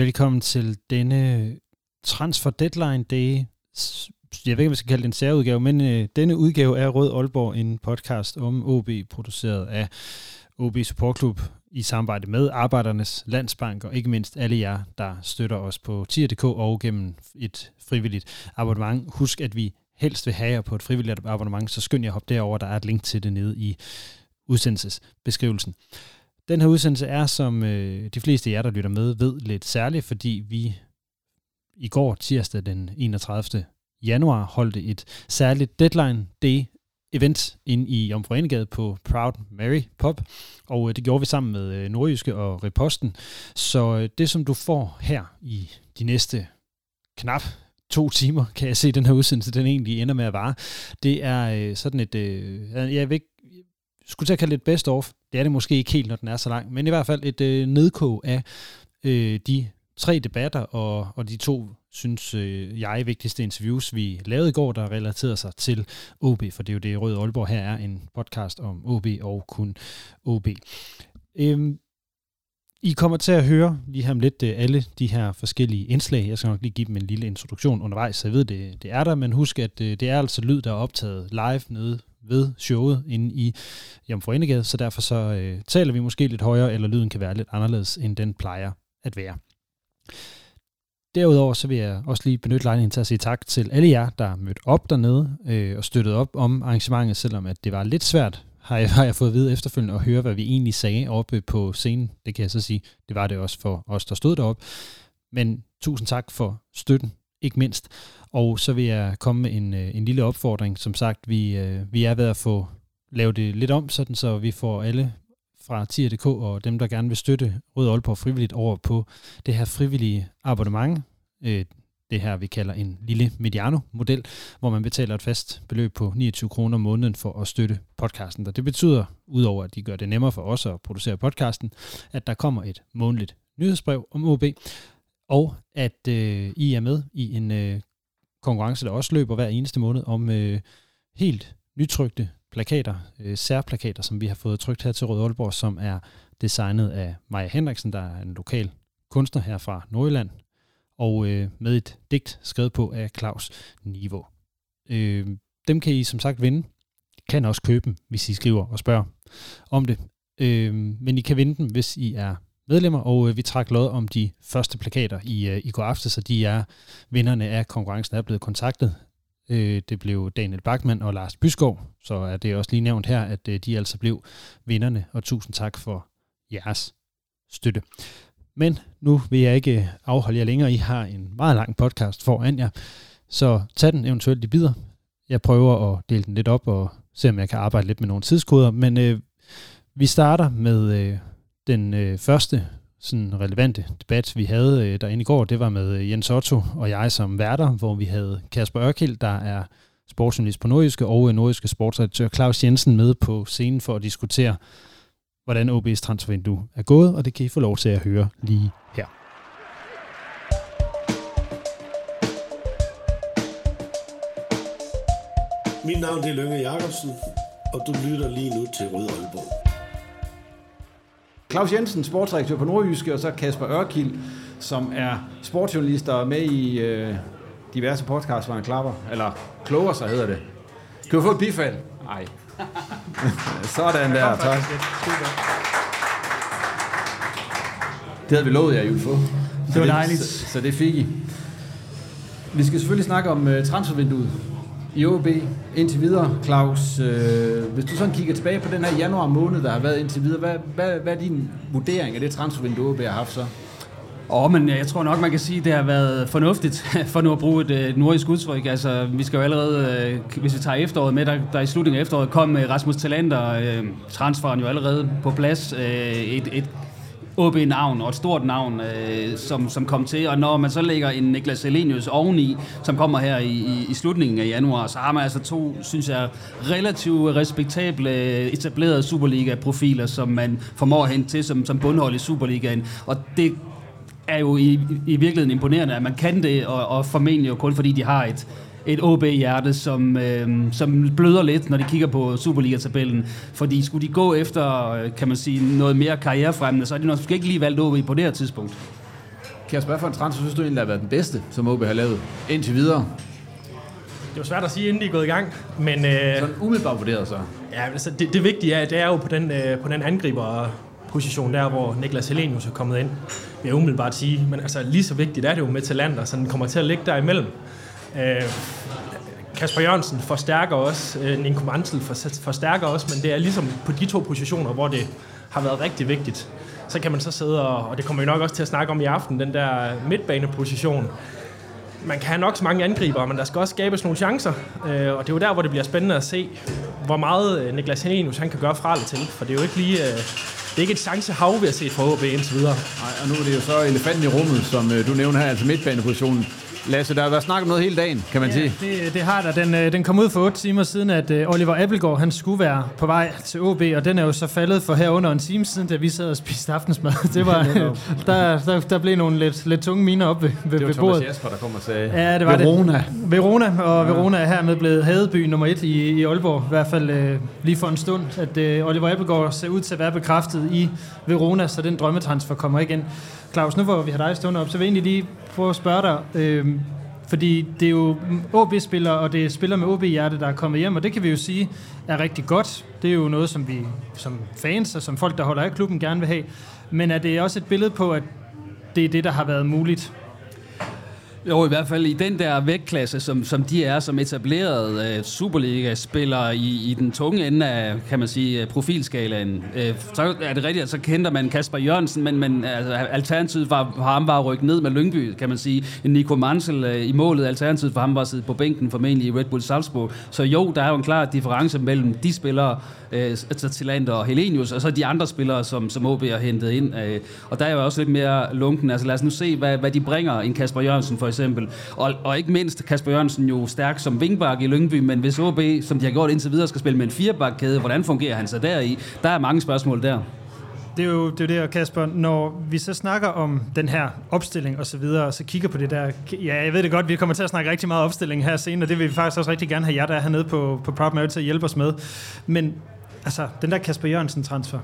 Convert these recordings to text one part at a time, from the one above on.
Velkommen til denne Transfer Deadline Day. Jeg ved ikke, om vi skal kalde det en særudgave, men øh, denne udgave er Rød Aalborg, en podcast om OB, produceret af OB Support Club i samarbejde med Arbejdernes Landsbank, og ikke mindst alle jer, der støtter os på tier.dk og gennem et frivilligt abonnement. Husk, at vi helst vil have jer på et frivilligt abonnement, så skynd jer hop derover, der er et link til det nede i udsendelsesbeskrivelsen. Den her udsendelse er, som øh, de fleste af jer, der lytter med, ved lidt særligt, fordi vi i går, tirsdag den 31. januar, holdte et særligt Deadline Day event ind i Omforenegade på Proud Mary Pop, og øh, det gjorde vi sammen med øh, Nordjyske og Reposten. Så øh, det, som du får her i de næste knap to timer, kan jeg se, den her udsendelse, den egentlig ender med at vare, det er øh, sådan et, øh, jeg vil ikke skulle til at kalde det et best of. Det er det måske ikke helt, når den er så lang, men i hvert fald et øh, nedkog af øh, de tre debatter og, og de to, synes øh, jeg, vigtigste interviews, vi lavede i går, der relaterede sig til OB, for det er jo det, Røde Aalborg her er, en podcast om OB og kun OB. Øhm, I kommer til at høre lige her om lidt øh, alle de her forskellige indslag. Jeg skal nok lige give dem en lille introduktion undervejs, så jeg ved, det, det er der, men husk, at øh, det er altså lyd, der er optaget live nede ved showet inde i Jomfru så derfor så øh, taler vi måske lidt højere, eller lyden kan være lidt anderledes, end den plejer at være. Derudover så vil jeg også lige benytte lejligheden til at sige tak til alle jer, der mødte op dernede øh, og støttede op om arrangementet, selvom at det var lidt svært, har jeg, har jeg fået at vide efterfølgende, at høre, hvad vi egentlig sagde oppe på scenen. Det kan jeg så sige, det var det også for os, der stod deroppe. Men tusind tak for støtten, ikke mindst. Og så vil jeg komme med en, øh, en lille opfordring. Som sagt, vi, øh, vi er ved at få lavet det lidt om, sådan så vi får alle fra tier.dk og dem, der gerne vil støtte Rød Aalborg frivilligt over på det her frivillige abonnement. Øh, det her, vi kalder en lille Mediano-model, hvor man betaler et fast beløb på 29 kroner om måneden for at støtte podcasten. Og det betyder, udover at de gør det nemmere for os at producere podcasten, at der kommer et månedligt nyhedsbrev om OB, og at øh, I er med i en øh, konkurrence, der også løber hver eneste måned om øh, helt nytrykte plakater, øh, særplakater, som vi har fået trykt her til Rød Aalborg, som er designet af Maja Henriksen, der er en lokal kunstner her fra Nordjylland, og øh, med et digt skrevet på af Claus Niveau. Øh, dem kan I som sagt vinde. Kan også købe dem, hvis I skriver og spørger om det. Øh, men I kan vinde dem, hvis I er medlemmer, og øh, vi trak lod om de første plakater i, øh, i går aftes, så de er vinderne af konkurrencen er blevet kontaktet. Øh, det blev Daniel Bachmann og Lars Byskov, så er det også lige nævnt her, at øh, de altså blev vinderne, og tusind tak for jeres støtte. Men nu vil jeg ikke øh, afholde jer længere. I har en meget lang podcast foran jer, så tag den eventuelt i bidder. Jeg prøver at dele den lidt op og se, om jeg kan arbejde lidt med nogle tidskoder, men øh, vi starter med øh, den øh, første sådan relevante debat, vi havde øh, derinde i går, det var med øh, Jens Otto og jeg som værter, hvor vi havde Kasper Ørkild, der er sportsjournalist på Nordjyske, og øh, nordiske sportsredaktør Claus Jensen med på scenen for at diskutere, hvordan OB's transfervindue er gået, og det kan I få lov til at høre lige her. Mit navn er Lønge Jacobsen, og du lytter lige nu til Rød Aalborg. Claus Jensen, sportsredaktør på Nordjyske, og så Kasper Ørkild, som er sportsjournalist og med i øh, diverse podcasts, hvor han klapper, eller kloger sig hedder det. Kan vi få et bifald? Nej. Sådan der, tak. Det havde vi lovet jer, I ville få. Det var dejligt. Så, så det fik I. Vi skal selvfølgelig snakke om uh, transfervinduet i OB indtil videre, Claus. Øh, hvis du sådan kigger tilbage på den her januar måned, der har været indtil videre, hvad, hvad, hvad er din vurdering af det transfervindue, OB har haft så? Åh, oh, men jeg tror nok, man kan sige, at det har været fornuftigt, for nu at bruge et, et nordisk udtryk. Altså, vi skal jo allerede, øh, hvis vi tager efteråret med, der, der i slutningen af efteråret kom øh, Rasmus Talander, øh, transferen jo allerede på plads. Øh, et, et OB-navn og et stort navn, øh, som, som kom til. Og når man så lægger en Niklas Elenius oveni, som kommer her i, i, i slutningen af januar, så har man altså to, synes jeg, relativt respektable etablerede Superliga-profiler, som man formår hen til som, som bundhold i Superligaen. Og det er jo i, i virkeligheden imponerende, at man kan det, og, og formentlig jo kun fordi de har et, et OB-hjerte, som, øh, som bløder lidt, når de kigger på Superliga-tabellen. Fordi skulle de gå efter, øh, kan man sige, noget mere karrierefremmende, så er de nok ikke lige valgt OB på det her tidspunkt. Kasper, hvad for en transfer synes du egentlig har været den bedste, som OB har lavet indtil videre? Det er jo svært at sige, inden de er gået i gang, men... Øh, Sådan umiddelbart vurderet så. Ja, altså det, det vigtige er, det er jo på den, øh, på den angriber position der, hvor Niklas Helenius er kommet ind, vil jeg umiddelbart sige. Men altså lige så vigtigt er det jo med talenter, så den kommer til at ligge der imellem. Øh, Kasper Jørgensen forstærker også, øh, Ninko Mantel forstærker også, men det er ligesom på de to positioner, hvor det har været rigtig vigtigt. Så kan man så sidde, og, og det kommer vi nok også til at snakke om i aften, den der midtbaneposition. Man kan have nok så mange angriber, men der skal også skabes nogle chancer. Øh, og det er jo der, hvor det bliver spændende at se, hvor meget øh, Niklas Helenius han kan gøre fra eller til. For det er jo ikke lige... Øh, det er ikke et chancehav, vi har set fra HB indtil videre. Nej, og nu er det jo så elefanten i rummet, som øh, du nævner her, altså midtbanepositionen. Lasse, der har været snakket om noget hele dagen, kan man ja, sige. Det, det har der. Den, øh, den kom ud for 8 timer siden, at øh, Oliver Appelgaard han skulle være på vej til OB, og den er jo så faldet for her under en time siden, da vi sad og spiste aftensmad. Det var, der, der, der blev nogle lidt, lidt tunge miner op ved, ved, det var ved bordet. Thomas Jasper, der kom og sagde, ja, det var Verona. Det. Verona, og ja. Verona er hermed blevet hadeby nummer et i, i Aalborg, i hvert fald øh, lige for en stund, at øh, Oliver Appelgaard ser ud til at være bekræftet i Verona, så den drømmetransfer kommer ind. Claus, nu hvor vi har dig stående op, så vil jeg egentlig lige prøve at spørge dig, øh, fordi det er jo OB-spillere, og det er spillere med OB-hjerte, der er kommet hjem, og det kan vi jo sige er rigtig godt. Det er jo noget, som vi som fans og som folk, der holder af klubben, gerne vil have. Men er det også et billede på, at det er det, der har været muligt jo, i hvert fald i den der vægtklasse, som, som de er som etableret øh, Superliga-spillere i, i den tunge ende af, kan man sige, øh, profilskalaen. Øh, så er det rigtigt, at så kender man Kasper Jørgensen, men, men altså, alternativet for ham var rykket ned med Lyngby, kan man sige. Nico Mansel øh, i målet, alternativet for ham var at sidde på bænken formentlig i Red Bull Salzburg. Så jo, der er jo en klar difference mellem de spillere, øh, altså og Helenius, og så de andre spillere, som, som OB har hentet ind. Øh, og der er jo også lidt mere lunken. Altså lad os nu se, hvad, hvad de bringer en Kasper Jørgensen for eksempel. Og, og ikke mindst Kasper Jørgensen jo stærk som vingbak i Lyngby, men hvis OB, som de har gjort indtil videre, skal spille med en firebakkæde, hvordan fungerer han så deri? Der er mange spørgsmål der. Det er jo det, er det Kasper. Når vi så snakker om den her opstilling og så videre, og så kigger på det der... Ja, jeg ved det godt, vi kommer til at snakke rigtig meget opstilling her senere, det vil vi faktisk også rigtig gerne have jer, der er hernede på, på Prop til at hjælpe os med. Men altså, den der Kasper Jørgensen-transfer,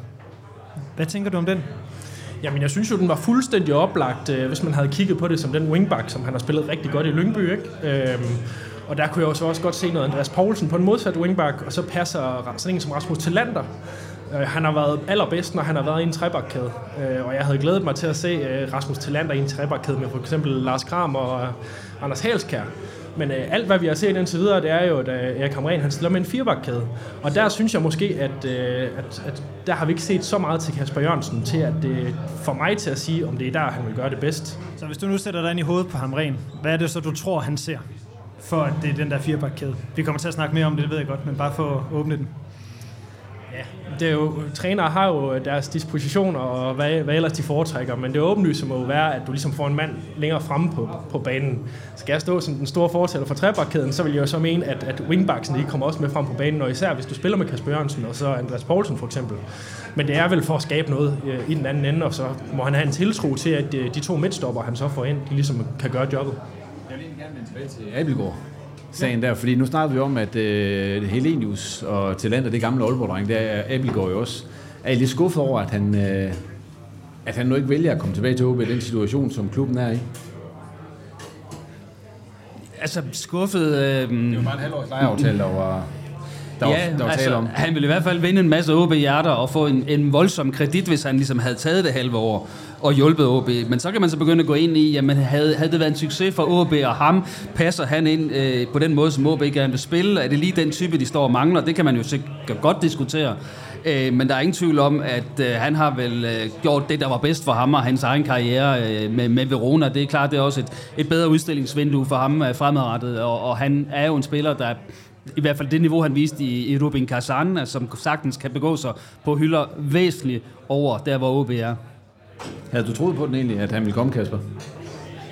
hvad tænker du om den? Jamen, jeg synes jo, den var fuldstændig oplagt, øh, hvis man havde kigget på det som den wingback, som han har spillet rigtig godt i Lyngby, ikke? Øh, og der kunne jeg også, også godt se noget Andreas Poulsen på en modsat wingback, og så passer sådan en som Rasmus Tillander. Øh, han har været allerbedst, når han har været i en trebakkæde. Øh, og jeg havde glædet mig til at se øh, Rasmus Tillander i en trebakkæde med for eksempel Lars Kram og øh, Anders Halskær. Men øh, alt, hvad vi har set indtil videre, det er jo, at øh, Erik Hamren, han stiller med en firebakkæde. Og der synes jeg måske, at, øh, at, at der har vi ikke set så meget til Kasper Jørgensen, til at det for mig til at sige, om det er der, han vil gøre det bedst. Så hvis du nu sætter dig ind i hovedet på Hamren, hvad er det så, du tror, han ser? For at det er den der firebakkæde. Vi kommer til at snakke mere om det, det ved jeg godt, men bare for at åbne den det er jo, trænere har jo deres dispositioner og hvad, hvad ellers de foretrækker, men det åbenlyse må jo være, at du ligesom får en mand længere fremme på, på banen. Skal jeg stå som den store fortæller for trebakkæden, så vil jeg jo så mene, at, at wingbacksen de kommer også med frem på banen, og især hvis du spiller med Kasper Jørgensen og så Andreas Poulsen for eksempel. Men det er vel for at skabe noget øh, i den anden ende, og så må han have en tiltro til, at de, de to midtstopper, han så får ind, de ligesom kan gøre jobbet. Jeg vil gerne vende tilbage til Abelgaard sagen der, fordi nu snakker vi om, at uh, Helenius og Tillander, det gamle Aalborg-dreng, det er Abelgaard jo også. Er I lidt skuffet over, at han, uh, at han nu ikke vælger at komme tilbage til OB i den situation, som klubben er i? Altså skuffet... Øh, det var bare en halvårs lejeaftale, der var... Der ja, var, der var altså, om. han ville i hvert fald vinde en masse OB-hjerter og få en, en voldsom kredit, hvis han ligesom havde taget det halve år og hjulpet OB. Men så kan man så begynde at gå ind i, jamen havde, havde det været en succes for OB og ham, passer han ind øh, på den måde, som OB gerne vil spille? Er det lige den type, de står og mangler? Det kan man jo sikkert godt diskutere. Øh, men der er ingen tvivl om, at øh, han har vel øh, gjort det, der var bedst for ham og hans egen karriere øh, med, med Verona. Det er klart, det er også et, et bedre udstillingsvindue for ham øh, fremadrettet, og, og han er jo en spiller, der i hvert fald det niveau, han viste i, i Rubin Kazan, som sagtens kan begå sig på hylder væsentligt over der, hvor OB er. Havde du troet på den egentlig, at han ville komme, Kasper?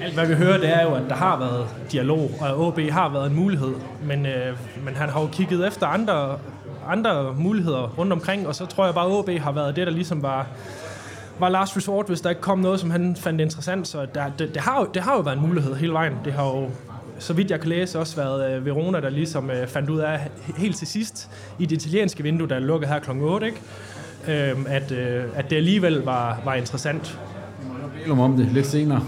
Alt hvad vi hører, det er jo, at der har været dialog, og at OB har været en mulighed. Men, øh, men han har jo kigget efter andre, andre muligheder rundt omkring, og så tror jeg bare, at OB har været det, der ligesom var, var last resort, hvis der ikke kom noget, som han fandt interessant. Så der, det, det, har jo, det har jo været en mulighed hele vejen. Det har jo, så vidt jeg kan læse, også været øh, Verona, der ligesom øh, fandt ud af helt til sidst i det italienske vindue, der lukkede her kl. 8, ikke? Øh, at, øh, at det alligevel var, var interessant. Vi må om det lidt senere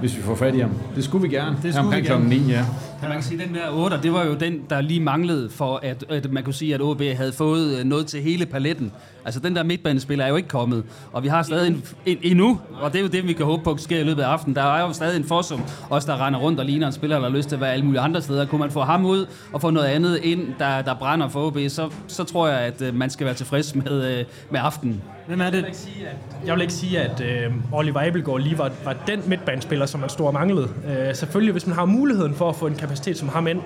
hvis vi får fat i ham. Det skulle vi gerne. Det skulle vi gerne. 9, ja. Ja, man kan sige, at den der 8, det var jo den, der lige manglede for, at, at man kunne sige, at OB havde fået øh, noget til hele paletten. Altså, den der midtbanespiller er jo ikke kommet, og vi har stadig en, en, endnu, og det er jo det, vi kan håbe på sker i løbet af aftenen. Der er jo stadig en forsum, også der render rundt og ligner en spiller, der har lyst til at være alle mulige andre steder. Kunne man få ham ud og få noget andet ind, der, der brænder for OB, så, så tror jeg, at øh, man skal være tilfreds med, øh, med aftenen. Hvem er det? Jeg vil ikke sige, at, jeg vil ikke sige, at øh, Oliver Abelgaard lige var, var den midtbanespiller, som man stod og manglede. Øh, selvfølgelig, hvis man har muligheden for at få en kapacitet som ham ind,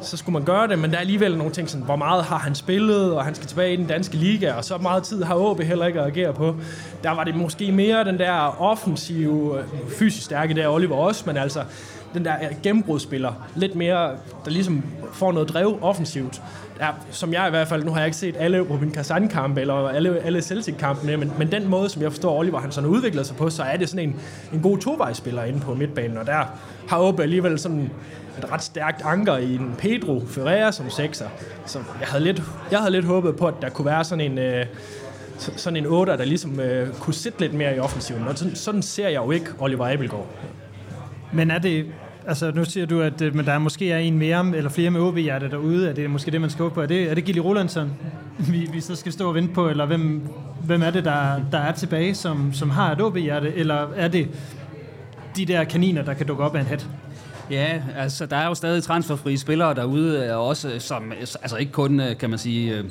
så skulle man gøre det, men der er alligevel nogle ting, sådan, hvor meget har han spillet, og han skal tilbage i den danske liga, og så meget tid har OB heller ikke at agere på. Der var det måske mere den der offensive, fysisk stærke der, Oliver også, men altså den der gennembrudsspiller, lidt mere, der ligesom får noget drev offensivt. Ja, som jeg i hvert fald, nu har jeg ikke set alle Robin Kazan-kampe eller alle, alle Celtic-kampene, men, men den måde, som jeg forstår Oliver han sådan udvikler sig på, så er det sådan en, en god tovejsspiller inde på midtbanen, og der har Åbe alligevel sådan et ret stærkt anker i en Pedro Ferreira som sekser. Så jeg havde lidt, jeg havde lidt håbet på, at der kunne være sådan en, øh, sådan en 8, der ligesom øh, kunne sætte lidt mere i offensiven. Og sådan, sådan ser jeg jo ikke Oliver Abelgaard. Men er det, altså nu siger du, at øh, men der er måske er en mere eller flere med OB-hjerte derude. Er det måske det, man skal håbe på? Er det, er det Gilly Rolandsson, vi, vi så skal stå og vente på? Eller hvem, hvem er det, der, der er tilbage, som, som har et OB-hjerte? Eller er det de der kaniner, der kan dukke op af en hat? Ja, altså der er jo stadig transferfrie spillere derude, øh, også øh, som, altså ikke kun, kan man sige,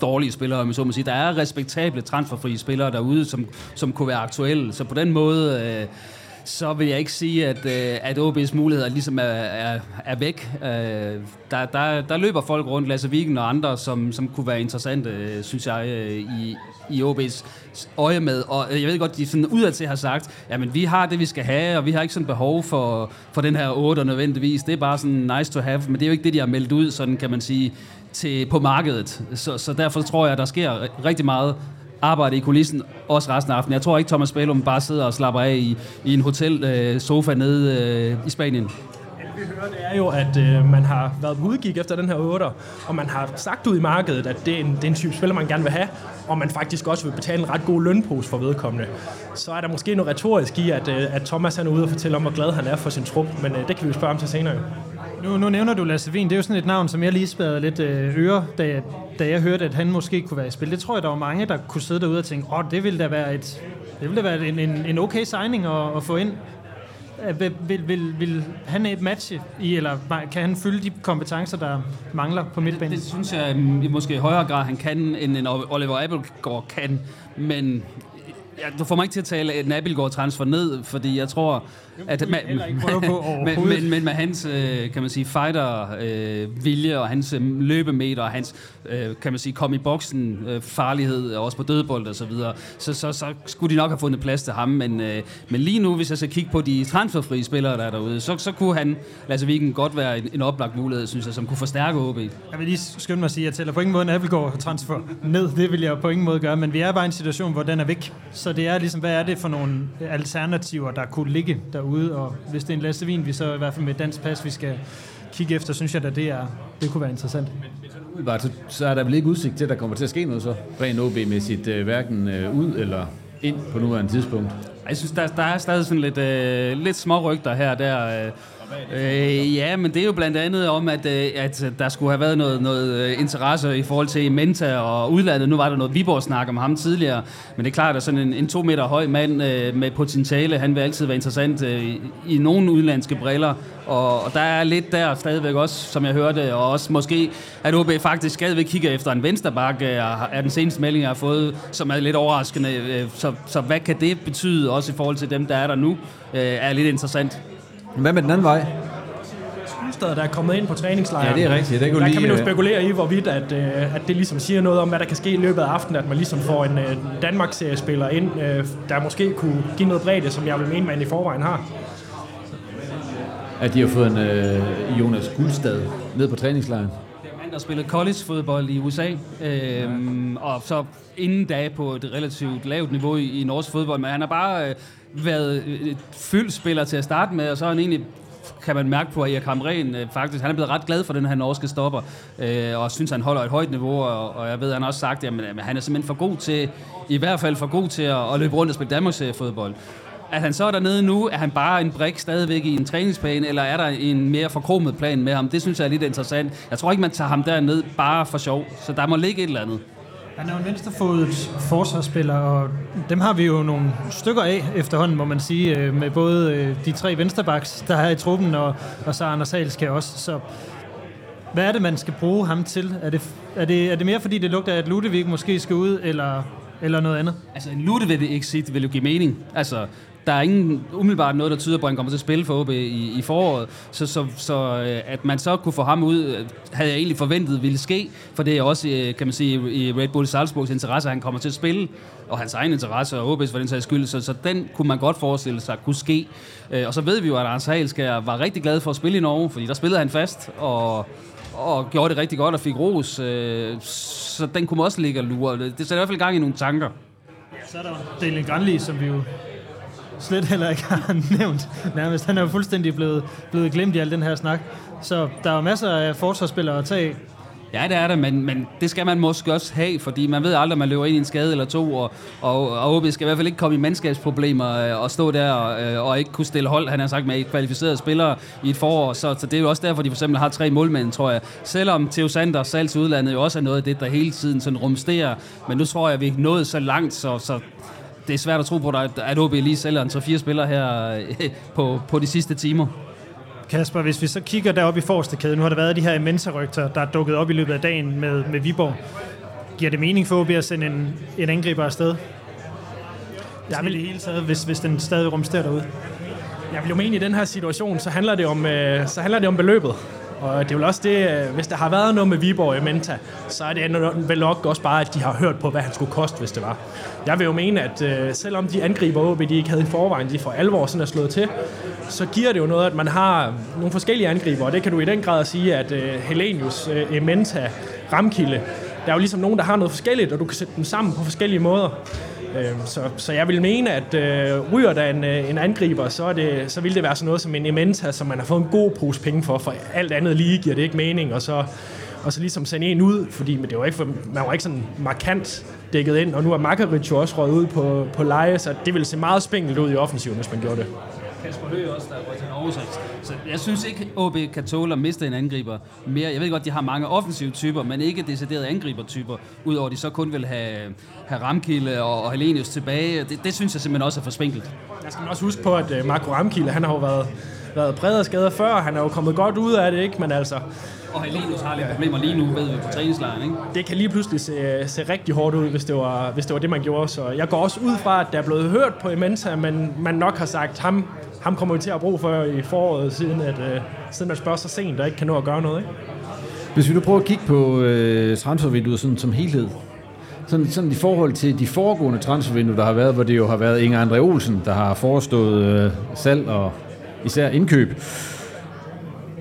dårlige spillere, men så må sige. Der er respektable transferfrie spillere derude, som, som kunne være aktuelle. Så på den måde, øh, så vil jeg ikke sige, at, øh, at OB's muligheder ligesom er, er, er væk. Øh, der, der, der løber folk rundt, Lasse Vigen og andre, som, som kunne være interessante, øh, synes jeg, øh, i, i OB's øje med. Og øh, jeg ved godt, de sådan udadtil har sagt, jamen vi har det, vi skal have, og vi har ikke sådan behov for, for den her 8 nødvendigvis. Det er bare sådan nice to have, men det er jo ikke det, de har meldt ud, sådan kan man sige, til, på markedet. Så, så derfor tror jeg, at der sker rigtig meget arbejde i kulissen, også resten af aftenen. Jeg tror ikke, Thomas Bælum bare sidder og slapper af i, i en hotel øh, sofa nede øh, i Spanien. Det vi hører, det er jo, at øh, man har været på udgik efter den her 8'er, og man har sagt ud i markedet, at det er, en, det er en type spiller, man gerne vil have, og man faktisk også vil betale en ret god lønpose for vedkommende. Så er der måske noget retorisk i, at, øh, at Thomas han er ude og fortælle om, hvor glad han er for sin trup, men øh, det kan vi jo spørge om til senere. Nu, nu nævner du Lasse Wien. Det er jo sådan et navn, som jeg lige spærrede lidt øh, øre, da jeg, da jeg hørte, at han måske kunne være i spil. Det tror jeg, der var mange, der kunne sidde derude og tænke, åh, oh, det ville da være, et, det ville da være en, en, en okay signing at, at få ind. Vil, vil, vil, vil han et match i, eller kan han fylde de kompetencer, der mangler på midtbanen? Det, det synes jeg måske i højere grad, han kan, end en Oliver Abelgaard kan. Men ja, du får mig ikke til at tale en Abelgaard-transfer ned, fordi jeg tror, at med, men, men, men med hans, øh, kan man sige, fighter-vilje og hans øh, løbemeter og hans, øh, kan man sige, kom i boksen farlighed, også på dødbold og så videre, så, så, så skulle de nok have fundet plads til ham, men, men lige nu, hvis jeg skal kigge på de transferfrie spillere, der er derude, så, så kunne han, Lasse Vigen, godt være en, en oplagt mulighed, synes jeg, som kunne forstærke OB. Jeg vil lige skynde mig at sige, at jeg tæller på ingen måde en Abelgaard transfer ned, det vil jeg på ingen måde gøre, men vi er bare i en situation, hvor den er væk, så det er ligesom, hvad er det for nogle alternativer, der kunne ligge der derude, og hvis det er en Lasse vi så i hvert fald med dansk pas, vi skal kigge efter, synes jeg at det, er, det kunne være interessant. Men så, så er der vel ikke udsigt til, at der kommer til at ske noget så, rent OB-mæssigt, øh, hverken øh, ud eller ind på nuværende tidspunkt? Jeg synes, der, der er stadig sådan lidt, øh, lidt små rygter her der. Øh, Øh, ja, men det er jo blandt andet om, at, øh, at der skulle have været noget, noget øh, interesse i forhold til Menta og udlandet. Nu var der noget Viborg-snak om ham tidligere, men det er klart, at sådan en, en to meter høj mand øh, med potentiale, han vil altid være interessant øh, i, i nogle udlandske briller. Og, og der er lidt der stadigvæk også, som jeg hørte, og også måske, at OB faktisk stadigvæk kigger efter en vensterbak, øh, er den seneste melding, jeg har fået, som er lidt overraskende. Øh, så, så hvad kan det betyde, også i forhold til dem, der er der nu, øh, er lidt interessant. Hvad med den anden vej? skadesskader, der er kommet ind på træningslejren. Ja, det er rigtigt. Det kan der lige, kan man jo øh, spekulere i, hvorvidt at, øh, at det ligesom siger noget om, hvad der kan ske i løbet af aftenen, at man ligesom får en øh, Danmark-seriespiller ind, der måske kunne give noget bredde, som jeg vil mene, man i forvejen har. At de har fået en øh, Jonas Guldstad ned på træningslejren. Han der spillede college-fodbold i USA, øhm, og så inden da på et relativt lavt niveau i, i norsk fodbold, men han har bare øh, været øh, fyldspiller til at starte med, og så er han egentlig kan man mærke på, at Erik Hamren øh, faktisk, han er blevet ret glad for den her norske stopper, øh, og synes, han holder et højt niveau, og, og jeg ved, han har også sagt, at han er simpelthen for god til, i hvert fald for god til at, at løbe rundt og spille Danmarks øh, fodbold. At han så er dernede nu, er han bare en brik stadigvæk i en træningsplan, eller er der en mere forkromet plan med ham? Det synes jeg er lidt interessant. Jeg tror ikke, man tager ham derned bare for sjov, så der må ligge et eller andet. Han er jo en venstrefodet forsvarsspiller, og dem har vi jo nogle stykker af efterhånden, må man sige, øh, med både øh, de tre vensterbacks, der er i truppen, og, og så Anders Halske også. Så hvad er det, man skal bruge ham til? Er det, er det, er det mere, fordi det lugter af, at Ludvig måske skal ud, eller, eller noget andet? Altså, en Ludvig exit vil jo give mening. Altså, der er ingen umiddelbart noget, der tyder på, at han kommer til at spille for OB i, i foråret. Så, så, så øh, at man så kunne få ham ud, øh, havde jeg egentlig forventet ville ske, for det er også, øh, kan man sige, i Red Bull Salzburgs interesse, at han kommer til at spille, og hans egen interesse, og OB's for den sags skyld, så, så den kunne man godt forestille sig kunne ske. Og så ved vi jo, at Anders Halskær var rigtig glad for at spille i Norge, fordi der spillede han fast, og og gjorde det rigtig godt og fik ros. Så den kunne man også ligge og lure. Det sætter i hvert fald gang i nogle tanker. Så er der Daniel Granli, som vi jo slet heller ikke har nævnt nærmest. Han er jo fuldstændig blevet, blevet glemt i al den her snak. Så der er masser af forsvarsspillere at tage Ja, det er det, men, men det skal man måske også have, fordi man ved aldrig, om man løber ind i en skade eller to, og, og, og OB skal i hvert fald ikke komme i mandskabsproblemer øh, og stå der og, og ikke kunne stille hold, han har sagt, med kvalificerede spillere i et forår, så, så det er jo også derfor, de for eksempel har tre målmænd, tror jeg. Selvom Theo Sanders salg til udlandet jo også er noget af det, der hele tiden sådan rumsterer, men nu tror jeg, at vi er nået så langt, så, så det er svært at tro på, at OB lige sælger en 3-4 spillere her på, på de sidste timer. Kasper, hvis vi så kigger deroppe i forreste kæde, nu har der været de her mensa-rygter, der er dukket op i løbet af dagen med, med Viborg. Giver det mening for OB at sende en, en angriber afsted? Jeg vil i hele taget, hvis, hvis den stadig rumsterer derude. Jeg vil jo mene, i den her situation, så handler det om, øh, så handler det om beløbet. Og det er vel også det, øh, hvis der har været noget med Viborg i Menta, så er det vel nok også bare, at de har hørt på, hvad han skulle koste, hvis det var. Jeg vil jo mene, at øh, selvom de angriber OB, de ikke havde i forvejen, de for alvor sådan er slået til, så giver det jo noget, at man har nogle forskellige angriber, og det kan du i den grad sige, at øh, Helenius, øh, Ementa, Ramkilde, der er jo ligesom nogen, der har noget forskelligt, og du kan sætte dem sammen på forskellige måder. Øh, så, så jeg vil mene, at øh, ryger der en, øh, en angriber, så, er det, så vil det være sådan noget som en Ementa, som man har fået en god pose penge for, for alt andet lige giver det ikke mening, og så, og så ligesom sende en ud, fordi men det var ikke for, man var ikke sådan markant dækket ind, og nu er Makaric jo også røget ud på, på leje, så det ville se meget spændende ud i offensiven, hvis man gjorde det. Kasper Høgh også, der er til Norge. Så, jeg synes ikke, OB kan tåle at miste en angriber mere. Jeg ved godt, de har mange offensive typer, men ikke deciderede angribertyper, udover at de så kun vil have, have Ramkilde og, og Helenius tilbage. Det, det synes jeg simpelthen også er for spinkelt. Jeg skal også huske på, at uh, Marco Ramkilde, han har jo været, været bred af skader før. Han er jo kommet godt ud af det, ikke? Men altså, og Helenius har lidt problemer lige nu, ved vi, på træningslejren, ikke? Det kan lige pludselig se, se rigtig hårdt ud, hvis det, var, hvis det var det, man gjorde. Så jeg går også ud fra, at der er blevet hørt på Imenta, men man nok har sagt, ham, ham kommer vi til at bruge for i foråret, siden at, uh, siden at spørge så sent, der ikke kan nå at gøre noget, ikke? Hvis vi nu prøver at kigge på uh, transfervinduet sådan, som helhed, sådan, sådan i forhold til de foregående transfervinduer, der har været, hvor det jo har været Inger André Olsen, der har forestået uh, salg og især indkøb.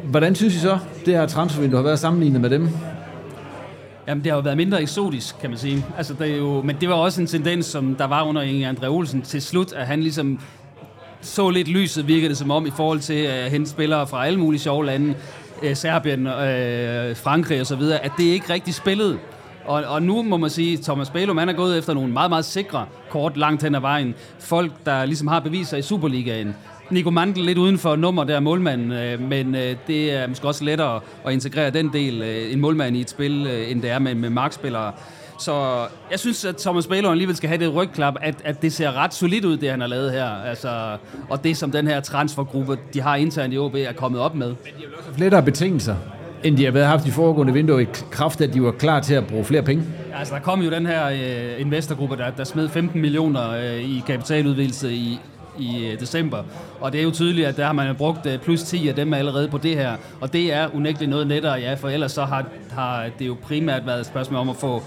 Hvordan synes I så, det her transfervindue har været sammenlignet med dem? Jamen, det har jo været mindre eksotisk, kan man sige. Altså, det er jo, men det var også en tendens, som der var under Inge André Olsen til slut, at han ligesom så lidt lyset, virker det som om, i forhold til at hente spillere fra alle mulige sjove lande, øh, Serbien, øh, Frankrig og så videre, at det ikke rigtig spillede. Og, og nu må man sige, at Thomas Bælum han er gået efter nogle meget, meget sikre kort langt hen ad vejen. Folk, der ligesom har beviser i Superligaen. Nico Mandel lidt uden for nummer der målmanden, øh, men øh, det er måske også lettere at integrere den del, øh, en målmand i et spil, øh, end det er med, med markspillere. Så jeg synes, at Thomas Bælum alligevel skal have det rygklap, at, at det ser ret solidt ud, det han har lavet her. Altså, og det, som den her transfergruppe, de har internt i OB, er kommet op med. Men de har vel også lettere betingelser end de har været haft i foregående vinduer i kraft, at de var klar til at bruge flere penge? Altså, der kom jo den her øh, investorgruppe, der, der smed 15 millioner øh, i kapitaludvidelse i, i øh, december. Og det er jo tydeligt, at der har man brugt øh, plus 10 af dem allerede på det her. Og det er unægteligt noget nettere, ja, for ellers så har, har det jo primært været et spørgsmål om at få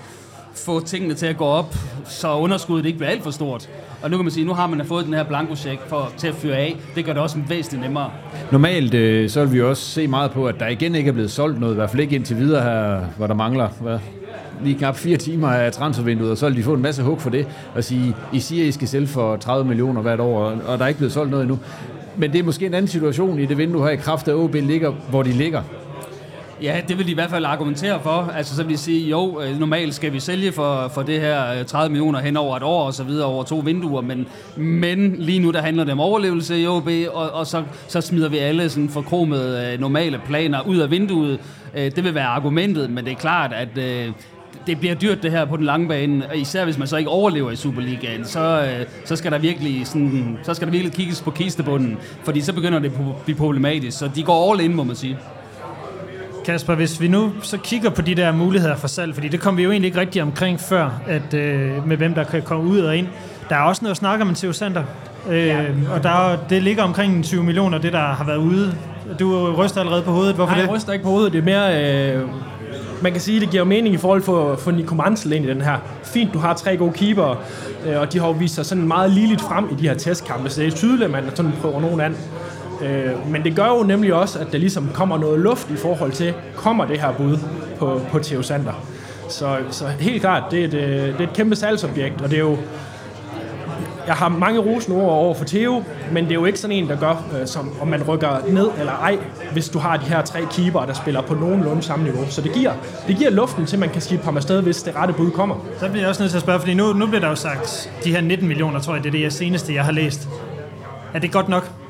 få tingene til at gå op, så underskuddet ikke bliver alt for stort. Og nu kan man sige, nu har man fået den her blankocheck for, til at fyre af. Det gør det også væsentligt nemmere. Normalt øh, så vil vi også se meget på, at der igen ikke er blevet solgt noget, i hvert fald ikke indtil videre her, hvor der mangler hvad, lige knap fire timer af transfervinduet, og så vil de få en masse hug for det, og sige, I siger, I skal sælge for 30 millioner hvert år, og der er ikke blevet solgt noget endnu. Men det er måske en anden situation i det vindue her i kraft af OB ligger, hvor de ligger. Ja, det vil de i hvert fald argumentere for. Altså, så vil de sige, jo, øh, normalt skal vi sælge for, for det her øh, 30 millioner hen over et år og så videre over to vinduer, men, men lige nu der handler det om overlevelse i OB, og, og så, så smider vi alle sådan forkromede øh, normale planer ud af vinduet. Det vil være argumentet, men det er klart, at det bliver dyrt det her på den lange bane, især hvis man så ikke overlever i Superligaen, så, så skal der virkelig sådan, så skal der virkelig kigges på kistebunden, fordi så begynder det at blive problematisk. Så de går all in, må man sige. Kasper, hvis vi nu så kigger på de der muligheder for salg, fordi det kom vi jo egentlig ikke rigtig omkring før, at øh, med hvem der kan komme ud og ind. Der er også noget at snakke om en Sander, øh, ja. og der, det ligger omkring 20 millioner, det der har været ude. Du ryster allerede på hovedet, hvorfor Nej, det? jeg ryster ikke på hovedet, det er mere... Øh, man kan sige, det giver mening i forhold for, for Nico Mansell ind i den her. Fint, du har tre gode keeper, øh, og de har jo vist sig sådan meget ligeligt frem i de her testkampe, så det er tydeligt, at man sådan prøver nogen an. Øh, men det gør jo nemlig også, at der ligesom kommer noget luft i forhold til, kommer det her bud på, på Theo Sander. Så, så helt klart, det er, et, øh, det er et kæmpe salgsobjekt, og det er jo jeg har mange rosende ord over for Theo, men det er jo ikke sådan en, der gør, øh, som om man rykker ned eller ej, hvis du har de her tre keeper, der spiller på nogenlunde samme niveau. Så det giver, det giver luften til, at man kan skifte ham afsted, hvis det rette bud kommer. Så bliver jeg også nødt til at spørge, fordi nu, nu bliver der jo sagt, de her 19 millioner, tror jeg, det er det jeg seneste, jeg har læst. Er det godt nok?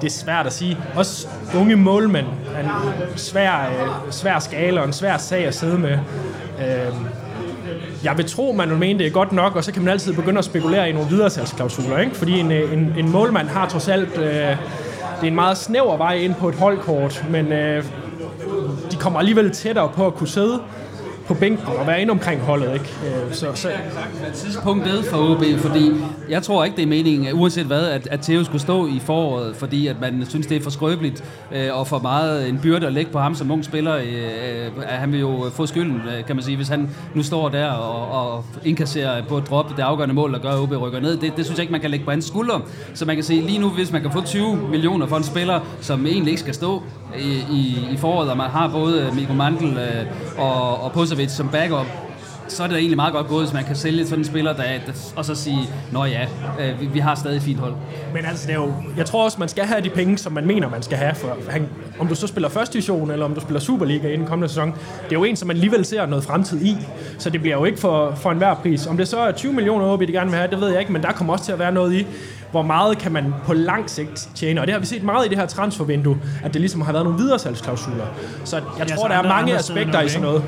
Det er svært at sige. Også unge målmænd er en svær, øh, svær skala og en svær sag at sidde med. Øh, jeg vil tro, man vil mene, det er godt nok, og så kan man altid begynde at spekulere i nogle videresalgsklausuler, ikke? Fordi en, øh, en, en målmand har trods alt... Øh, det er en meget snæver vej ind på et holdkort, men øh, de kommer alligevel tættere på at kunne sidde på bænken og være inde omkring holdet. Ikke? Øh, så, så. Tidspunktet for OB, fordi jeg tror ikke, det er meningen, uanset hvad, at, at Theo skulle stå i foråret, fordi at man synes, det er for skrøbeligt øh, og for meget en byrde at lægge på ham som ung spiller. Øh, at han vil jo få skylden, øh, kan man sige, hvis han nu står der og, og indkasserer på et drop det afgørende mål, der gør, at OB rykker ned. Det, det synes jeg ikke, man kan lægge på hans skulder. Så man kan sige, lige nu, hvis man kan få 20 millioner for en spiller, som egentlig ikke skal stå i, i, i foråret, og man har både Mikko Mandel øh, og, og Pusovic som backup, så er det egentlig meget godt gået, hvis man kan sælge sådan en spiller, der, der og så sige, nå ja, øh, vi, vi har stadig fint hold. Men altså, det er jo, jeg tror også, man skal have de penge, som man mener, man skal have. For han, om du så spiller første division, eller om du spiller Superliga i den kommende sæson, det er jo en, som man alligevel ser noget fremtid i. Så det bliver jo ikke for, for enhver pris. Om det så er 20 millioner vi de gerne vil have, det ved jeg ikke, men der kommer også til at være noget i, hvor meget kan man på lang sigt tjene. Og det har vi set meget i det her transfervindue, at det ligesom har været nogle videresalgsklausuler. Så jeg ja, tror, så der er mange aspekter i sådan noget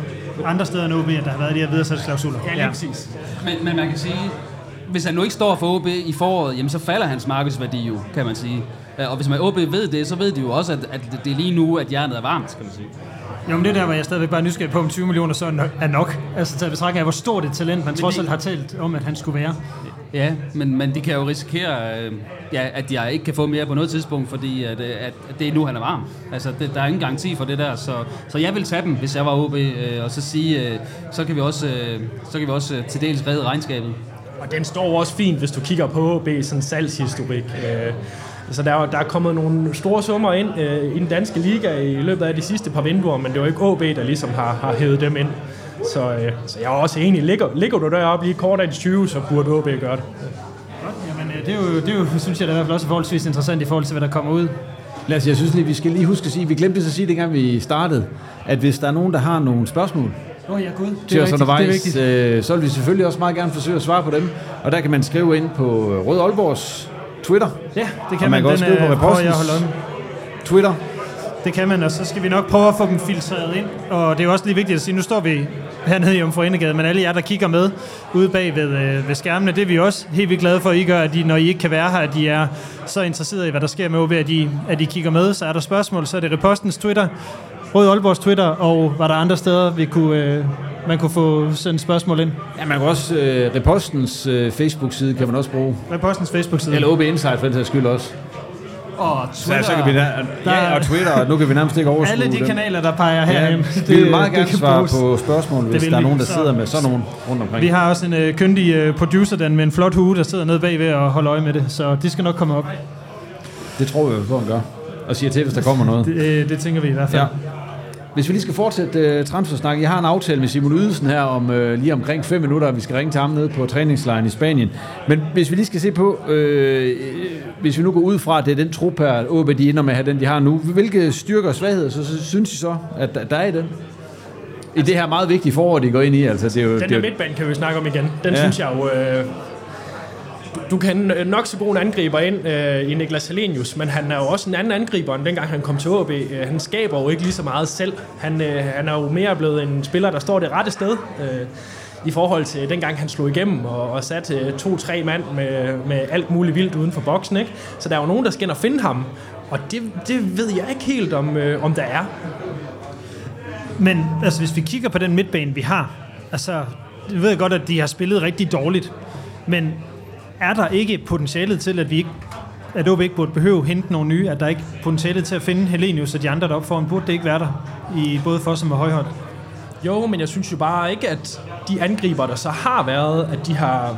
andre steder end OB, der har været de her videresalgsklausuler. Ja, lige ja. præcis. Men, men man kan sige, hvis han nu ikke står for OB i foråret, jamen så falder hans markedsværdi jo, kan man sige. Øh, og hvis man OB ved det, så ved de jo også, at, at det er lige nu, at jernet er varmt, kan man sige. Jo, men det der, hvor jeg stadigvæk bare nysgerrig på, om 20 millioner så er nok. Altså til at betragte af, hvor stort et talent man trods alt har talt om, at han skulle være. Ja, men, men de kan jo risikere, øh, ja, at jeg ikke kan få mere på noget tidspunkt, fordi at, øh, at, at det er nu, han er varm. Altså, det, der er ingen garanti for det der, så, så jeg vil tage dem, hvis jeg var OB, øh, og så sige, øh, så kan vi også, øh, så kan vi også øh, til dels redde regnskabet. Og den står også fint, hvis du kigger på OB sådan salgshistorik. Øh, så der, der er kommet nogle store summer ind øh, i den danske liga i løbet af de sidste par vinduer, men det var ikke OB, der ligesom har, har hævet dem ind. Så, øh, så jeg er også enig. Ligger, ligger du deroppe lige kort af de 20, så burde OB gøre det. Jamen, øh, det er, jo, det er jo, synes jeg, det er i hvert fald også forholdsvis interessant i forhold til, hvad der kommer ud. Lad os, jeg synes lige, vi skal lige huske at sige, vi glemte at sige, dengang vi startede, at hvis der er nogen, der har nogle spørgsmål, Oh, ja, Gud. Det er, rigtigt, undervejs, det er øh, så vil vi selvfølgelig også meget gerne forsøge at svare på dem. Og der kan man skrive ind på Rød Aalborgs Twitter. Ja, det kan og man. man. kan også skrive på Repostens Twitter. Det kan man, og så skal vi nok prøve at få dem filtreret ind. Og det er jo også lige vigtigt at sige, nu står vi hernede i Omforenegade, men alle jer, der kigger med ude bag ved, øh, ved skærmene, det er vi også helt vildt glade for, at I gør, at de, når I ikke kan være her, at de er så interesserede i, hvad der sker med OB, at de, at de kigger med. Så er der spørgsmål, så er det Repostens Twitter, Rød Aalborgs Twitter, og var der andre steder, vi kunne, øh, man kunne få sendt spørgsmål ind. Ja, man kan også, øh, Repostens øh, Facebook-side kan man også bruge. Repostens Facebook-side. Eller OB Insight for den sags skyld også. Og Twitter, Så, så kan vi da, ja, og Twitter, og nu kan vi nærmest ikke overskue Alle de dem. kanaler, der peger herhen. Ja, vi vil meget gerne svare bruges. på spørgsmål, hvis der er nogen, der Så- sidder med sådan nogen rundt omkring. Vi har også en øh, kyndig øh, producer, den med en flot hue, der sidder nede bagved og holder øje med det, så de skal nok komme op. Det tror vi, hvor han gør. Og siger til, hvis der kommer noget. Det, øh, det tænker vi i hvert fald. Ja. Hvis vi lige skal fortsætte uh, transfersnak. Jeg har en aftale med Simon Ydelsen her om uh, lige omkring 5 minutter, og vi skal ringe til ham nede på træningslejren i Spanien. Men hvis vi lige skal se på, øh, hvis vi nu går ud fra, at det er den trup her, OB de ender med at have den, de har nu. Hvilke styrker og svagheder, så, så synes I så, at der, der er i den? I det her meget vigtige forår, de går ind i. Altså, det er jo, Den det er der jo, midtbane kan vi snakke om igen. Den ja. synes jeg jo... Øh, du- kan nok så god en angriber ind øh, i Niklas Helenius, men han er jo også en anden angriber, end dengang han kom til AB. Øh, han skaber jo ikke lige så meget selv. Han, øh, han er jo mere blevet en spiller, der står det rette sted. Øh, i forhold til dengang han slog igennem og, og satte øh, to-tre mand med, med alt muligt vildt uden for boksen. Ikke? Så der er jo nogen, der skal ind og finde ham. Og det, det ved jeg ikke helt, om, øh, om der er. Men altså, hvis vi kigger på den midtbane, vi har, altså, jeg ved godt, at de har spillet rigtig dårligt, men er der ikke potentialet til, at vi ikke at OB ikke burde behøve at hente nogle nye, at der ikke er potentialet til at finde Helenius og de andre deroppe foran, burde det ikke være der i både Fossum og Højhold? Jo, men jeg synes jo bare ikke, at de angriber, der så har været, at de har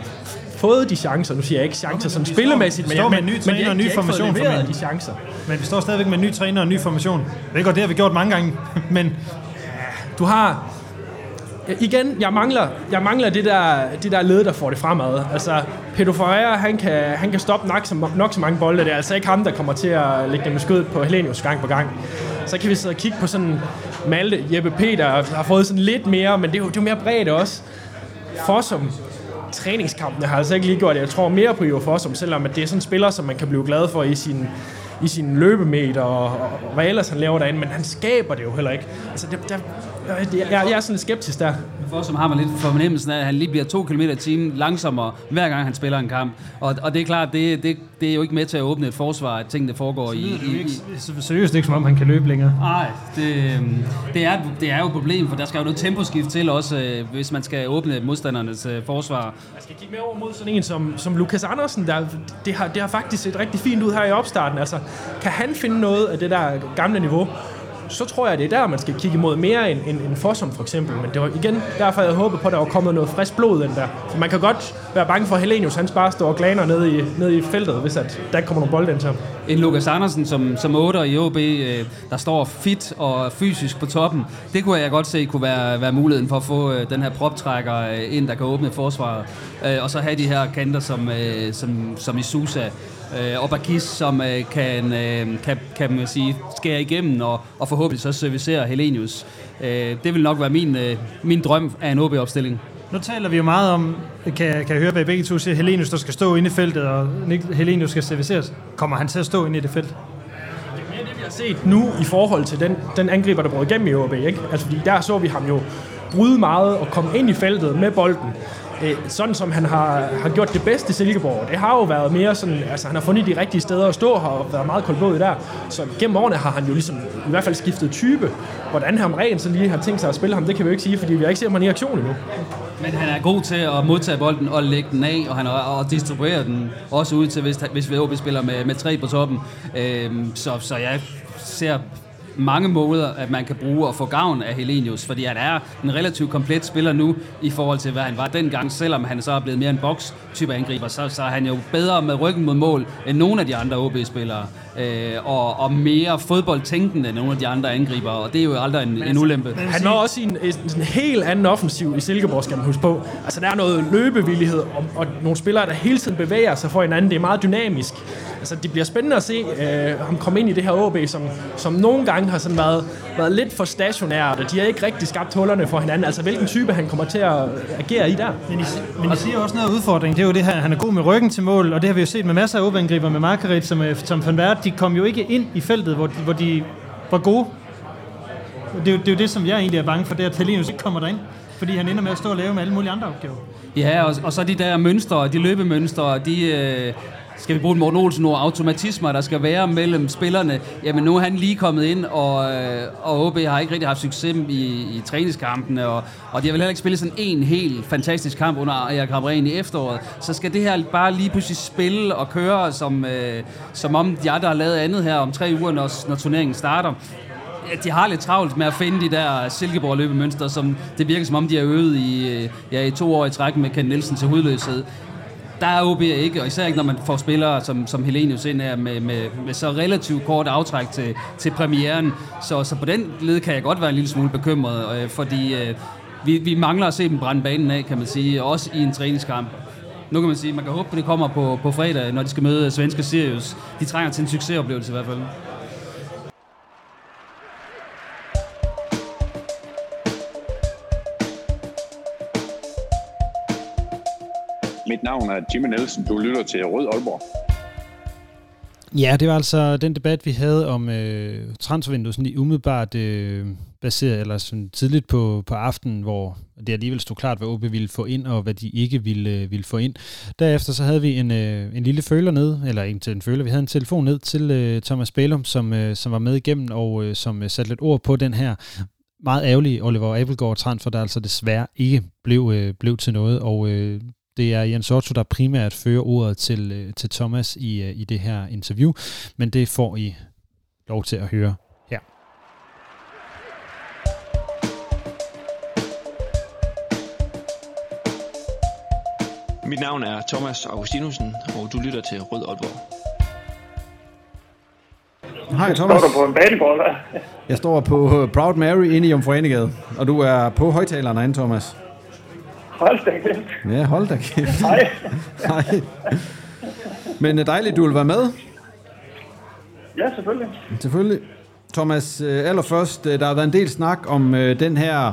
fået de chancer. Nu siger jeg ikke chancer som spillemæssigt, men, med en ny træner og ny formation, formentlig. de chancer. Men vi står stadigvæk med en ny træner og en ny formation. Jeg ved godt, det har vi gjort mange gange, men Du har... Øh, igen, jeg mangler, jeg mangler det der, det der led, der får det fremad. Altså, Pedro Ferreira, han kan, han kan stoppe nok så, nok så mange bolde. Det er altså ikke ham, der kommer til at lægge dem i på Helenius gang på gang. Så kan vi sidde og kigge på sådan Malte, Jeppe Peter har fået sådan lidt mere, men det er jo, det er jo mere bredt også. Fossum, træningskampene har altså ikke lige gjort det. Jeg tror mere på Ivo Fossum, selvom at det er sådan en spiller, som man kan blive glad for i sin, i sin løbemeter og, og, og hvad ellers han laver derinde, men han skaber det jo heller ikke. Altså, det, der, jeg, jeg, jeg er sådan skeptisk der. For som har man lidt fornemmelsen af, at han lige bliver to km i timen langsommere, hver gang han spiller en kamp. Og, og det er klart, det, det, det er jo ikke med til at åbne et forsvar, at tingene foregår i... er i, ikke, i seriøst ikke, som om han kan løbe længere. Nej, det, øhm, det, er, det er jo et problem, for der skal jo noget temposkift til også, øh, hvis man skal åbne modstandernes øh, forsvar. Jeg skal kigge med over mod sådan en som, som Lukas Andersen. Der, det, har, det har faktisk set rigtig fint ud her i opstarten. Altså, kan han finde noget af det der gamle niveau, så tror jeg, det er der, man skal kigge imod mere end, end, end Fossum for eksempel. Men det var igen derfor, jeg håber på, at der var kommet noget frisk blod ind der. For man kan godt være bange for, at Helenius han bare står og glaner nede i, ned i feltet, hvis at der ikke kommer nogle bolde ind til ham. En Lukas Andersen som, som 8 i OB, øh, der står fit og fysisk på toppen, det kunne jeg godt se kunne være, være muligheden for at få øh, den her proptrækker øh, ind, der kan åbne forsvaret. Øh, og så have de her kanter som, øh, som, som i Susa øh, og Bakis, som øh, kan, øh, kan, kan man sige, skære igennem og, og forhåbentlig så servicere Helenius. Øh, det vil nok være min, øh, min drøm af en OB-opstilling. Nu taler vi jo meget om, kan, kan jeg høre, hvad begge to siger, Helenius, der skal stå inde i feltet, og Helenius skal serviceres. Kommer han til at stå inde i det felt? mere det, vi har set nu i forhold til den, den angriber, der brød igennem i OB. Ikke? Altså, fordi der så vi ham jo bryde meget og komme ind i feltet med bolden. Øh, sådan som han har, har gjort det bedste i Silkeborg. Det har jo været mere sådan, altså han har fundet de rigtige steder at stå her og været meget koldblodig der. Så gennem årene har han jo ligesom i hvert fald skiftet type. Hvordan ham rent så lige har tænkt sig at spille ham, det kan vi jo ikke sige, fordi vi har ikke set ham i aktion endnu. Men han er god til at modtage bolden og lægge den af, og han er, og distribuere den også ud til, hvis, hvis vi spiller med, med tre på toppen. Øhm, så, så jeg ser mange måder, at man kan bruge og få gavn af Helenius, fordi han er en relativt komplet spiller nu, i forhold til, hvad han var dengang, selvom han så er blevet mere en boks-type angriber, så, så er han jo bedre med ryggen mod mål, end nogle af de andre OB-spillere, øh, og, og mere fodboldtænkende end nogle af de andre angriber, og det er jo aldrig en, en ulempe. Han var også i en, en, en helt anden offensiv i Silkeborg, skal man huske på. Altså, der er noget løbevillighed og, og nogle spillere, der hele tiden bevæger sig for hinanden. Det er meget dynamisk. Altså, det bliver spændende at se øh, ham komme ind i det her OB, som, som nogle gange har sådan været, været lidt for stationært, og de har ikke rigtig skabt hullerne for hinanden. Altså, hvilken type han kommer til at agere i der. Men I, men I siger også noget af udfordringen. Det er jo det her, han er god med ryggen til mål, og det har vi jo set med masser af OB-angriber med Margaret som, øh, som Van Vert. De kom jo ikke ind i feltet, hvor de, hvor de var gode. Det er, jo, det er jo det, som jeg egentlig er bange for, det er, at Helenius ikke kommer derind. Fordi han ender med at stå og lave med alle mulige andre opgaver. Ja, og, og så de der mønstre, de løbemønstre, de, øh, skal vi bruge Morten Olsen ord, automatismer, der skal være mellem spillerne. Jamen nu er han lige kommet ind, og, øh, og OB har ikke rigtig haft succes i, i træningskampene, og, og de har vel heller ikke spillet sådan en helt fantastisk kamp under Erik Hamren i efteråret. Så skal det her bare lige pludselig spille og køre, som, øh, som om de andre har lavet andet her om tre uger, når, når turneringen starter de har lidt travlt med at finde de der Silkeborg løbemønstre, som det virker som om, de har øvet i, øh, ja, i to år i træk med Ken Nielsen til hudløshed der er OB ikke, og især ikke, når man får spillere som, som Helenius ind her med, med, med så relativt kort aftræk til, til premieren. Så, så på den led kan jeg godt være en lille smule bekymret, øh, fordi øh, vi, vi mangler at se dem brænde banen af, kan man sige, også i en træningskamp. Nu kan man sige, man kan håbe, at det kommer på, på fredag, når de skal møde svenske Sirius. De trænger til en succesoplevelse i hvert fald. Mit navn er Jimmy Nielsen. Du lytter til Rød Aalborg. Ja, det var altså den debat, vi havde om øh, transfervinduet, sådan lige umiddelbart øh, baseret, eller sådan tidligt på, på aftenen, hvor det alligevel stod klart, hvad OB ville få ind, og hvad de ikke ville, øh, ville få ind. Derefter så havde vi en, øh, en lille føler ned, eller ikke til en føler, vi havde en telefon ned til øh, Thomas Bælum, som, øh, som var med igennem, og øh, som øh, satte lidt ord på den her meget ærgerlige Oliver Abelgaard transfer, der altså desværre ikke blev, øh, blev til noget, og øh, det er Jens Otto, der primært fører ordet til, øh, til Thomas i, øh, i det her interview, men det får I lov til at høre her. Mit navn er Thomas Augustinusen, og du lytter til Rød Aalborg. Hej Thomas. Står du på en banegård, hvad? Jeg står på Proud Mary inde i Omforenegade, og du er på højtalerne herinde, Thomas. Hold da kæft. Ja, hold da kæft. Hej. Hej. Men øh, dejligt, du vil være med. Ja, selvfølgelig. Selvfølgelig. Thomas, øh, allerførst, øh, der har været en del snak om den her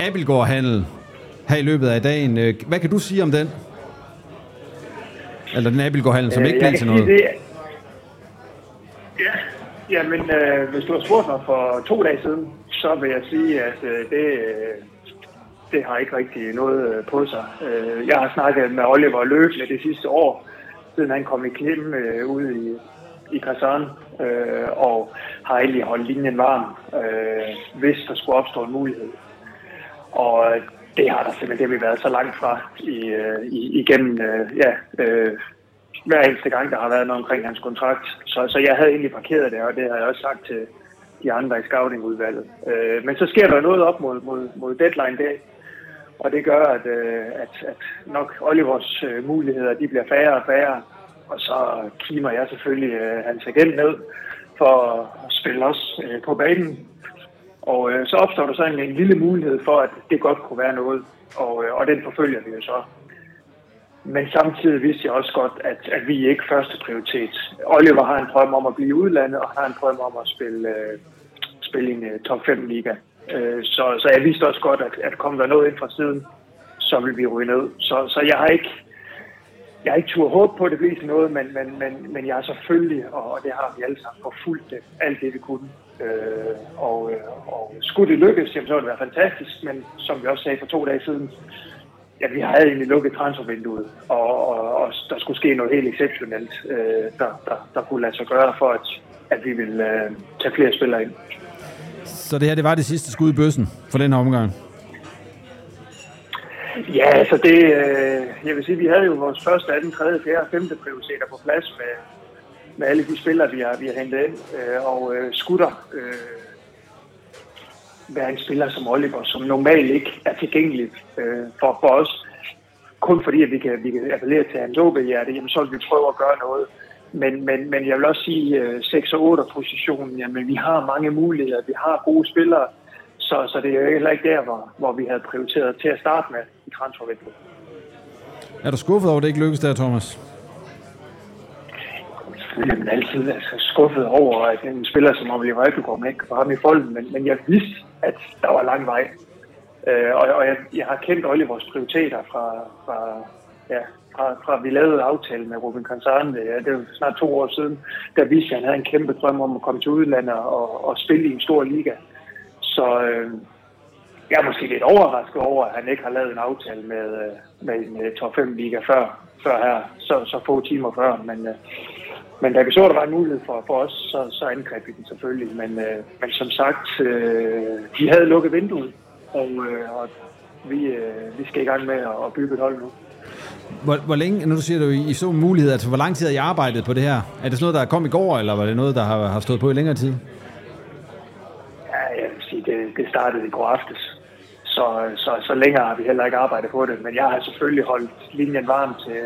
Abelgaard-handel her i løbet af dagen. Hvad kan du sige om den? Eller den Abelgaard-handel, som Øh, ikke blev til noget. Det. Ja, jamen, øh, hvis du har spurgt mig for to dage siden, så vil jeg sige, at øh, det, øh, det har ikke rigtig noget øh, på sig. Øh, jeg har snakket med Oliver løbende det sidste år, siden han kom i klemme øh, ude i, i Kazan, øh, og har egentlig holdt linjen varm, øh, hvis der skulle opstå en mulighed. Og det har der simpelthen det, vi været så langt fra i, øh, i, igennem øh, ja, øh, hver eneste gang, der har været noget omkring hans kontrakt. Så, så jeg havde egentlig parkeret det, og det har jeg også sagt til de andre i scoutingudvalget. Øh, men så sker der noget op mod, mod, mod deadline dag, og det gør, at, øh, at, at nok Olivers øh, muligheder de bliver færre og færre. Og så kimer jeg selvfølgelig øh, hans agent ned for at spille os på banen. Og så opstår der så en, en lille mulighed for, at det godt kunne være noget, og, og den forfølger vi jo så. Men samtidig vidste jeg også godt, at, at vi ikke er første prioritet. Oliver har en drøm om at blive udlandet, og har en drøm om at spille, øh, spille i en uh, top 5 liga. Øh, så, så jeg vidste også godt, at, at kom der noget ind fra siden, så ville vi ryge ned. Så, så jeg har ikke, jeg har ikke tur håb på, at det bliver til noget, men, men, men, men jeg er selvfølgelig, og det har vi alle sammen, forfulgt det, alt det vi kunne. Øh, og, øh, og skulle det lykkes, jamen, så ville det være fantastisk, men som vi også sagde for to dage siden, ja, vi havde egentlig lukket transfervinduet, og, og, og der skulle ske noget helt exceptionelt, øh, der, der, der kunne lade sig gøre for, at, at vi ville øh, tage flere spillere ind. Så det her, det var det sidste skud i bøssen for den her omgang. Ja, altså det, øh, jeg vil sige, vi havde jo vores første, anden, tredje, fjerde og femte prioriteter på plads med, med alle de spillere, vi har, vi har hentet ind. Øh, og øh, skutter øh, være en spiller som Oliver, som normalt ikke er tilgængelig øh, for, for os. Kun fordi, at vi kan, vi kan appellere til hans OB-hjerte, jamen så vil vi prøve at gøre noget. Men, men, men jeg vil også sige, øh, 6 og 8 positionen, jamen vi har mange muligheder, vi har gode spillere, så, så det er jo heller ikke der, hvor, hvor vi havde prioriteret til at starte med i transfervinduet. Er du skuffet over, at det ikke lykkedes der, Thomas? selvfølgelig er altid altså, skuffet over, at en spiller som Oliver Abelgaard ikke få ham i folden, men, men jeg vidste, at der var lang vej. Øh, og og jeg, jeg har kendt Olivers prioriteter fra, fra, ja, fra, fra vi lavede aftalen med Ruben Kansarne, ja, det er snart to år siden, der viste at han havde en kæmpe drøm om at komme til udlandet og, og spille i en stor liga. Så øh, jeg er måske lidt overrasket over, at han ikke har lavet en aftale med, øh, med en top 5 liga før, før her, så, så få timer før. Men, øh, men da vi så, at der var en mulighed for, for os, så, så angreb vi den selvfølgelig. Men, øh, men som sagt, øh, de havde lukket vinduet, og, øh, og vi, øh, vi skal i gang med at bygge et hold nu. Hvor, hvor længe, når du siger, du, I så en mulighed, altså hvor lang tid har I arbejdet på det her? Er det sådan noget, der kom i går, eller var det noget, der har, har stået på i længere tid? Ja, jeg vil sige, det, det startede i går aftes. Så, så, så længere har vi heller ikke arbejdet på det. Men jeg har selvfølgelig holdt linjen varm til,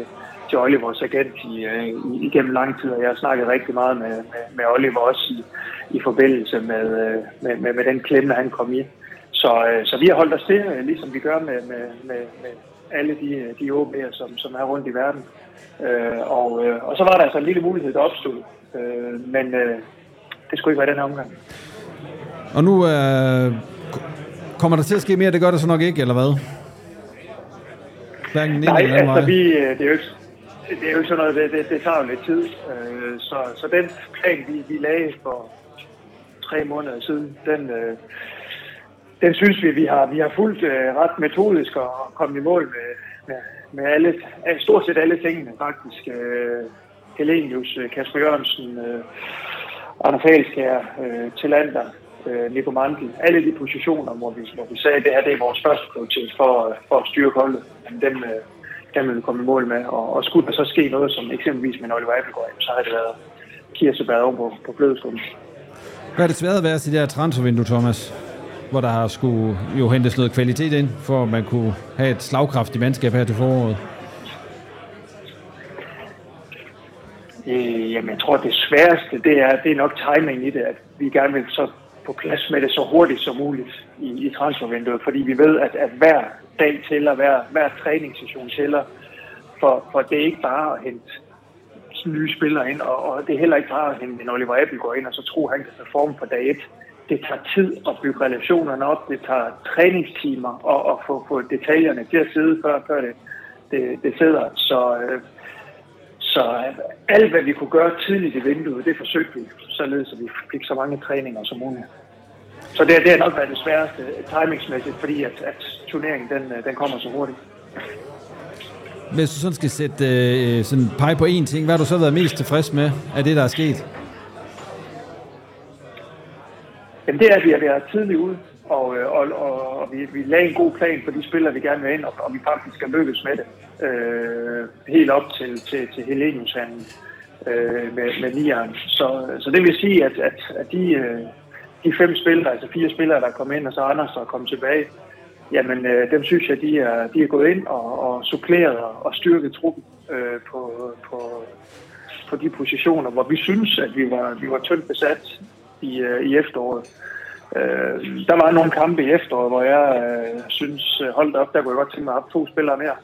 til Olivers agent i, øh, i, igennem lang tid, og jeg har snakket rigtig meget med, med, med Oliver også i, i forbindelse med, øh, med, med, med den klemme, han kom i. Så, øh, så vi har holdt os til, ligesom vi gør med, med, med, med alle de, de OB'er, som, som er rundt i verden. Øh, og, øh, og så var der altså en lille mulighed, der opstod. Øh, men øh, det skulle ikke være den her omgang. Og nu øh, kommer der til at ske mere, det gør det så nok ikke, eller hvad? Hverken Nej, eller altså vi, øh, det er jo ikke, det er jo ikke sådan noget, det, det, det tager jo lidt tid. Øh, så, så den plan, vi, vi lagde for tre måneder siden, den, øh, den synes vi, vi har, vi har fulgt øh, ret metodisk og kommet i mål med, med, med alle, stort set alle tingene faktisk. Øh, Helenius, øh, Kasper Jørgensen, øh, Anders Halskær, øh, Tillander, øh, Nico Mandel. Alle de positioner, hvor vi, hvor vi sagde, at det her det er vores første prioritet for, øh, for at styre holdet. Men dem, øh, dem vil vi komme i mål med. Og, og skulle der så ske noget, som eksempelvis med Oliver Appelgaard, så har det været kirsebær over på, på blødskolen. Hvad er det svært at være til det her transfervindue, Thomas? Hvor der har skulle jo hentes noget kvalitet ind, for at man kunne have et slagkraftigt mandskab her til foråret? Øh, jamen, jeg tror, det sværeste, det er, det er nok timing i det, at vi gerne vil så på plads med det så hurtigt som muligt i, i transfervinduet, fordi vi ved, at, at hver dag tæller, hver, hver træningssession tæller, for, for det er ikke bare at hente nye spillere ind, og, og det er heller ikke bare at hente en Oliver Appelgaard ind, og så tro, han kan performe fra dag 1 det tager tid at bygge relationerne op, det tager træningstimer og at få, få detaljerne til at sidde, før, før det, det, det sidder. Så, øh, så øh, alt, hvad vi kunne gøre tidligt i vinduet, det forsøgte vi, således at vi fik så mange træninger som muligt. Så det, det har nok været det sværeste øh, timingsmæssigt, fordi at, at turneringen den, øh, den kommer så hurtigt. Hvis du sådan skal sætte øh, sådan pege på én ting, hvad har du så været mest tilfreds med af det, der er sket? Jamen det er, at vi har været tidligt ude, og, øh, og, og, og vi, vi lagde en god plan for de spillere, vi gerne vil ind, og, og vi faktisk skal lykkes med det. Øh, helt op til, til, til helenius øh, med, med nieren. Så, så det vil sige, at, at, at de, øh, de fem spillere, altså fire spillere, der kom ind, og så Anders, der kom tilbage, jamen øh, dem synes jeg, de er, de er gået ind og, og suppleret og styrket truppen øh, på, på, på de positioner, hvor vi synes, at vi var, vi var tyndt besat i, øh, i efteråret. Øh, der var nogle kampe i efteråret, hvor jeg øh, synes, øh, holdt op, der kunne jeg godt tænke mig at have to spillere mere.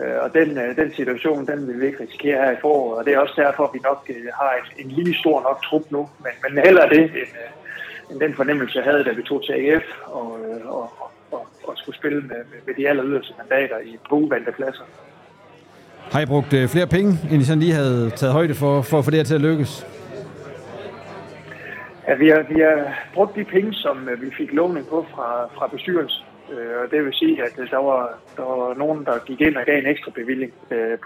Øh, og den, øh, den situation, den vil vi ikke risikere her i foråret, og det er også derfor, at vi nok øh, har en, en lige stor nok trup nu. Men, men heller det, end, øh, end den fornemmelse, jeg havde, da vi tog til AF og, øh, og, og, og skulle spille med, med de aller yderste mandater i på pladser. Har I brugt øh, flere penge, end I sådan lige havde taget højde for, for at få det her til at lykkes? Ja, vi har, vi har brugt de penge, som øh, vi fik lovning på fra, fra bestyrelsen. Øh, og det vil sige, at øh, der var, der var nogen, der gik ind og gav en ekstra bevilling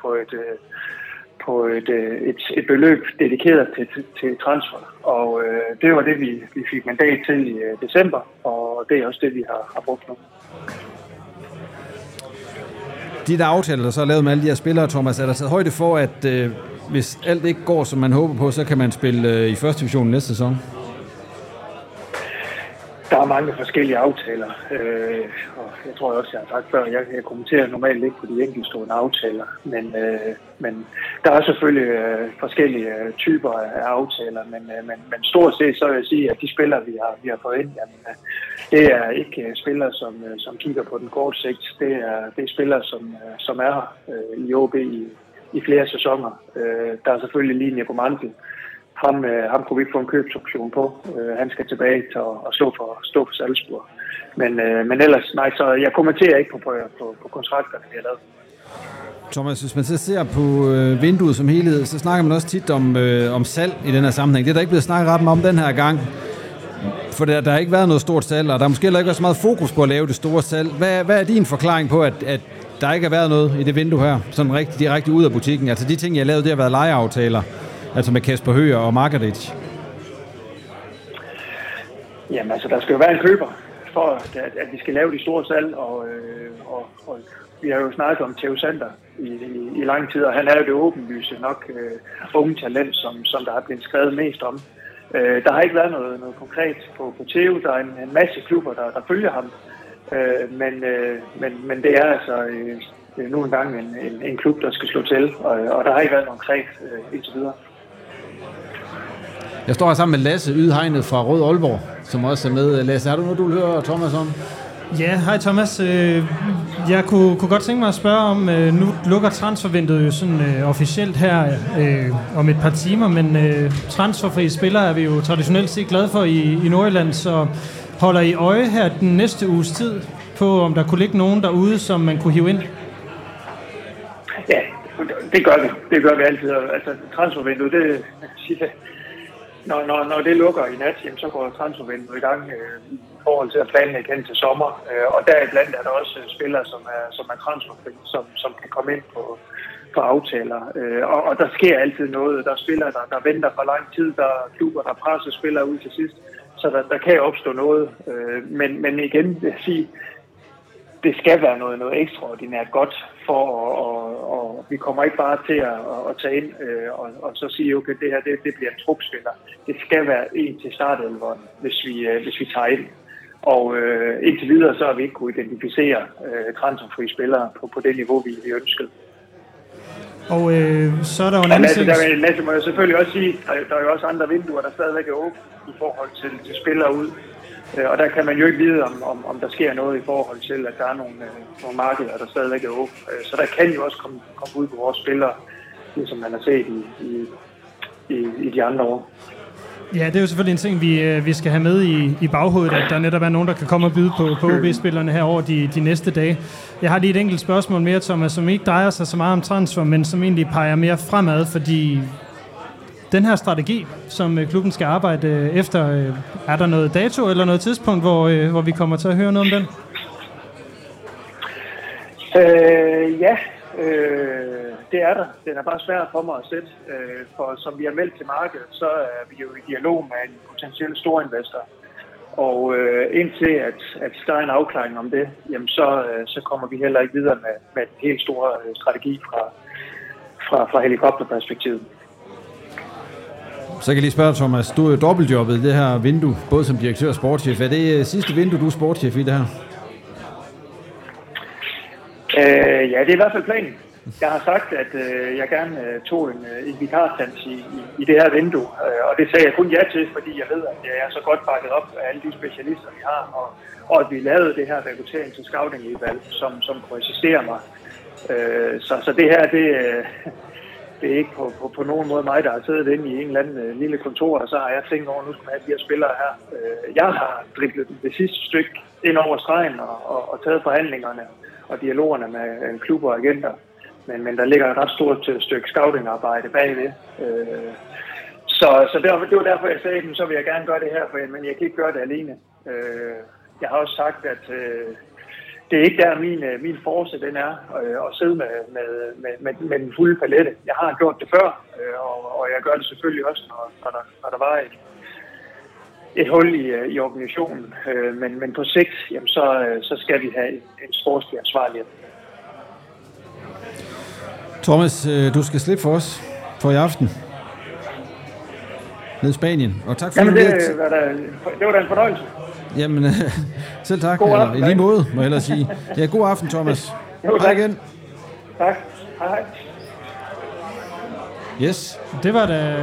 på et, på et, et, et beløb dedikeret til, til, til transfer. Og øh, det var det, vi, vi fik mandat til i december, og det er også det, vi har, har brugt nu. De der aftaler, der så er lavet med alle de her spillere, Thomas, er der taget højde for, at øh, hvis alt ikke går, som man håber på, så kan man spille øh, i første division næste sæson? Der er mange forskellige aftaler, øh, og jeg tror også, jeg har sagt før, jeg, jeg kommenterer normalt ikke på de enkeltstående aftaler, men, øh, men der er selvfølgelig øh, forskellige øh, typer af aftaler, men, øh, men, men stort set så vil jeg sige, at de spillere, vi har, vi har fået ind, jamen, øh, det er ikke øh, spillere, som, øh, som kigger på den korte sigt, det er, det er spillere, som, øh, som er her øh, i OB i, i flere sæsoner. Øh, der er selvfølgelig linje på Mantel, ham, øh, ham kunne vi ikke få en købsoption på. Øh, han skal tilbage til at, at stå for, stå for Salzburg. Men, øh, men ellers, nej, så jeg kommenterer ikke på, på, på, på kontrakterne, vi har lavet. Thomas, hvis man så ser på øh, vinduet som helhed, så snakker man også tit om, øh, om salg i den her sammenhæng. Det er der ikke blevet snakket ret meget om den her gang. for der, der har ikke været noget stort salg, og der er måske heller ikke været så meget fokus på at lave det store salg. Hvad, hvad er din forklaring på, at, at der ikke har været noget i det vindue her, sådan rigtig direkte ud af butikken? Altså de ting, jeg lavede, det har været lejeaftaler, altså med Kasper Høger og Margaret. Jamen altså, der skal jo være en køber for, at, at vi skal lave de store salg, og, øh, og, og vi har jo snakket om Theo Sander i, i, i lang tid, og han er jo det åbenlyse nok øh, unge talent, som, som der er blevet skrevet mest om. Øh, der har ikke været noget, noget konkret på, på Theo. Der er en, en masse klubber, der, der følger ham. Øh, men, øh, men, men det er altså øh, nu engang en, en, en klub, der skal slå til, og, og der har ikke været noget konkret øh, indtil videre. Jeg står her sammen med Lasse Ydhegnet fra Rød Aalborg, som også er med. Lasse, har du noget, du vil høre Thomas om? Ja, hej Thomas. Øh, jeg kunne, kunne godt tænke mig at spørge om, øh, nu lukker transfervinduet jo sådan øh, officielt her øh, om et par timer, men øh, transferfri spillere er vi jo traditionelt set glade for i, i Nordjylland, så holder I øje her den næste uges tid på, om der kunne ligge nogen derude, som man kunne hive ind? Ja, det gør vi. Det gør vi altid. Altså transfervinduet, det, når, når, når det lukker i nat, jamen, så går transfervinduet i gang øh, i forhold til at planlægge hen til sommer. Øh, og deriblandt er der også øh, spillere, som er, som er transferfri, som, som kan komme ind på, på aftaler. Øh, og, og der sker altid noget. Der er spillere, der, der venter for lang tid. Der er klubber, der presser spillere ud til sidst. Så der, der kan opstå noget. Øh, men, men igen vil jeg sige, det skal være noget, noget ekstraordinært godt for, og, og, vi kommer ikke bare til at, at tage ind øh, og, og så sige, okay, det her det, det bliver en trupspiller. Det skal være en til startelveren, hvis vi, øh, hvis vi tager ind. Og øh, indtil videre så har vi ikke kunne identificere øh, transferfri spillere på, på det niveau, vi, vi ønskede. Og øh, så er der jo en anden. Der, Lasse må jeg selvfølgelig også sige, der, der er jo også andre vinduer, der stadigvæk er åbne i forhold til, til spillere ud. Øh, og der kan man jo ikke vide, om, om, om der sker noget i forhold til, at der er nogle, øh, nogle markeder, der stadigvæk er åbne. Øh, så der kan jo også komme, komme ud på vores spillere, ligesom man har set i, i, i, i de andre år. Ja, det er jo selvfølgelig en ting, vi, øh, vi skal have med i, i baghovedet, at der netop er nogen, der kan komme og byde på, på OB-spillerne her over de, de næste dage. Jeg har lige et enkelt spørgsmål mere, Thomas, som ikke drejer sig så meget om transfer, men som egentlig peger mere fremad, fordi den her strategi, som øh, klubben skal arbejde øh, efter, øh, er der noget dato eller noget tidspunkt, hvor, hvor vi kommer til at høre noget om den? Øh, ja, øh, det er der. Den er bare svær for mig at sætte, øh, for som vi har meldt til markedet, så er vi jo i dialog med en potentiel storinvestor. Og øh, indtil at, at der er en afklaring om det, jamen så, øh, så kommer vi heller ikke videre med, med en helt stor strategi fra, fra, fra helikopterperspektivet. Så kan jeg lige spørge, Thomas, du er jo dobbeltjobbet i det her vindue, både som direktør og sportschef. Er det øh, sidste vindue, du er sportschef i det her? Øh, ja, det er i hvert fald planen. Jeg har sagt, at øh, jeg gerne øh, tog en, øh, en vikarstans i, i, i det her vindue, øh, og det sagde jeg kun ja til, fordi jeg ved, at jeg er så godt bakket op af alle de specialister, vi har, og, og at vi lavede det her rekruttering til scouting som, som kunne assistere mig. Øh, så, så det her, det, øh, det er ikke på, på, på nogen måde mig, der har siddet inde i en eller anden øh, lille kontor, og så har jeg tænkt over, nu skal man have de her spillere her. Øh, jeg har driblet det sidste stykke ind over stregen og, og, og taget forhandlingerne og dialogerne med øh, klubber og agenter. Men, men der ligger et ret stort øh, stykke scouting-arbejde bagved. Øh, så, så det, var, det var derfor, jeg sagde, at så vil jeg gerne gøre det her, for, men jeg kan ikke gøre det alene. Øh, jeg har også sagt, at øh, det er ikke der, min, øh, min force den er, øh, at sidde med, med, med, med, med den fulde palette. Jeg har gjort det før, øh, og, og jeg gør det selvfølgelig også, når, når, der, når der var et, et hul i, i organisationen. Men, men på sigt, jamen, så, så skal vi have en, en sportslig ansvarlig. Thomas, du skal slippe for os for i aften. Ned i Spanien. Og tak for Jamen, det, det, var da, det var da en fornøjelse. Jamen, selv tak. God aften, Eller, I lige måde, må jeg ellers sige. Ja, god aften, Thomas. jo, tak. Hej igen. Tak. Hej. Yes. Det var da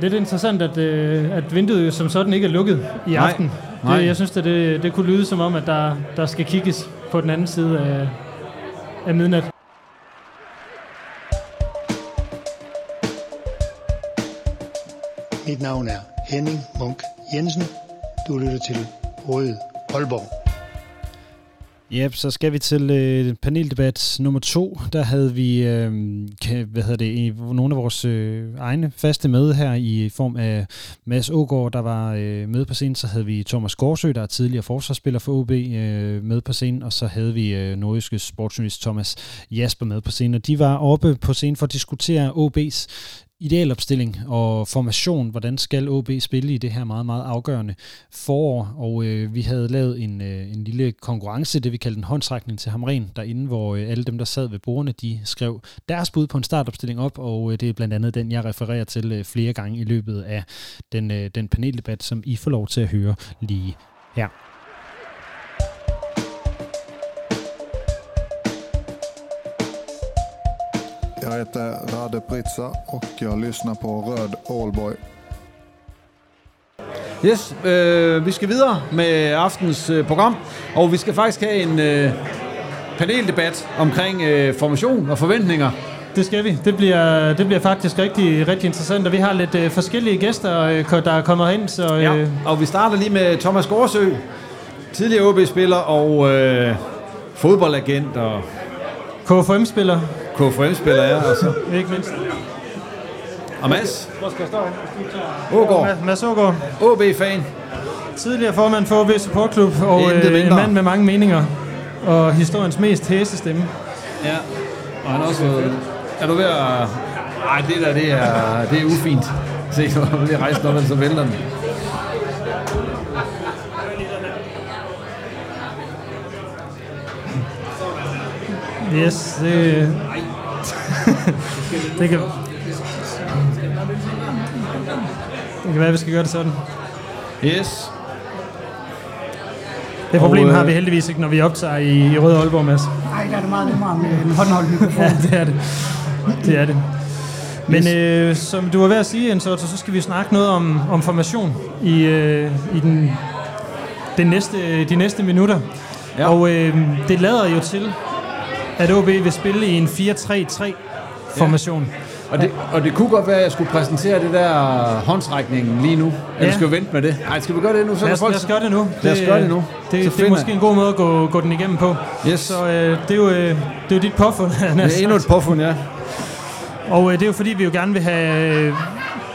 lidt interessant, at, øh, at vinduet som sådan ikke er lukket i Nej. aften. Nej. Det, jeg synes, at det, det kunne lyde som om, at der, der skal kigges på den anden side af, af midnat. Mit navn er Henning Munk Jensen. Du lytter til Rød Aalborg. Ja, så skal vi til øh, paneldebat nummer to. Der havde vi øh, hvad hedder det, nogle af vores øh, egne faste med her i form af Mads Ågaard, der var øh, med på scenen. Så havde vi Thomas Gårdsø, der er tidligere forsvarsspiller for OB, øh, med på scenen. Og så havde vi øh, nordiske sportsjournalist Thomas Jasper med på scenen. Og de var oppe på scenen for at diskutere OB's idealopstilling og formation, hvordan skal OB spille i det her meget, meget afgørende forår. Og øh, vi havde lavet en, øh, en lille konkurrence, det vi kaldte en håndtrækning til Hamren, derinde, hvor øh, alle dem, der sad ved bordene, de skrev deres bud på en startopstilling op, og øh, det er blandt andet den, jeg refererer til øh, flere gange i løbet af den, øh, den paneldebat, som I får lov til at høre lige her. Jag heter Rade Pritsa och jag lyssnar på Röd Allboy. Yes, øh, vi skal videre med aftens øh, program, og vi skal faktisk have en øh, paneldebat omkring øh, formation og forventninger. Det skal vi. Det bliver, det bliver faktisk rigtig, rigtig interessant, og vi har lidt øh, forskellige gæster, øh, der er kommet ind. Så, øh, ja, og vi starter lige med Thomas Gårdsø, tidligere OB-spiller og øh, fodboldagent og... KFM-spiller. KFM-spiller, ja. Og så. Ikke mindst. Og Mads? Hvor skal jeg stå hen? Ågaard. Mads Ågaard. OB-fan. Tidligere formand for OB Support Club, og øh, en mand med mange meninger. Og historiens mest hæse stemme. Ja, og han er også... Er du ved at... Ej, det der, det er, det er ufint. Se, hvor vi rejser op, så vælter den. Yes, det... det kan... Det kan være, at vi skal gøre det sådan. Yes. Det problem og, har vi heldigvis ikke, når vi optager i, i Røde Aalborg, Mads. Nej, der er det meget nemmere med en håndholdt mikrofon. ja, det er det. Det er det. Men øh, som du var ved at sige, Ensorto, så skal vi snakke noget om, om formation i, øh, i den, den næste, de næste minutter. Ja. Og øh, det lader jo til, at OB vil spille i en 4-3-3-formation. Ja. Og det, og det kunne godt være, at jeg skulle præsentere det der håndsrækning lige nu. Eller ja. skal vi vente med det? Nej, skal vi gøre det nu? Så lad, os, folk... lad os gøre det nu. Lad os gøre det nu. Det, det, det er måske en god måde at gå, gå den igennem på. Yes. Så øh, det, er jo, øh, det er jo dit påfund. Det er endnu et påfund, ja. Og øh, det er jo fordi, vi jo gerne vil have...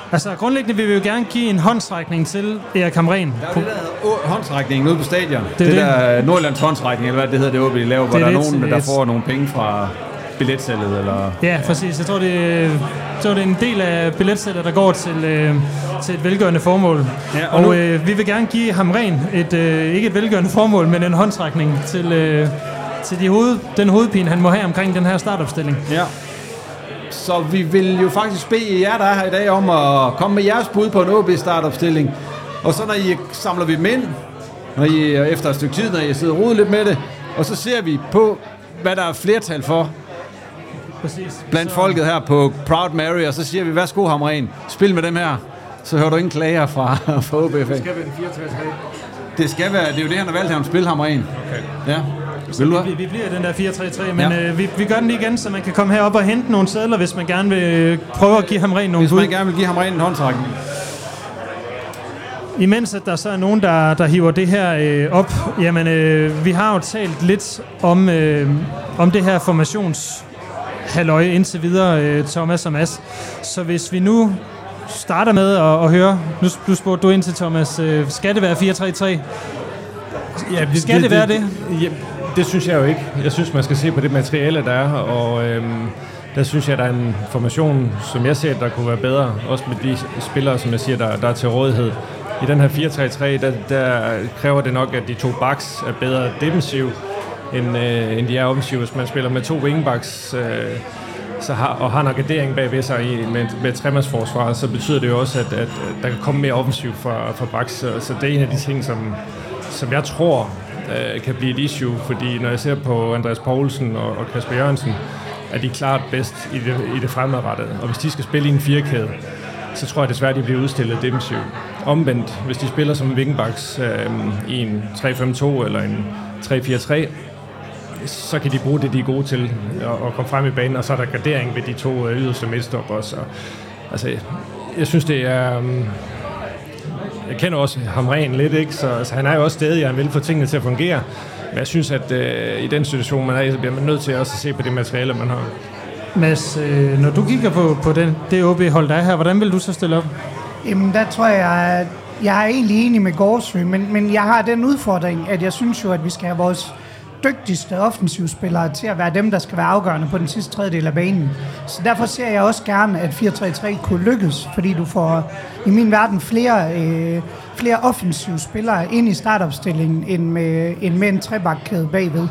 Øh, altså grundlæggende vil vi jo gerne give en håndstrækning til Erik Hamren. Der er jo det der håndstrækning ude på stadion. Det, det, det der Nordlands håndstrækning, eller hvad det hedder det de laver, hvor der er nogen, der får nogle penge fra billetsælget? Eller? Ja, præcis. Jeg tror, det, så det er en del af billetsælget, der går til, øh, til et velgørende formål. Ja, og og øh, vi vil gerne give ham ren et, øh, ikke et velgørende formål, men en håndtrækning til, øh, til de hoved, den hovedpine, han må have omkring den her startopstilling. Ja. Så vi vil jo faktisk bede jer, der er her i dag, om at komme med jeres bud på en OB startopstilling. Og så når I samler vi dem ind, når I, efter et stykke tid, når I sidder og lidt med det, og så ser vi på, hvad der er flertal for Præcis. blandt så... folket her på Proud Mary, og så siger vi, værsgo Hamren, spil med dem her. Så hører du ingen klager fra, fra OBF. Det skal være en 4 3 Det skal være, det er jo det, han har valgt her, spil Hamren. Okay. Ja. Vil du vi, vi bliver den der 4-3-3, men ja. øh, vi, vi gør den lige igen, så man kan komme herop og hente nogle sædler, hvis man gerne vil prøve at give ham ren nogle Hvis man gerne vil give ham ren en håndtrækning. Imens at der så er nogen, der, der hiver det her øh, op, jamen øh, vi har jo talt lidt om, øh, om det her formations halløj indtil videre, øh, Thomas og Mads. Så hvis vi nu starter med at, at høre, nu, nu spurgte du ind til Thomas, øh, skal det være 4-3-3? Ja, det, skal det, det være det? det? Ja, det synes jeg jo ikke. Jeg synes, man skal se på det materiale, der er, og øhm, der synes jeg, der er en formation, som jeg ser, der kunne være bedre, også med de spillere, som jeg siger, der, der er til rådighed. I den her 4-3-3, der, der kræver det nok, at de to backs er bedre defensiv, end, øh, end de er offensive. Hvis man spiller med to wingbacks øh, så har, og har en gardering bagved sig i, med, med tremandsforsvar, så betyder det jo også, at, at, der kan komme mere offensiv fra, fra backs. Så, så det er en af de ting, som, som jeg tror øh, kan blive et issue, fordi når jeg ser på Andreas Poulsen og, og Kasper Jørgensen, er de klart bedst i det, i det fremadrettede. Og hvis de skal spille i en firkæde, så tror jeg desværre, de bliver udstillet defensivt. Omvendt, hvis de spiller som wingbacks øh, i en 3-5-2 eller en 3-4-3, så kan de bruge det, de er gode til at, komme frem i banen, og så er der gardering ved de to øh, yderste midtstop også. Og, altså, jeg synes, det er... Øh, jeg kender også ham ren lidt, ikke? Så, så han er jo også stadig, at han vil få tingene til at fungere. Men jeg synes, at øh, i den situation, man er i, så bliver man nødt til også at se på det materiale, man har. Mads, øh, når du kigger på, på den, det OB-hold, der er her, hvordan vil du så stille op? Jamen, der tror jeg, at jeg er egentlig enig med Gårdsø, men, men jeg har den udfordring, at jeg synes jo, at vi skal have vores dygtigste offensivspillere til at være dem, der skal være afgørende på den sidste tredjedel af banen. Så derfor ser jeg også gerne, at 4-3-3 kunne lykkes, fordi du får i min verden flere, øh, flere offensive spillere ind i startopstillingen, end med, end med en trebakkæde bagved.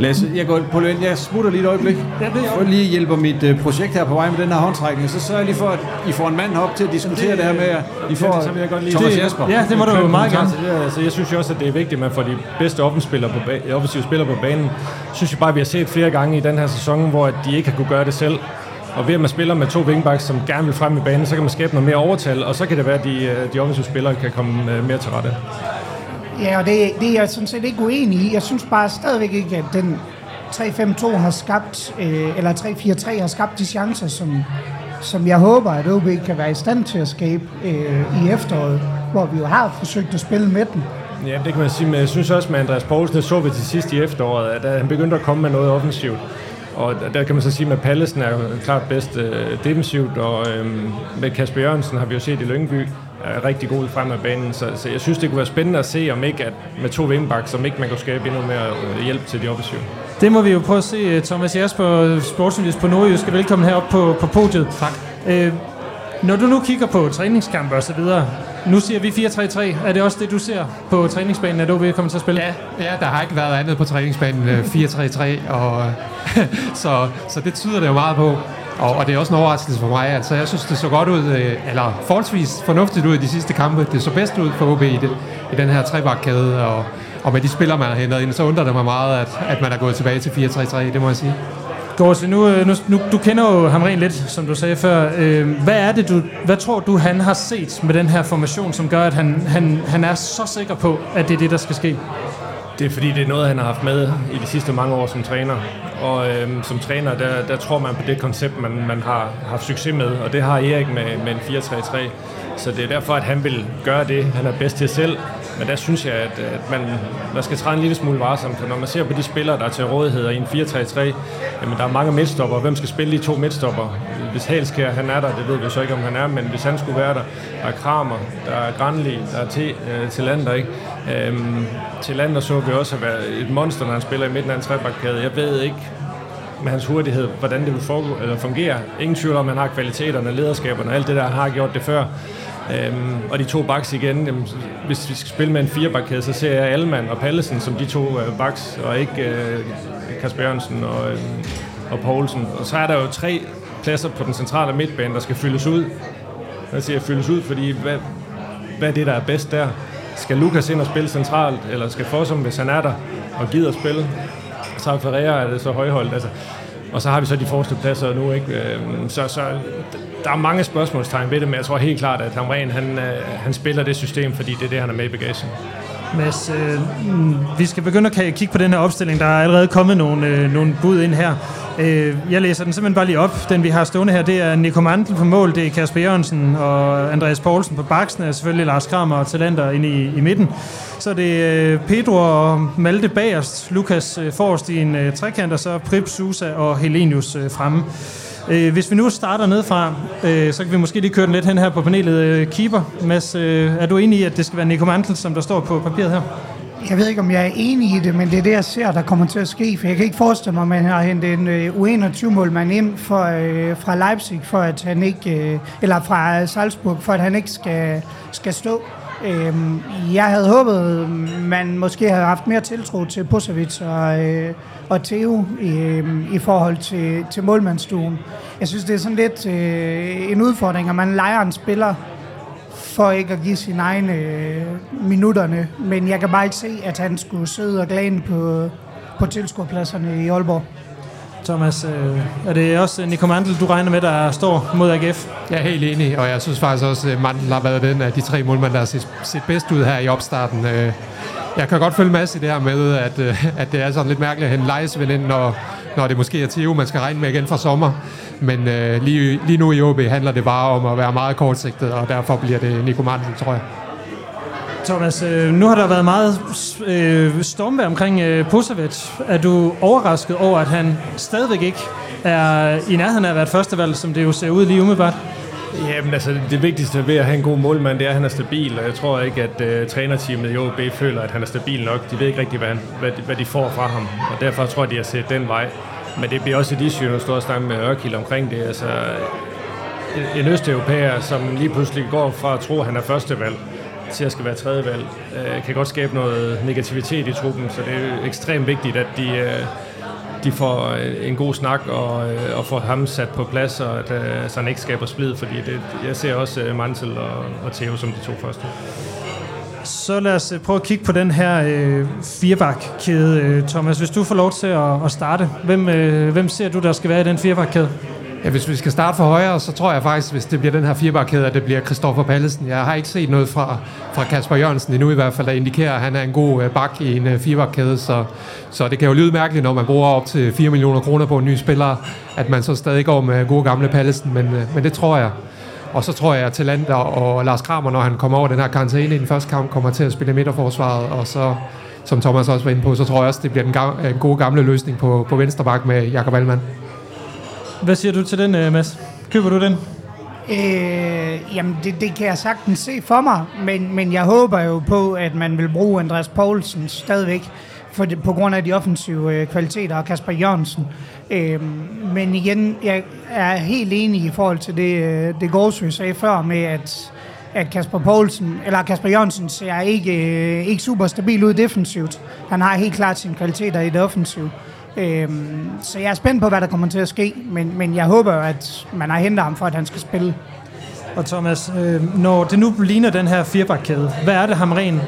Lasse, jeg går på løn. Jeg smutter lige et øjeblik. Jeg lige hjælpe mit uh, projekt her på vej med den her håndtrækning. Så sørger jeg lige for, at I får en mand op til at diskutere det, det her med, at I får så vil jeg godt lige Thomas det, Jasper. Ja, det må du jo meget gerne. Altså, jeg synes jo også, at det er vigtigt, at man får de bedste offensive offensive spillere på banen. Jeg synes jo bare, at vi har set flere gange i den her sæson, hvor de ikke har kunne gøre det selv. Og ved at man spiller med to wingbacks, som gerne vil frem i banen, så kan man skabe noget mere overtal, og så kan det være, at de, øh, de offensive spillere kan komme øh, mere til rette. Ja, og det, det er jeg sådan set ikke uenig i. Jeg synes bare stadigvæk ikke, at den 3-5-2 har skabt, øh, eller 3-4-3 har skabt de chancer, som, som jeg håber, at OB kan være i stand til at skabe øh, i efteråret, hvor vi jo har forsøgt at spille med den. Ja, det kan man sige, men jeg synes også med Andreas Poulsen, det så vi til sidst i efteråret, at han begyndte at komme med noget offensivt. Og der kan man så sige, at Pallesen er jo klart bedst øh, defensivt, og øh, med Kasper Jørgensen har vi jo set i Lyngby, er rigtig god frem af banen, så, så jeg synes, det kunne være spændende at se, om ikke at med to wingbacks, som ikke man kunne skabe endnu mere øh, hjælp til de offensive. Det må vi jo prøve at se. Thomas Jasper, sportsjournalist på Nordjysk, velkommen herop på, på podiet. Tak. Øh, når du nu kigger på træningskampe og så videre, nu siger vi 4-3-3. Er det også det, du ser på træningsbanen, at OB kommer til at spille? Ja, ja der har ikke været andet på træningsbanen øh, 4-3-3, og, så, så det tyder det jo meget på. Og, og det er også en overraskelse for mig. Altså, jeg synes, det så godt ud, øh, eller forholdsvis fornuftigt ud i de sidste kampe. Det så bedst ud for OB i, det, i den her trebakkæde, og, og med de spillere, man har hentet ind, så undrer det mig meget, at, at man er gået tilbage til 4-3-3, det må jeg sige. Gårds, nu, øh, nu, nu, du kender jo ham rent lidt, som du sagde før. Øh, hvad er det, du, hvad tror du, han har set med den her formation, som gør, at han, han, han er så sikker på, at det er det, der skal ske? Det er fordi, det er noget, han har haft med i de sidste mange år som træner. Og øhm, som træner, der, der tror man på det koncept, man, man har haft succes med. Og det har Erik med, med en 4-3-3. Så det er derfor, at han vil gøre det, han er bedst til selv. Men der synes jeg, at, at man, man skal træde en lille smule varsomt. For når man ser på de spillere, der er til rådighed i en 4-3-3, jamen der er mange midtstopper. Hvem skal spille de to midtstopper? Hvis Halskær, han er der, det ved vi så ikke, om han er, men hvis han skulle være der, der er Kramer, der er Granli, der er til, øh, til Lander, ikke? Øhm, til Lander så vi også have et monster, når han spiller i midten af en trebakkæde. Jeg ved ikke, med hans hurtighed, hvordan det vil foregå, eller fungere. Ingen tvivl om, at han har kvaliteterne, lederskaberne og alt det der, han har gjort det før. Øhm, og de to backs igen, jamen, hvis vi skal spille med en firebakkæde, så ser jeg Alman og Pallesen som de to øh, backs, og ikke øh, Kasper Jørgensen og, øh, og Poulsen. Og så er der jo tre pladser på den centrale midtbane, der skal fyldes ud. Jeg siger fyldes ud, fordi hvad, hvad er det, der er bedst der? Skal Lukas ind og spille centralt, eller skal Fossum, hvis han er der, og gider spille? Så Ferreira er det så højholdt. Altså, og så har vi så de forreste pladser nu, ikke? Øhm, så, så der er mange spørgsmålstegn ved det, men jeg tror helt klart, at Hamren, han, øh, han spiller det system, fordi det er det, han er med i bagagen. Mads, øh, mm, vi skal begynde at kigge på den her opstilling. Der er allerede kommet nogle, øh, nogle bud ind her. Øh, jeg læser den simpelthen bare lige op. Den vi har stående her, det er Nico Mantel på mål, det er Kasper Jørgensen og Andreas Poulsen på baksen, og selvfølgelig Lars Kramer og Talenter inde i, i midten. Så det er Pedro og Malte bagerst, Lukas øh, forrest i en øh, trekant, og så Prip, Susa og Helenius øh, fremme. Øh, hvis vi nu starter nedfra, øh, så kan vi måske lige køre den lidt hen her på panelet. Øh, keeper, Mads, øh, er du enig i, at det skal være Nico Mantel, som der står på papiret her? Jeg ved ikke, om jeg er enig i det, men det er det, jeg ser, der kommer til at ske. For jeg kan ikke forestille mig, at man har hentet en øh, U21-målmand ind for, øh, fra Leipzig, for at han ikke, øh, eller fra øh, Salzburg, for at han ikke skal, skal stå. Øhm, jeg havde håbet, man måske havde haft mere tiltro til Pusovic og, øh, og Theo i, i forhold til, til målmandsstuen. Jeg synes, det er sådan lidt øh, en udfordring, at man leger en spiller for ikke at give sine egne øh, minutterne. Men jeg kan bare ikke se, at han skulle sidde og glane på, på tilskuerpladserne i Aalborg. Thomas, øh, er det også Nico Mandel, du regner med, der står mod AGF? Jeg er helt enig, og jeg synes faktisk også, at Mandel har været den af de tre målmænd, der har set, set bedst ud her i opstarten. Øh, jeg kan godt følge masse i det her med, at, at det er sådan lidt mærkeligt at hente lejesvind ind, når, når det måske er Theo, man skal regne med igen fra sommer. Men øh, lige, lige nu i OB handler det bare om at være meget kortsigtet, og derfor bliver det Nico Martin, tror jeg. Thomas, øh, nu har der været meget øh, stormvær omkring øh, Er du overrasket over, at han stadigvæk ikke er i nærheden af at være et førstevalg, som det jo ser ud lige umiddelbart? Jamen altså, det vigtigste ved at have en god målmand, det er, at han er stabil, og jeg tror ikke, at uh, trænerteamet i OB føler, at han er stabil nok. De ved ikke rigtig, hvad, han, hvad, de, hvad de får fra ham, og derfor tror jeg, de har set den vej. Men det bliver også et issue, når du står og snakker med Ørkild omkring det. Altså, en østeuropæer, som lige pludselig går fra at tro, at han er førstevalg, til at skal være tredjevalg, uh, kan godt skabe noget negativitet i truppen, så det er ekstremt vigtigt, at de, uh, de får øh, en god snak og, øh, og får ham sat på plads, og at, øh, så han ikke skaber splid, fordi det, jeg ser også Mansel og, og Theo som de to første. Så lad os prøve at kigge på den her øh, firebakkæde, Thomas. Hvis du får lov til at, at starte, hvem, øh, hvem ser du, der skal være i den firebakkæde? Ja, hvis vi skal starte for højre, så tror jeg faktisk, hvis det bliver den her firebarkæde, at det bliver Christoffer Pallesen. Jeg har ikke set noget fra, fra Kasper Jørgensen endnu i hvert fald, der indikerer, at han er en god øh, bak i en uh. Så, så det kan jo lyde mærkeligt, når man bruger op til 4 millioner kroner på en ny spiller, at man så stadig går med gode gamle Pallesen, men, øh, men det tror jeg. Og så tror jeg, at Talander og Lars Kramer, når han kommer over den her karantæne i den første kamp, kommer til at spille midterforsvaret, og så som Thomas også var inde på, så tror jeg også, det bliver den, ga- en god gamle løsning på, på venstre bak med Jakob Allmann. Hvad siger du til den, øh, Mads? Køber du den? Øh, jamen, det, det kan jeg sagtens se for mig, men, men jeg håber jo på, at man vil bruge Andreas Poulsen stadigvæk, for det, på grund af de offensive øh, kvaliteter, og Kasper Jørgensen. Øh, men igen, jeg er helt enig i forhold til det, øh, det Gårdsø sagde før med, at at Kasper Poulsen, eller Kasper Jørgensen ser ikke, øh, ikke super stabil ud defensivt. Han har helt klart sine kvaliteter i det offensive. Øhm, så jeg er spændt på, hvad der kommer til at ske, men, men jeg håber, at man har hentet ham for, at han skal spille. Og Thomas, øh, når det nu ligner den her firebakkæde, hvad er det, Hamren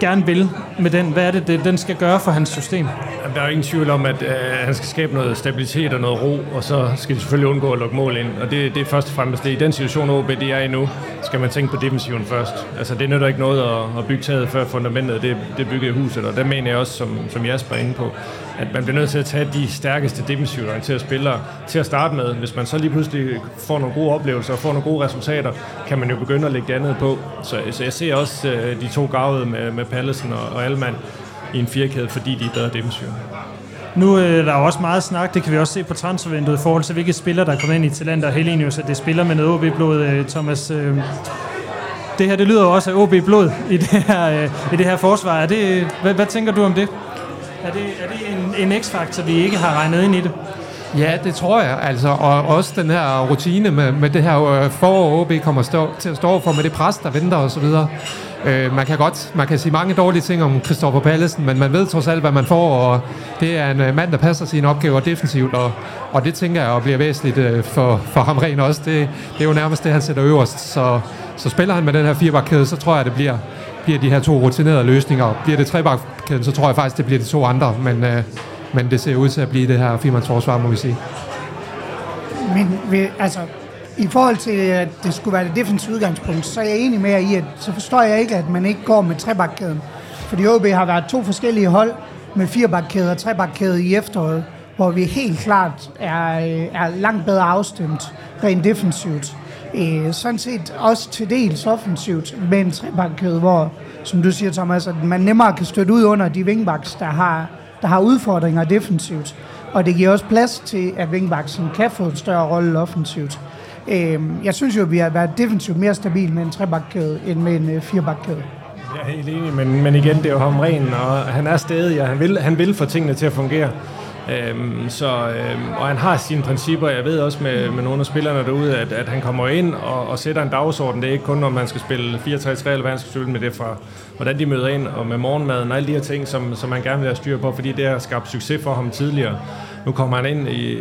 gerne vil med den? Hvad er det, det den skal gøre for hans system? Jamen, der er jo ingen tvivl om, at øh, han skal skabe noget stabilitet og noget ro, og så skal de selvfølgelig undgå at lukke mål ind. Og det, det er først og fremmest det. I den situation, OB de er i nu, skal man tænke på defensiven først. Altså, det nytter ikke noget at, at bygge taget før fundamentet det, det bygger i huset, og der mener jeg også, som, som Jasper er inde på, at man bliver nødt til at tage de stærkeste defensivt orienterede spillere til at starte med. Hvis man så lige pludselig får nogle gode oplevelser og får nogle gode resultater, kan man jo begynde at lægge det andet på. Så, så jeg ser også øh, de to gavede med, med Pallesen og, og Alman i en firkæde, fordi de er bedre defensive. Nu øh, der er der også meget snak, det kan vi også se på transfervinduet i forhold til, hvilke spillere, der kommer ind i Talenter og Helenius, at det spiller med noget OB-blod, øh, Thomas. Øh, det her, det lyder jo også af OB-blod i det her, øh, i det her forsvar. Er det, hvad, hvad tænker du om det? Er det, er det en, en x-faktor, vi ikke har regnet ind i det? Ja, det tror jeg. Altså, og også den her rutine med, med det her øh, forår, OB kommer stå, til at stå for med det pres, der venter osv. Øh, man kan godt man kan sige mange dårlige ting om Christoffer Pallesen, men man ved trods alt, hvad man får, og det er en øh, mand, der passer sine opgaver defensivt, og, og det tænker jeg bliver væsentligt øh, for, for ham rent også. Det, det er jo nærmest det, han sætter øverst. Så, så spiller han med den her firebakkæde, så tror jeg, det bliver, bliver de her to rutinerede løsninger. Bliver det trebakkæden, så tror jeg faktisk, det bliver de to andre, men, øh, men det ser ud til at blive det her firemandsforsvar, må vi sige. Men altså, i forhold til, at det skulle være det defensive udgangspunkt, så er jeg enig med jer i, at så forstår jeg ikke, at man ikke går med trebakkæden. Fordi OB har været to forskellige hold med firebakkæde og trebakkæde i efteråret, hvor vi helt klart er, øh, er langt bedre afstemt rent defensivt. Øh, sådan set også til dels offensivt med en trebakkæde, hvor, som du siger, Thomas, at man nemmere kan støtte ud under de wingbacks, der har, der har udfordringer defensivt. Og det giver også plads til, at wingbacks kan få en større rolle offensivt. Øh, jeg synes jo, at vi har været defensivt mere stabil med en trebakkæde end med en øh, firebakkæde. Jeg er helt enig, men, men igen, det er jo ham ren, og han er stadig, og han vil, han vil få tingene til at fungere. Øhm, så, øhm, og han har sine principper. Jeg ved også med, med nogle af spillerne derude, at, at han kommer ind og, og sætter en dagsorden. Det er ikke kun, når man skal spille 4-3-3, eller hvad han skal spille med det fra, hvordan de møder ind, og med morgenmaden og alle de her ting, som, som han gerne vil have styr på, fordi det har skabt succes for ham tidligere. Nu kommer han ind i,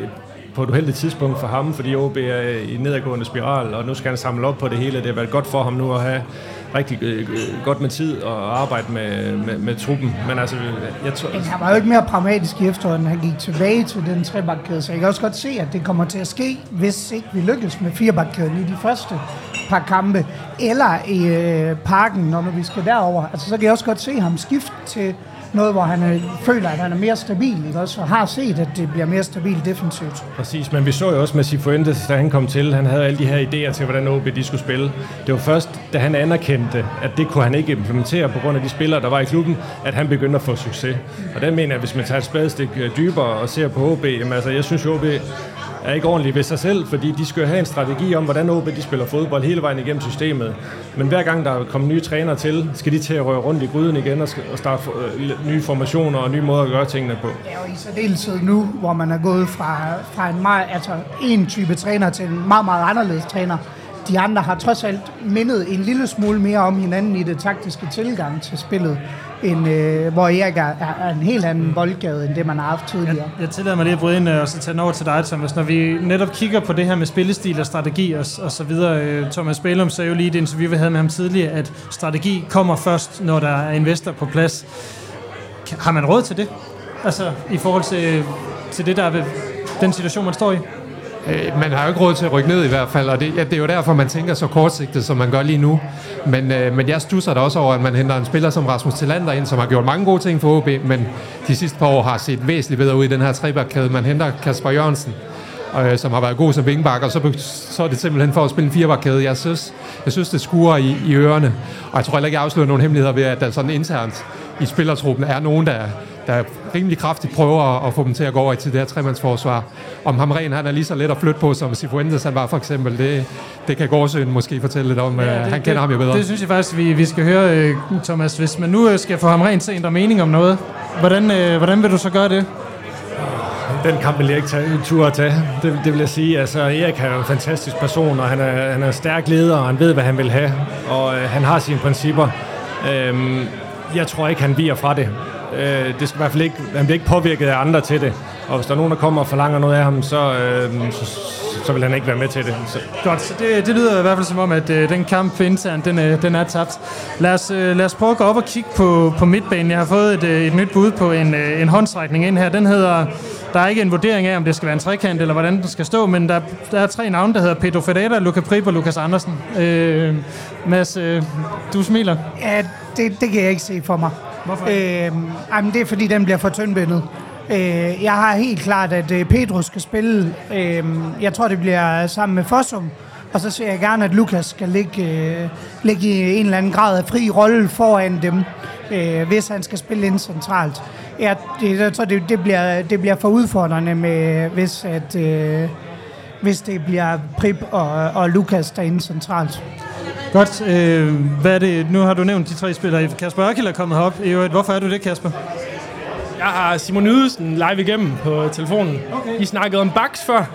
på et uheldigt tidspunkt for ham, fordi OB er i nedadgående spiral, og nu skal han samle op på det hele. Det har været godt for ham nu at have rigtig øh, øh, godt med tid og arbejde med, med, med truppen. Men altså, jeg tror... Men han var jo ikke mere pragmatisk i efteråret, han gik tilbage til den trebakkæde, så jeg kan også godt se, at det kommer til at ske, hvis ikke vi lykkes med firebakkæden i de første par kampe, eller i øh, parken, når vi skal derover. Altså, så kan jeg også godt se ham skifte til noget, hvor han føler, at han er mere stabil, ikke også? Og har set, at det bliver mere stabilt defensivt. Præcis, men vi så jo også med Sifuentes, da han kom til, han havde alle de her idéer til, hvordan OB de skulle spille. Det var først, da han anerkendte, at det kunne han ikke implementere på grund af de spillere, der var i klubben, at han begyndte at få succes. Og der mener jeg, hvis man tager et spadestik øh, dybere og ser på OB, jamen altså, jeg synes, OB er ikke ordentlige ved sig selv, fordi de skal jo have en strategi om, hvordan OB de spiller fodbold hele vejen igennem systemet. Men hver gang der kommer nye trænere til, skal de til at røre rundt i gryden igen og, starte øh, nye formationer og nye måder at gøre tingene på. Ja, og i særdeleshed nu, hvor man er gået fra, fra en, meget, altså en type træner til en meget, meget anderledes træner. De andre har trods alt mindet en lille smule mere om hinanden i det taktiske tilgang til spillet end, øh, hvor Erik er, er, en helt anden boldgade, end det man har haft tidligere. Jeg, jeg tillader mig lige at bryde ind og så tage den over til dig, Thomas. Når vi netop kigger på det her med spillestil og strategi og, og så videre, øh, Thomas Bælum sagde jo lige i det interview, vi havde med ham tidligere, at strategi kommer først, når der er investor på plads. Har man råd til det? Altså i forhold til, til det, der er ved den situation, man står i? Øh, man har jo ikke råd til at rykke ned i hvert fald, og det, ja, det er jo derfor, man tænker så kortsigtet, som man gør lige nu. Men, øh, men jeg stusser da også over, at man henter en spiller som Rasmus Tillander ind, som har gjort mange gode ting for OB, men de sidste par år har set væsentligt bedre ud i den her trebakkæde. Man henter Kasper Jørgensen, øh, som har været god som vingbak, og så, så er det simpelthen for at spille en firebakkæde. Jeg synes, jeg synes det skurer i, i ørerne, og jeg tror heller ikke, jeg afslører nogen hemmeligheder ved, at der sådan internt i spillertruppen er nogen, der, der rimelig kraftigt prøver at få dem til at gå over til det her tremandsforsvar. Om Hamren han er lige så let at flytte på, som Sifuentes han var for eksempel, det, det kan Gårdsøen måske fortælle lidt om. Ja, det, han kender det, ham jo bedre. Det synes jeg faktisk, vi, vi skal høre, øh, Thomas. Hvis man nu øh, skal få Hamren til at ændre mening om noget, hvordan, øh, hvordan vil du så gøre det? Den kamp vil jeg ikke tage en tur at tage. Det, det vil jeg sige. Altså, Erik er en fantastisk person, og han er, han er en stærk leder, og han ved, hvad han vil have. Og øh, han har sine principper. Øhm, jeg tror ikke, han viger fra det. Øh, det skal i hvert fald ikke, han bliver ikke påvirket af andre til det. Og hvis der er nogen, der kommer og forlanger noget af ham, så, øh, så, så vil han ikke være med til det. Så. Godt, så det, det lyder i hvert fald som om, at øh, den kamp internt, den, øh, den er tabt. Lad os, øh, lad os prøve at gå op og kigge på, på midtbanen. Jeg har fået et, øh, et nyt bud på en, øh, en håndstrækning ind her. Den hedder, der er ikke en vurdering af, om det skal være en trekant, eller hvordan den skal stå, men der, der er tre navne, der hedder Pedro Ferreira, Luca Prip og Lukas Andersen. Øh, Mads, øh, du smiler. Ja, det, det kan jeg ikke se for mig. Hvorfor? Øh, jamen, det er fordi, den bliver for tyndbindet. Øh, jeg har helt klart, at øh, Pedro skal spille. Øh, jeg tror, det bliver sammen med Fossum. Og så ser jeg gerne, at Lukas skal ligge, øh, ligge i en eller anden grad af fri rolle foran dem, øh, hvis han skal spille ind centralt. Jeg, det, jeg tror, det, det, bliver, det bliver for udfordrende, med, hvis, at, øh, hvis det bliver Prip og, og Lukas derinde centralt. Godt. Øh, hvad er det? Nu har du nævnt de tre spillere. Kasper Ørkild er kommet herop. Hvorfor er du det, Kasper? Jeg har Simon Ydelsen live igennem på telefonen. Okay. I snakkede om Bax før.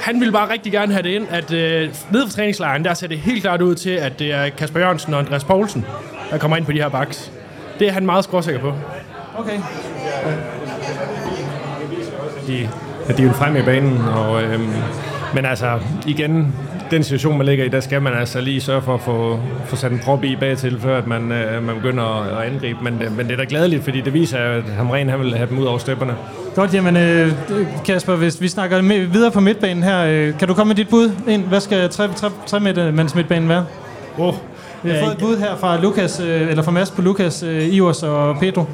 Han ville bare rigtig gerne have det ind, at øh, nede for træningslejren, der ser det helt klart ud til, at det er Kasper Jørgensen og Andreas Poulsen, der kommer ind på de her Bax. Det er han meget skråsikker på. Okay. De, ja, de vil frem i banen, og, øhm, men altså, igen, den situation, man ligger i, der skal man altså lige sørge for at få, få sat en prop i bagtil, før at man, øh, man begynder at, at angribe. Men, øh, men det er da glædeligt, fordi det viser, at Hamren han vil have dem ud over stepperne. Godt, jamen øh, Kasper, hvis vi snakker med, videre på midtbanen her, øh, kan du komme med dit bud ind? Hvad skal tre, tre, tre mands midtbanen være? Oh, Vi har fået et bud her fra Lukas, øh, eller fra Mads på Lukas, øh, Ivers og Pedro.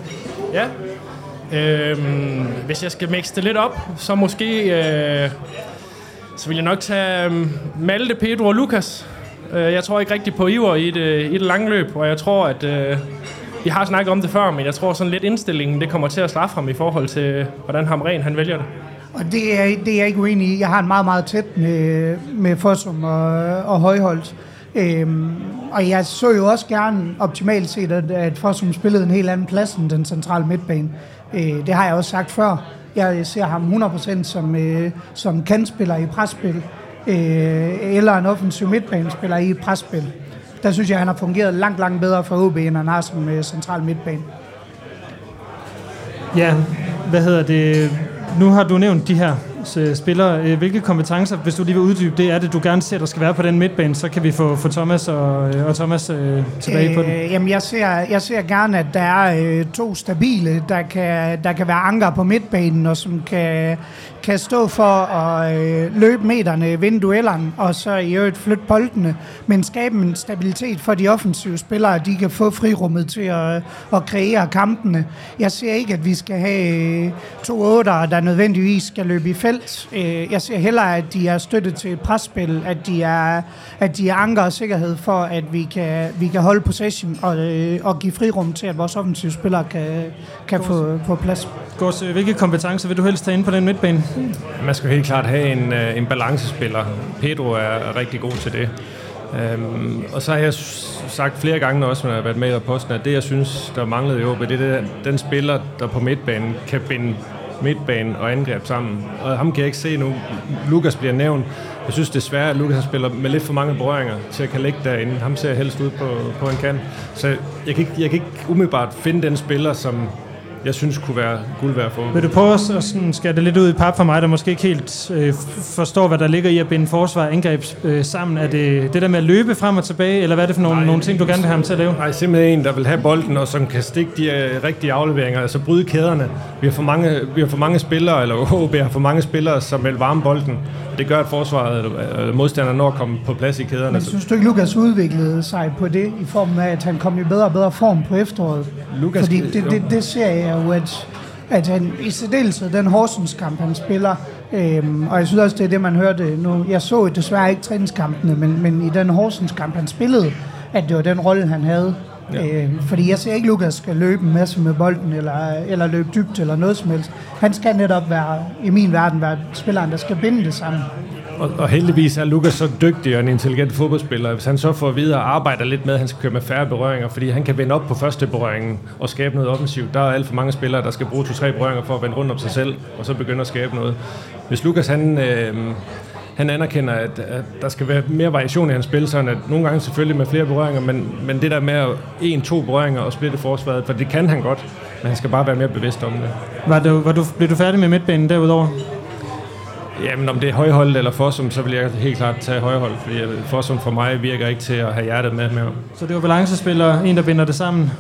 Ja. Øhm, hvis jeg skal mixe det lidt op, så måske... Øh, så vil jeg nok tage um, Malte, Pedro og Lukas. Uh, jeg tror ikke rigtig på Iver i det, i det lange løb, og jeg tror, at uh, vi har snakket om det før, men jeg tror sådan lidt indstillingen, det kommer til at straffe ham i forhold til, hvordan Hamren han vælger det. Og det er, det er jeg ikke uenig i. Jeg har en meget, meget tæt med, med Fossum og, og Højholdt. Øhm, og jeg så jo også gerne optimalt set, at, at Fossum spillede en helt anden plads end den centrale midtbane. Øh, det har jeg også sagt før. Jeg ser ham 100% som, øh, som kandspiller i presspil, øh, eller en offensiv midtbanespiller i presspil. Der synes jeg, han har fungeret langt, langt bedre for OB, end han har som øh, central midtbane. Ja, hvad hedder det? Nu har du nævnt de her Øh, spiller. Øh, hvilke kompetencer, hvis du lige vil uddybe det, er det, du gerne ser, der skal være på den midtbane, så kan vi få, få Thomas og, øh, og Thomas øh, tilbage øh, på den. Jamen, jeg ser, jeg ser gerne, at der er øh, to stabile, der kan, der kan være anker på midtbanen, og som kan, kan stå for at øh, løbe meterne, vinde duellerne, og så i øvrigt flytte boldene, men skabe en stabilitet for de offensive spillere, at de kan få frirummet til at, øh, at kreere kampene. Jeg ser ikke, at vi skal have øh, to otter, der nødvendigvis skal løbe i felt. Øh, jeg ser hellere, at de er støttet til presspil, at de er, at de er anker og sikkerhed for, at vi kan, vi kan holde possession og, øh, og give frirum til, at vores offensive spillere kan, kan få, få plads. Gås, øh, hvilke kompetencer vil du helst tage ind på den midtbane? Man skal helt klart have en, øh, en balancespiller. Pedro er rigtig god til det. Øhm, og så har jeg sagt flere gange også, når jeg har været med i posten, at det, jeg synes, der manglede i OB, det er det, den spiller, der på midtbanen kan binde midtbanen og angreb sammen. Og ham kan jeg ikke se nu. Lukas bliver nævnt. Jeg synes desværre, at Lukas spiller med lidt for mange berøringer til at kan ligge derinde. Ham ser jeg helst ud på, på en kant. Så jeg kan, ikke, jeg kan ikke umiddelbart finde den spiller, som jeg synes kunne være guld værd for. Vil du prøve at sådan, skære det lidt ud i pap for mig, der måske ikke helt øh, forstår, hvad der ligger i at binde forsvar og angreb øh, sammen? Er det det der med at løbe frem og tilbage, eller hvad er det for nogle, nej, nogle ting, du gerne vil have ham til at lave? Nej, simpelthen en, der vil have bolden, og som kan stikke de øh, rigtige afleveringer, altså bryde kæderne. Vi har for mange, vi har for mange spillere, eller OB har for mange spillere, som vil varme bolden. Det gør, at forsvaret eller modstanderne når at komme på plads i kæderne. Men synes du ikke, Lukas udviklede sig på det, i form af, at han kom i bedre og bedre form på efteråret? Lukas, Fordi det, det, det ser jeg jo, at, at han i særdeleshed den Horsens-kamp, han spiller, øhm, og jeg synes også, det er det, man hørte nu. Jeg så desværre ikke træningskampene, men, men i den Horsens-kamp, han spillede, at det var den rolle, han havde. Ja. Øh, fordi jeg ser ikke, at Lukas skal løbe en masse med bolden, eller, eller løbe dybt, eller noget som helst. Han skal netop være, i min verden, være spilleren, der skal binde det sammen. Og, og heldigvis er Lukas så dygtig og en intelligent fodboldspiller. Hvis han så får videre og arbejder lidt med, at han skal køre med færre berøringer, fordi han kan vende op på første berøringen og skabe noget offensivt. Der er alt for mange spillere, der skal bruge to-tre berøringer for at vende rundt om sig selv, og så begynde at skabe noget. Hvis Lukas han... Øh, han anerkender, at, at der skal være mere variation i hans spil, sådan at nogle gange selvfølgelig med flere berøringer, men, men det der med en-to berøringer og splitte forsvaret, for det kan han godt, men han skal bare være mere bevidst om det. Var du, var du, blev du færdig med midtbanen derudover? Jamen, om det er højhold eller Fossum, så vil jeg helt klart tage højhold, fordi Fossum for mig virker ikke til at have hjertet med. med. Så det var balancespiller, en der binder det sammen.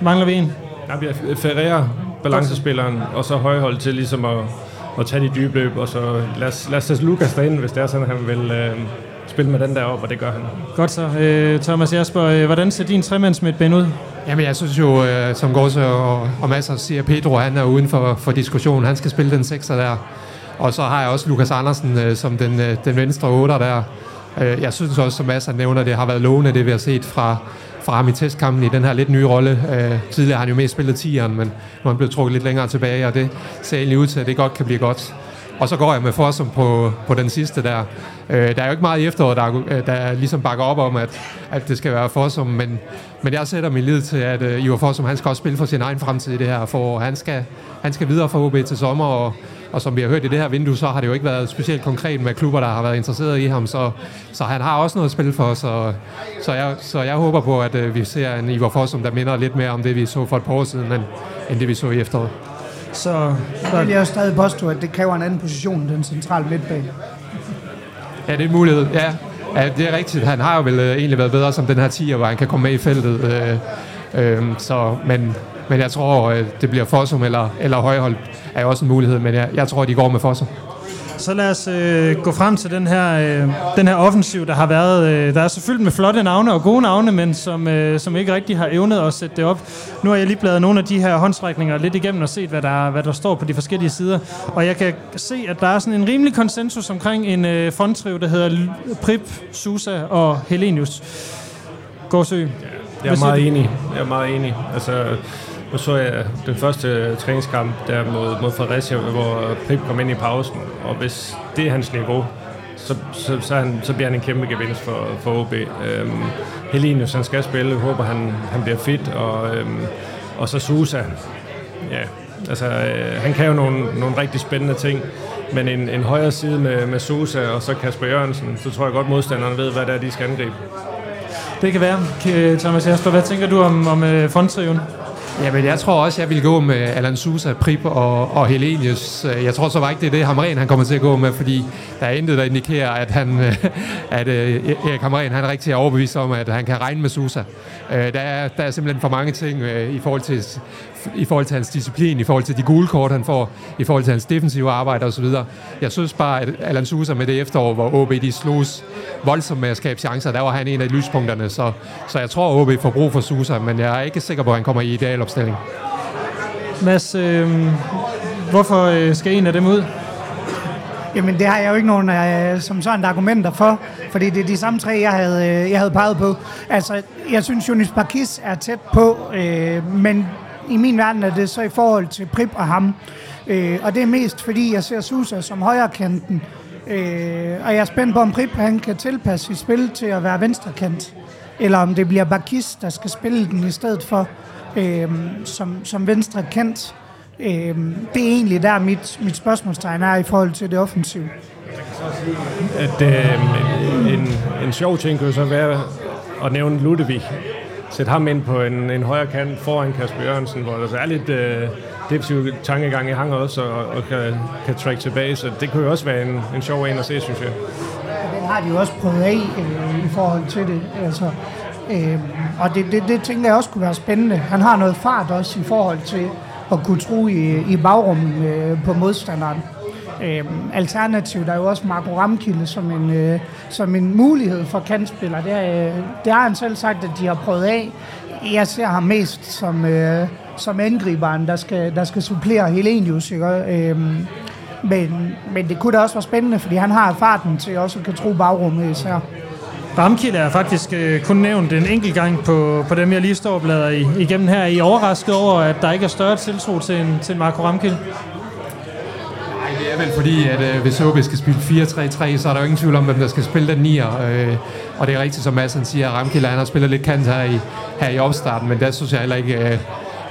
Mangler vi en? Ja, vi er Ferreira, balancespilleren, og så højhold til ligesom at, at tage de dybe løb, og så lad os, lad os tage Lukas derinde, hvis det er sådan, at han vil øh, spille med den der op, og det gør han. Godt så. Øh, Thomas Jasper, øh, hvordan ser din tremands Ben ud? Jamen, jeg synes jo, øh, som Gåse og, og masser siger, Pedro, han er uden for, for diskussion. Han skal spille den sekser der. Og så har jeg også Lukas Andersen øh, som den, øh, den venstre otter der. Øh, jeg synes også, som Masser nævner, det har været lovende, det vi har set fra, fra ham i testkampen i den her lidt nye rolle. Øh, tidligere har han jo mest spillet 10'eren, men nu han blevet trukket lidt længere tilbage, og det ser egentlig ud til, at det godt kan blive godt. Og så går jeg med Fossum på, på den sidste der. Øh, der er jo ikke meget i efteråret, der, øh, der ligesom bakker op om, at, at det skal være Fossum, men, men jeg sætter min lid til, at øh, Ivar Fossum, han skal også spille for sin egen fremtid i det her forår. Han skal, han skal videre fra OB til sommer, og, og som vi har hørt i det her vindue, så har det jo ikke været specielt konkret med klubber, der har været interesseret i ham, så, så han har også noget at spille for, så, så, jeg, så jeg håber på, at uh, vi ser en Ivar Fossum, der minder lidt mere om det, vi så for et par år siden, end, end det, vi så i efteråret. Så, så vil jeg også stadig påstå, at det kræver en anden position end den centrale midtbane. Ja, det er mulighed. Ja, ja det er rigtigt. Han har jo vel øh, egentlig været bedre som den her 10'er, hvor han kan komme med i feltet. Øh, øh, så, men, men jeg tror, øh, det bliver Fossum eller, eller Højhold er også en mulighed, men jeg, jeg tror, de går med Fossum. Så lad os øh, gå frem til den her, øh, den her offensiv, der har været. Øh, der er selvfølgelig med flotte navne og gode navne, men som, øh, som ikke rigtig har evnet at sætte det op. Nu har jeg lige bladet nogle af de her håndstrækninger lidt igennem og set, hvad der, hvad der står på de forskellige sider. Og jeg kan se, at der er sådan en rimelig konsensus omkring en øh, fondtriv, der hedder Prip, Susa og Helenius. Gåsø. Jeg er meget enig. Jeg er meget enig. Altså, nu så jeg den første træningskamp der mod, mod Fredericia, hvor Pip kom ind i pausen, og hvis det er hans niveau, så, så, så, han, så bliver han en kæmpe gevinst for, for OB. Øhm, Helenius, han skal spille, jeg håber, han, han bliver fit, og, øhm, og så Susa. Ja, altså, øh, han kan jo nogle, nogle rigtig spændende ting, men en, en højre side med, med Susa og så Kasper Jørgensen, så tror jeg godt, modstanderne ved, hvad det er, de skal angribe. Det kan være. Thomas Jasper, hvad tænker du om, om øh, uh, fondtriven? Jamen, jeg tror også, jeg vil gå med Alan Sousa, Prip og, og Helenius. Jeg tror så bare ikke, det er det, Hamren han kommer til at gå med, fordi der er intet, der indikerer, at, han, at øh, Erik Hamren han er rigtig overbevist om, at han kan regne med Sousa. Øh, der, er, der er simpelthen for mange ting øh, i, forhold til, i forhold til hans disciplin, i forhold til de gule kort, han får, i forhold til hans defensive arbejde osv. Jeg synes bare, at Alan Sousa med det efterår, hvor OB de slogs voldsomt med at skabe chancer, der var han en af lyspunkterne. Så, så jeg tror, at OB får brug for Sousa, men jeg er ikke sikker på, at han kommer i ideal opstilling. Mads, øh, hvorfor skal en af dem ud? Jamen, det har jeg jo ikke nogen øh, som sådan argumenter for, fordi det er de samme tre, jeg havde, øh, jeg havde peget på. Altså, jeg synes, Jonas Bakis er tæt på, øh, men i min verden er det så i forhold til Prip og ham. Øh, og det er mest, fordi jeg ser Susa som højrekanten, øh, og jeg er spændt på, om Prip han kan tilpasse sit spil til at være venstrekant, eller om det bliver Bakis, der skal spille den i stedet for øh, som, som venstrekant. Øh, det er egentlig der, mit, mit spørgsmålstegn er i forhold til det offensive. At øh, en, en sjov ting kunne så være at nævne Ludvig. Sætte ham ind på en, en højre kant foran Kasper Jørgensen, hvor der er lidt øh, defensiv tankegang i hang også, og, og kan, kan track tilbage. Så det kunne jo også være en, en sjov en at se, synes jeg. Den har de jo også prøvet af øh, i forhold til det. Altså, Øh, og det, det, det tænker jeg også kunne være spændende. Han har noget fart også i forhold til at kunne tro i, i bagrummet øh, på modstanderen. Øh, alternativt er jo også Marco Ramkilde som en, øh, som en mulighed for kantspiller. Det, er, øh, det har han selv sagt, at de har prøvet af. Jeg ser ham mest som, øh, som angriberen, der skal, der skal supplere Helenius. Ikke? Øh, men, men det kunne da også være spændende, fordi han har farten til også at kan tro bagrummet især. Ramkilde er faktisk øh, kun nævnt en enkelt gang på, på dem, jeg lige står og bladrer i, igennem her. Er I overrasket over, at der ikke er større tiltro til, en, til Marco Ramkilde? Nej, det er vel fordi, at øh, hvis OB skal spille 4-3-3, så er der jo ingen tvivl om, hvem der skal spille den nier. Øh, og det er rigtigt, som Madsen siger, at Ramkilde han har spillet lidt kant her i, her i opstarten, men der synes jeg heller ikke, øh,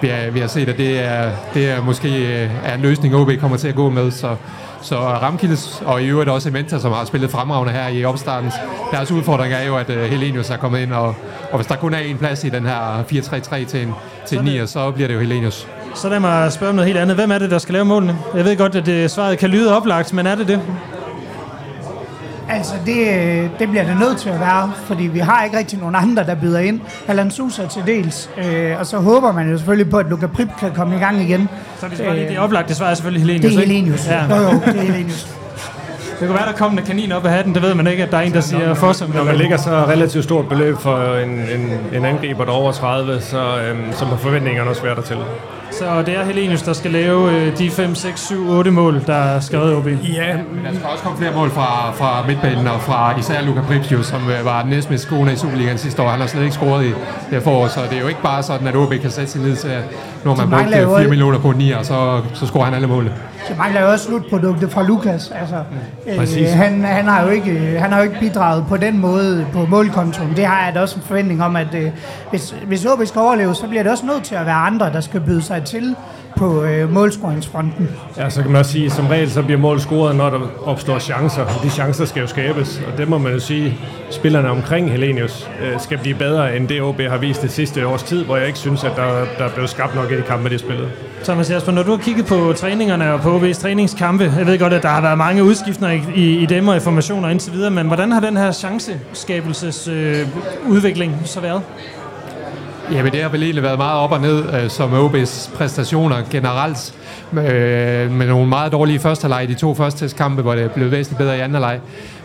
vi, har, vi har set, at det er, det er måske øh, er en løsning, OB kommer til at gå med. Så så Ramkildes, og i øvrigt også Ementa, som har spillet fremragende her i opstarten, deres udfordring er jo, at uh, Helenius er kommet ind, og, og hvis der kun er en plads i den her 4-3-3 til en, til en 9, så bliver det jo Helenius. Så lad mig spørge om noget helt andet. Hvem er det, der skal lave målene? Jeg ved godt, at det, svaret kan lyde oplagt, men er det det? Altså, det, det bliver det nødt til at være, fordi vi har ikke rigtig nogen andre, der byder ind. Alan Sousa til dels, øh, og så håber man jo selvfølgelig på, at Luka Prip kan komme i gang igen. Så hvis øh, det oplagte svar er selvfølgelig Helenius, Det er Helenius, ja. jo jo, det er Helenius. Det kan være, der kommer en kanin op af hatten, det ved man ikke, at der er en, der siger for som Når man ligger så relativt stort beløb for en, en, en angriber, der over 30, så, øhm, så må forventningerne også være der til. Så det er Helenius, der skal lave øh, de 5, 6, 7, 8 mål, der er skrevet OB. Ja, men der skal også komme flere mål fra, fra midtbanen og fra især Luka Pripsio, som øh, var næstmest skåne i Superligaen sidste år. Han har slet ikke scoret i det forår, så det er jo ikke bare sådan, at OB kan sætte sin lid til, at når man brugt 4 millioner på 9, og så, så scorer han alle målene. Så mangler jo også slutproduktet fra Lukas. Altså, øh, han, han, har jo ikke, han har jo ikke bidraget på den måde på målkontoen. Det har jeg da også en forventning om, at øh, hvis, hvis OB skal overleve, så bliver det også nødt til at være andre, der skal byde sig til på øh, målscoringsfronten. Ja, så kan man også sige, at som regel så bliver mål scoret, når der opstår chancer. Og de chancer skal jo skabes, og det må man jo sige, spillerne omkring Helenius øh, skal blive bedre, end det OB har vist det sidste års tid, hvor jeg ikke synes, at der, der er blevet skabt nok i de kampe, de spillet. Thomas Jasper, når du har kigget på træningerne og på OB's træningskampe, jeg ved godt, at der har været mange udskiftninger i, i, i dem og i formationer indtil videre, men hvordan har den her chanceskabelses øh, udvikling så været? Jamen det har vel egentlig været meget op og ned, øh, som OB's præstationer generelt, øh, med nogle meget dårlige første halvleg i de to første testkampe, hvor det blev væsentligt bedre i anden halvleg.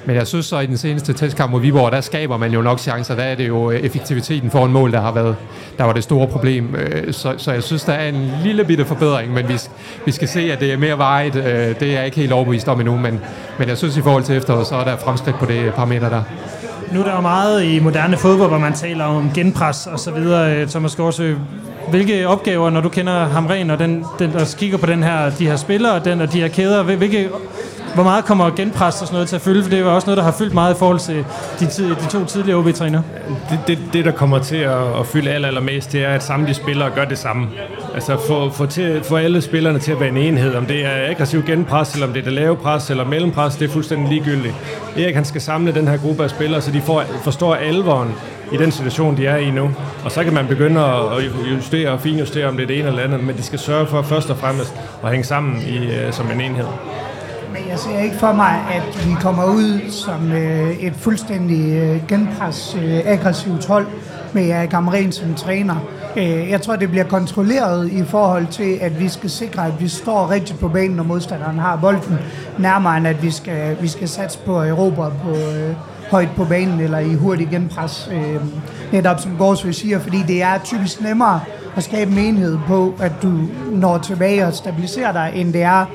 Men jeg synes så, i den seneste testkamp mod Viborg, der skaber man jo nok chancer. Der er det jo øh, effektiviteten for en mål, der har været der var det store problem. Øh, så, så jeg synes, der er en lille bitte forbedring, men vi, vi skal se, at det er mere vejet. Øh, det er jeg ikke helt overbevist om endnu, men, men jeg synes, i forhold til efteråret, så er der fremskridt på det parameter der. Nu er der jo meget i moderne fodbold, hvor man taler om genpres og så videre. Øh, Thomas Gårdsø, øh, hvilke opgaver, når du kender Hamren og den, den, der kigger på den her, de her spillere og, den, og de her kæder, hvilke hvor meget kommer genpres og sådan noget til at fylde? For det er jo også noget, der har fyldt meget i forhold til de, tid, de to tidligere OB-trænere. Det, det, det, der kommer til at, at fylde aller, allermest, det er, at samtlige spillere gør det samme. Altså få, få, til, få alle spillerne til at være en enhed. Om det er aggressiv genpres, eller om det er det lave pres, eller mellempres, det er fuldstændig ligegyldigt. Erik han skal samle den her gruppe af spillere, så de får, forstår alvoren i den situation, de er i nu. Og så kan man begynde at justere og finjustere, om det er det ene eller andet, men de skal sørge for først og fremmest at hænge sammen i, øh, som en enhed. Men jeg ser ikke for mig, at vi kommer ud som øh, et fuldstændig øh, genpres øh, aggressivt hold med Erik Amren som træner. Øh, jeg tror, det bliver kontrolleret i forhold til, at vi skal sikre, at vi står rigtigt på banen, når modstanderen har bolden, nærmere end at vi skal, vi skal satse på Europa på øh, højt på banen eller i hurtig genpres. Øh, netop som Gårdsvig siger, fordi det er typisk nemmere at skabe en enhed på, at du når tilbage og stabiliserer dig, end det er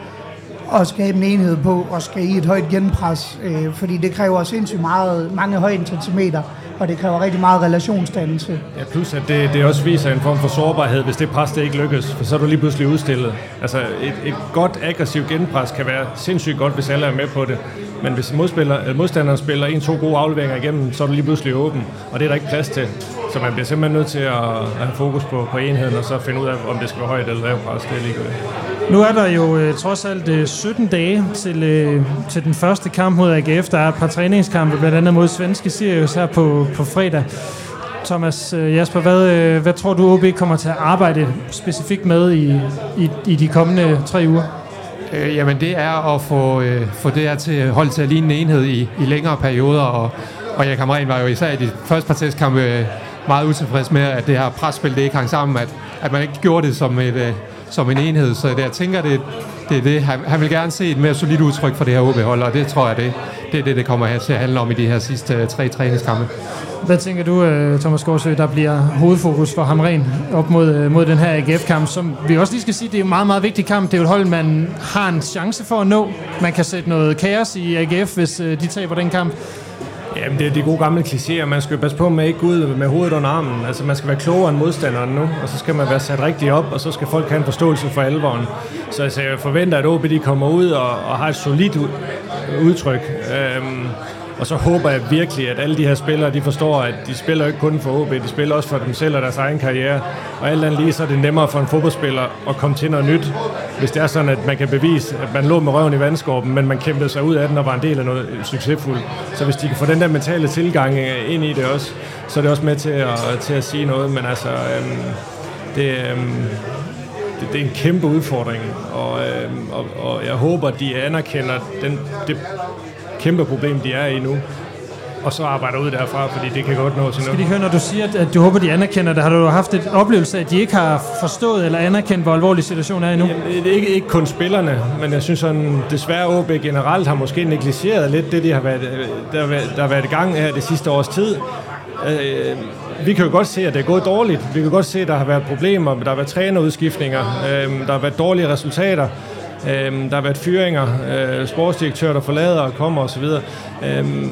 at skabe en enhed på og skal i et højt genpres, øh, fordi det kræver sindssygt meget, mange højintensitimeter og det kræver rigtig meget relationsdannelse. Ja, plus at det, det også viser en form for sårbarhed, hvis det pres det ikke lykkes, for så er du lige pludselig udstillet. Altså et, et godt aggressivt genpres kan være sindssygt godt, hvis alle er med på det, men hvis modspiller, modstanderen spiller en, to gode afleveringer igennem, så er du lige pludselig åben, og det er der ikke plads til. Så man bliver simpelthen nødt til at, have fokus på, på enheden, og så finde ud af, om det skal være højt eller lavt pres. Det er ligegyldigt. Nu er der jo øh, trods alt øh, 17 dage til, øh, til den første kamp mod AGF. Der er et par træningskampe, blandt andet mod svenske Sirius her på, på fredag. Thomas øh, Jasper, hvad, øh, hvad tror du, OB kommer til at arbejde specifikt med i, i, i de kommende tre uger? Øh, jamen det er at få, øh, få det her til hold til at ligne en enhed i, i længere perioder, og, og jeg Kamren var jo især i de første par testkampe øh, meget utilfreds med, at det her presspil det ikke hang sammen, at, at man ikke gjorde det som, et, øh, som en enhed. Så jeg tænker, det, det det. Han, han vil gerne se et mere solidt udtryk for det her OB-hold, og det tror jeg, det, det er det, det kommer til at handle om i de her sidste øh, tre træningskampe. Hvad tænker du, øh, Thomas Gårdsø, der bliver hovedfokus for Hamren op mod, øh, mod den her AGF-kamp, som vi også lige skal sige, det er en meget, meget vigtig kamp. Det er jo et hold, man har en chance for at nå. Man kan sætte noget kaos i AGF, hvis de taber den kamp. Jamen, det er de gode gamle klichéer. Man skal jo passe på med ikke gå ud med hovedet under armen. Altså, man skal være klogere end modstanderen nu, og så skal man være sat rigtigt op, og så skal folk have en forståelse for alvoren. Så altså, jeg forventer, at OB de kommer ud og, og har et solidt udtryk. Øhm, og så håber jeg virkelig, at alle de her spillere, de forstår, at de spiller ikke kun for OB, de spiller også for dem selv og deres egen karriere. Og alt andet lige, så er det nemmere for en fodboldspiller at komme til noget nyt, hvis det er sådan, at man kan bevise, at man lå med røven i vandskorben, men man kæmpede sig ud af den og var en del af noget succesfuldt. Så hvis de kan få den der mentale tilgang øh, ind i det også, så er det også med til at, til at sige noget. Men altså, øhm, det, øhm, det, det er en kæmpe udfordring, og, øhm, og, og jeg håber, at de anerkender den, det kæmpe problem, de er i nu og så arbejder ud derfra, fordi det kan godt nå til Skal de høre, når du siger, at du håber, de anerkender det, har du haft et oplevelse af, at de ikke har forstået eller anerkendt, hvor alvorlig situationen er endnu? Jamen, det er ikke, ikke kun spillerne, men jeg synes sådan, desværre OB generelt har måske negligeret lidt det, de har været, der, har været, der har været i gang her det sidste års tid. Øh, vi kan jo godt se, at det er gået dårligt. Vi kan godt se, at der har været problemer, der har været trænerudskiftninger, øh, der har været dårlige resultater. Øhm, der har været fyringer, øh, sportsdirektører, der forlader og kommer osv. Øhm,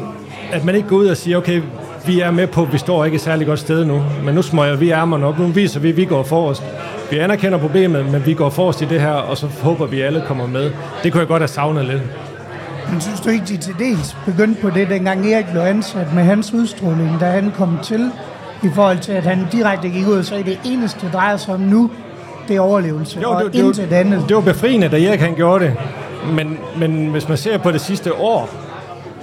at man ikke går ud og siger, okay, vi er med på, at vi står ikke et særligt godt sted nu, men nu smøger vi ærmerne op, nu viser vi, at vi går forrest. Vi anerkender problemet, men vi går forrest i det her, og så håber vi, at alle kommer med. Det kunne jeg godt have savnet lidt. Men synes du ikke, de til dels begyndte på det, dengang Erik blev ansat med hans udstråling, da han kom til, i forhold til, at han direkte gik ud og sagde, at det eneste, det drejer sig om nu, det er overlevelse, jo, det, og det, intet det, andet. Det var befriende, da Erik han gjorde det. Men, men hvis man ser på det sidste år,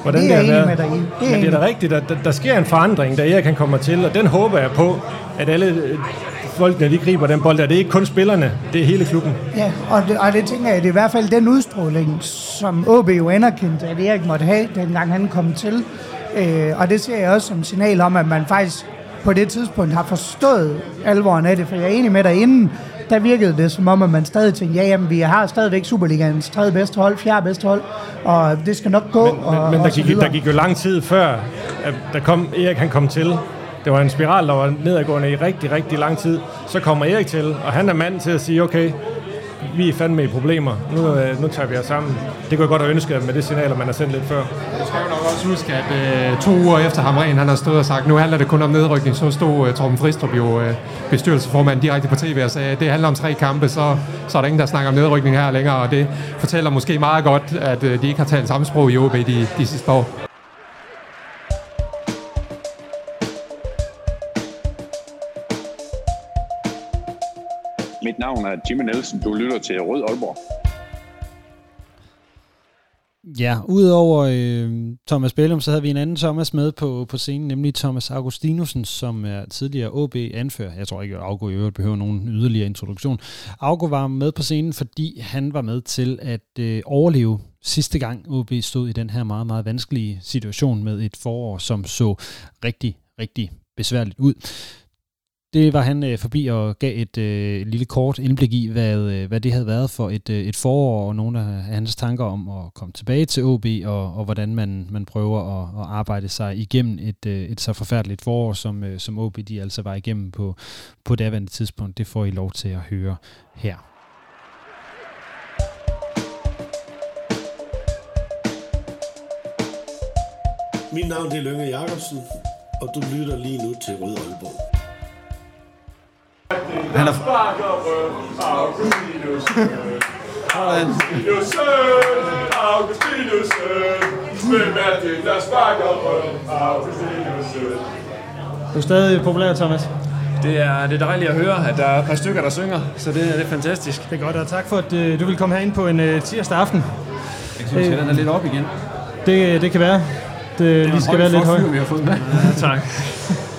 hvordan det, er det har været. Det er men det er da rigtigt, at der, der sker en forandring, da Erik kan komme til, og den håber jeg på, at alle øh, folkene, de griber den bold der. Det er ikke kun spillerne, det er hele klubben. Ja, og det, og det tænker jeg, det er i hvert fald den udstråling, som OB jo anerkendte, at Erik måtte have, dengang han kom til. Øh, og det ser jeg også som signal om, at man faktisk på det tidspunkt har forstået alvoren af det, for jeg er enig med dig inden, der virkede det som om, at man stadig tænkte, ja, jamen, vi har stadigvæk Superligans tredje bedste hold, fjerde bedste hold, og det skal nok gå. Men, og, men der, gik, der gik jo lang tid før, at der kom, Erik han kom til. Det var en spiral, der var nedadgående i rigtig, rigtig lang tid. Så kommer Erik til, og han er mand til at sige, okay, vi er fandme i problemer. Nu, øh, nu tager vi os sammen. Det kunne jeg godt have ønsket med det signal, man har sendt lidt før. Jeg skal jo nok også huske, at øh, to uger efter Hamren, han har stået og sagt, nu handler det kun om nedrykning, så stod øh, Torben Fristrup jo øh, bestyrelsesformand direkte på tv og sagde, det handler om tre kampe, så, så er der ingen, der snakker om nedrykning her længere, og det fortæller måske meget godt, at øh, de ikke har talt samme sprog i OB de, de sidste år. Navn er Jimmy Nielsen. Du lytter til Rød Aalborg. Ja, udover øh, Thomas Bellum, så havde vi en anden Thomas med på, på scenen, nemlig Thomas Augustinusen, som er tidligere OB-anfører. Jeg tror ikke, at Augo i øvrigt behøver nogen yderligere introduktion. Augo var med på scenen, fordi han var med til at øh, overleve sidste gang OB stod i den her meget, meget vanskelige situation med et forår, som så rigtig, rigtig besværligt ud. Det var han øh, forbi og gav et øh, lille kort indblik i, hvad, øh, hvad det havde været for et, øh, et forår, og nogle af hans tanker om at komme tilbage til OB, og, og hvordan man, man prøver at, at arbejde sig igennem et, øh, et så forfærdeligt forår, som, øh, som OB de altså var igennem på, på daværende tidspunkt. Det får I lov til at høre her. Mit navn er Lønge Jacobsen, og du lytter lige nu til Rød Aalborg. Han er... Augustinusen, hvem er det, der sparker røven? Augustinusen. Du er stadig populær, Thomas. Det er, det er dejligt at høre, at der er et par stykker, der synger, så det, det er fantastisk. Det er godt, og tak for, at øh, du vil komme herind på en øh, tirsdag aften. Jeg synes, at den er lidt op igen. Det, det kan være. Det, lige skal være lidt højt. vi har fået med. Ja, tak.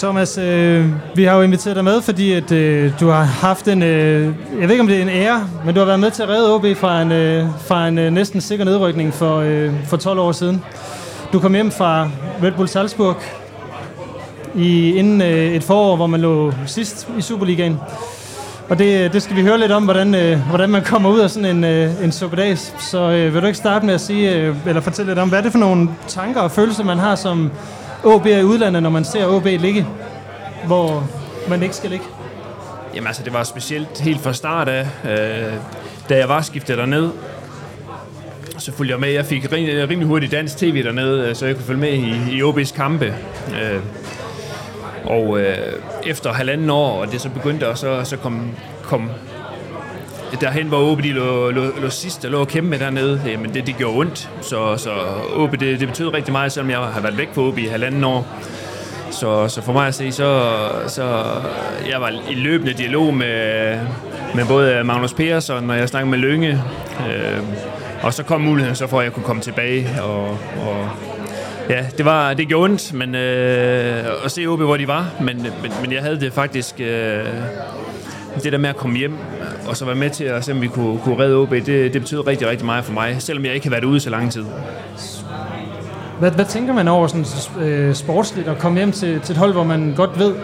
Thomas, øh, vi har jo inviteret dig med, fordi at, øh, du har haft en, øh, jeg ved ikke om det er en ære, men du har været med til at redde OB fra en, øh, fra en øh, næsten sikker nedrykning for, øh, for 12 år siden. Du kom hjem fra Red Bull Salzburg i, inden øh, et forår, hvor man lå sidst i Superligaen. Og det, øh, det skal vi høre lidt om, hvordan, øh, hvordan man kommer ud af sådan en, øh, en suppedags. Så øh, vil du ikke starte med at sige, øh, eller fortælle lidt om, hvad er det for nogle tanker og følelser, man har som OB i udlandet, når man ser OB ligge, hvor man ikke skal ligge? Jamen altså, det var specielt helt fra start af, øh, da jeg var skiftet derned. Så fulgte jeg med. Jeg fik rimelig, rimelig hurtigt dansk tv dernede, øh, så jeg kunne følge med i, i OB's kampe. Øh, og øh, efter halvanden år, og det så begyndte at så, så kom, kom derhen, hvor OB de lå, lå, lå sidst og lå og kæmpe med dernede, øh, jamen det, det gjorde ondt. Så, så OB, det, det betød rigtig meget, selvom jeg har været væk fra OB i halvanden år. Så, så for mig at se, så, så jeg var i løbende dialog med, med både Magnus Persson, og jeg snakkede med Lønge. Øh, og så kom muligheden så for, at jeg kunne komme tilbage. Og, og ja, det, var, det gjorde ondt men, øh, at se OB, hvor de var. Men, men, men jeg havde det faktisk... Øh, det der med at komme hjem og så være med til at se, om vi kunne, kunne redde OB, det, det betyder rigtig, rigtig meget for mig, selvom jeg ikke har været ude så lang tid. Hvad, hvad tænker man over sådan øh, sportsligt at komme hjem til, til et hold, hvor man godt ved,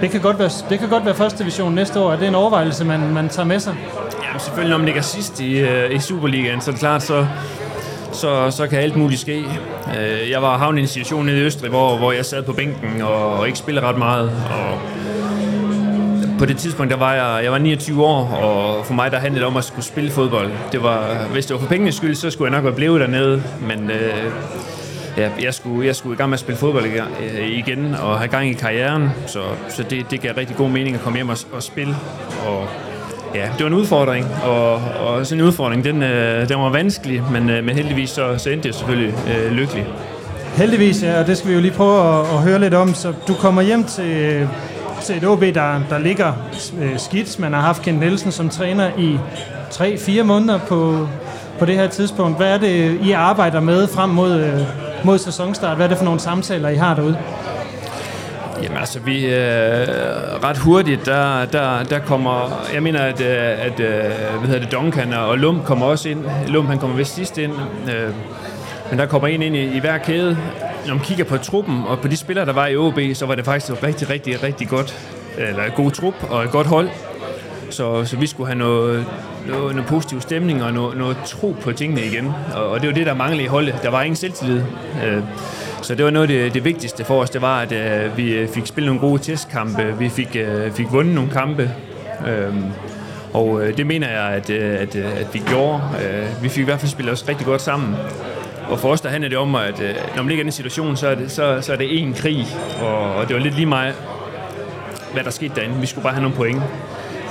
det kan godt være, det kan godt være første division næste år. Er det en overvejelse, man, man tager med sig? Ja, selvfølgelig, når man ligger sidst i, øh, i Superligaen, så er det klart, så, så, så kan alt muligt ske. Øh, jeg var havnet i en situation nede i Østrig, hvor, hvor jeg sad på bænken og, og ikke spillede ret meget. Og på det tidspunkt, der var jeg, jeg var 29 år, og for mig der handlede det om at skulle spille fodbold. Det var, hvis det var for pengenes skyld, så skulle jeg nok være blevet dernede, men øh, ja, jeg, skulle, jeg skulle i gang med at spille fodbold øh, igen og have gang i karrieren, så, så det, det gav rigtig god mening at komme hjem og, og spille. Og, ja, det var en udfordring, og, og sådan en udfordring, den, øh, den var vanskelig, men, øh, men heldigvis så, så endte jeg selvfølgelig øh, lykkelig. Heldigvis, ja, og det skal vi jo lige prøve at, at høre lidt om. Så du kommer hjem til, også et OB, der, der ligger øh, skidt. Man har haft Kent Nielsen som træner i 3-4 måneder på, på det her tidspunkt. Hvad er det, I arbejder med frem mod, øh, mod sæsonstart? Hvad er det for nogle samtaler, I har derude? Jamen altså, vi øh, ret hurtigt, der, der, der kommer, jeg mener, at, øh, at øh, hvad hedder det, Duncan og Lum kommer også ind. Lum, han kommer vist sidst ind. Øh, men der kommer en ind i, i hver kæde. Når man kigger på truppen og på de spillere, der var i OB, så var det faktisk et rigtig, rigtig, rigtig godt, eller et god trup og et godt hold. Så, så vi skulle have noget, noget, noget positiv stemning og noget, noget tro på tingene igen. Og, og det var det, der manglede i holdet. Der var ingen selvtillid. Øh, så det var noget af det, det vigtigste for os, det var, at øh, vi fik spillet nogle gode testkampe, vi fik, øh, fik vundet nogle kampe, øh, og øh, det mener jeg, at, øh, at, øh, at vi gjorde. Øh, vi fik i hvert fald spillet os rigtig godt sammen. Og for os, der handler det om, at øh, når man ligger i den situation, så er det, så, så er det én krig, og, og det var lidt lige meget, hvad der skete derinde. Vi skulle bare have nogle point.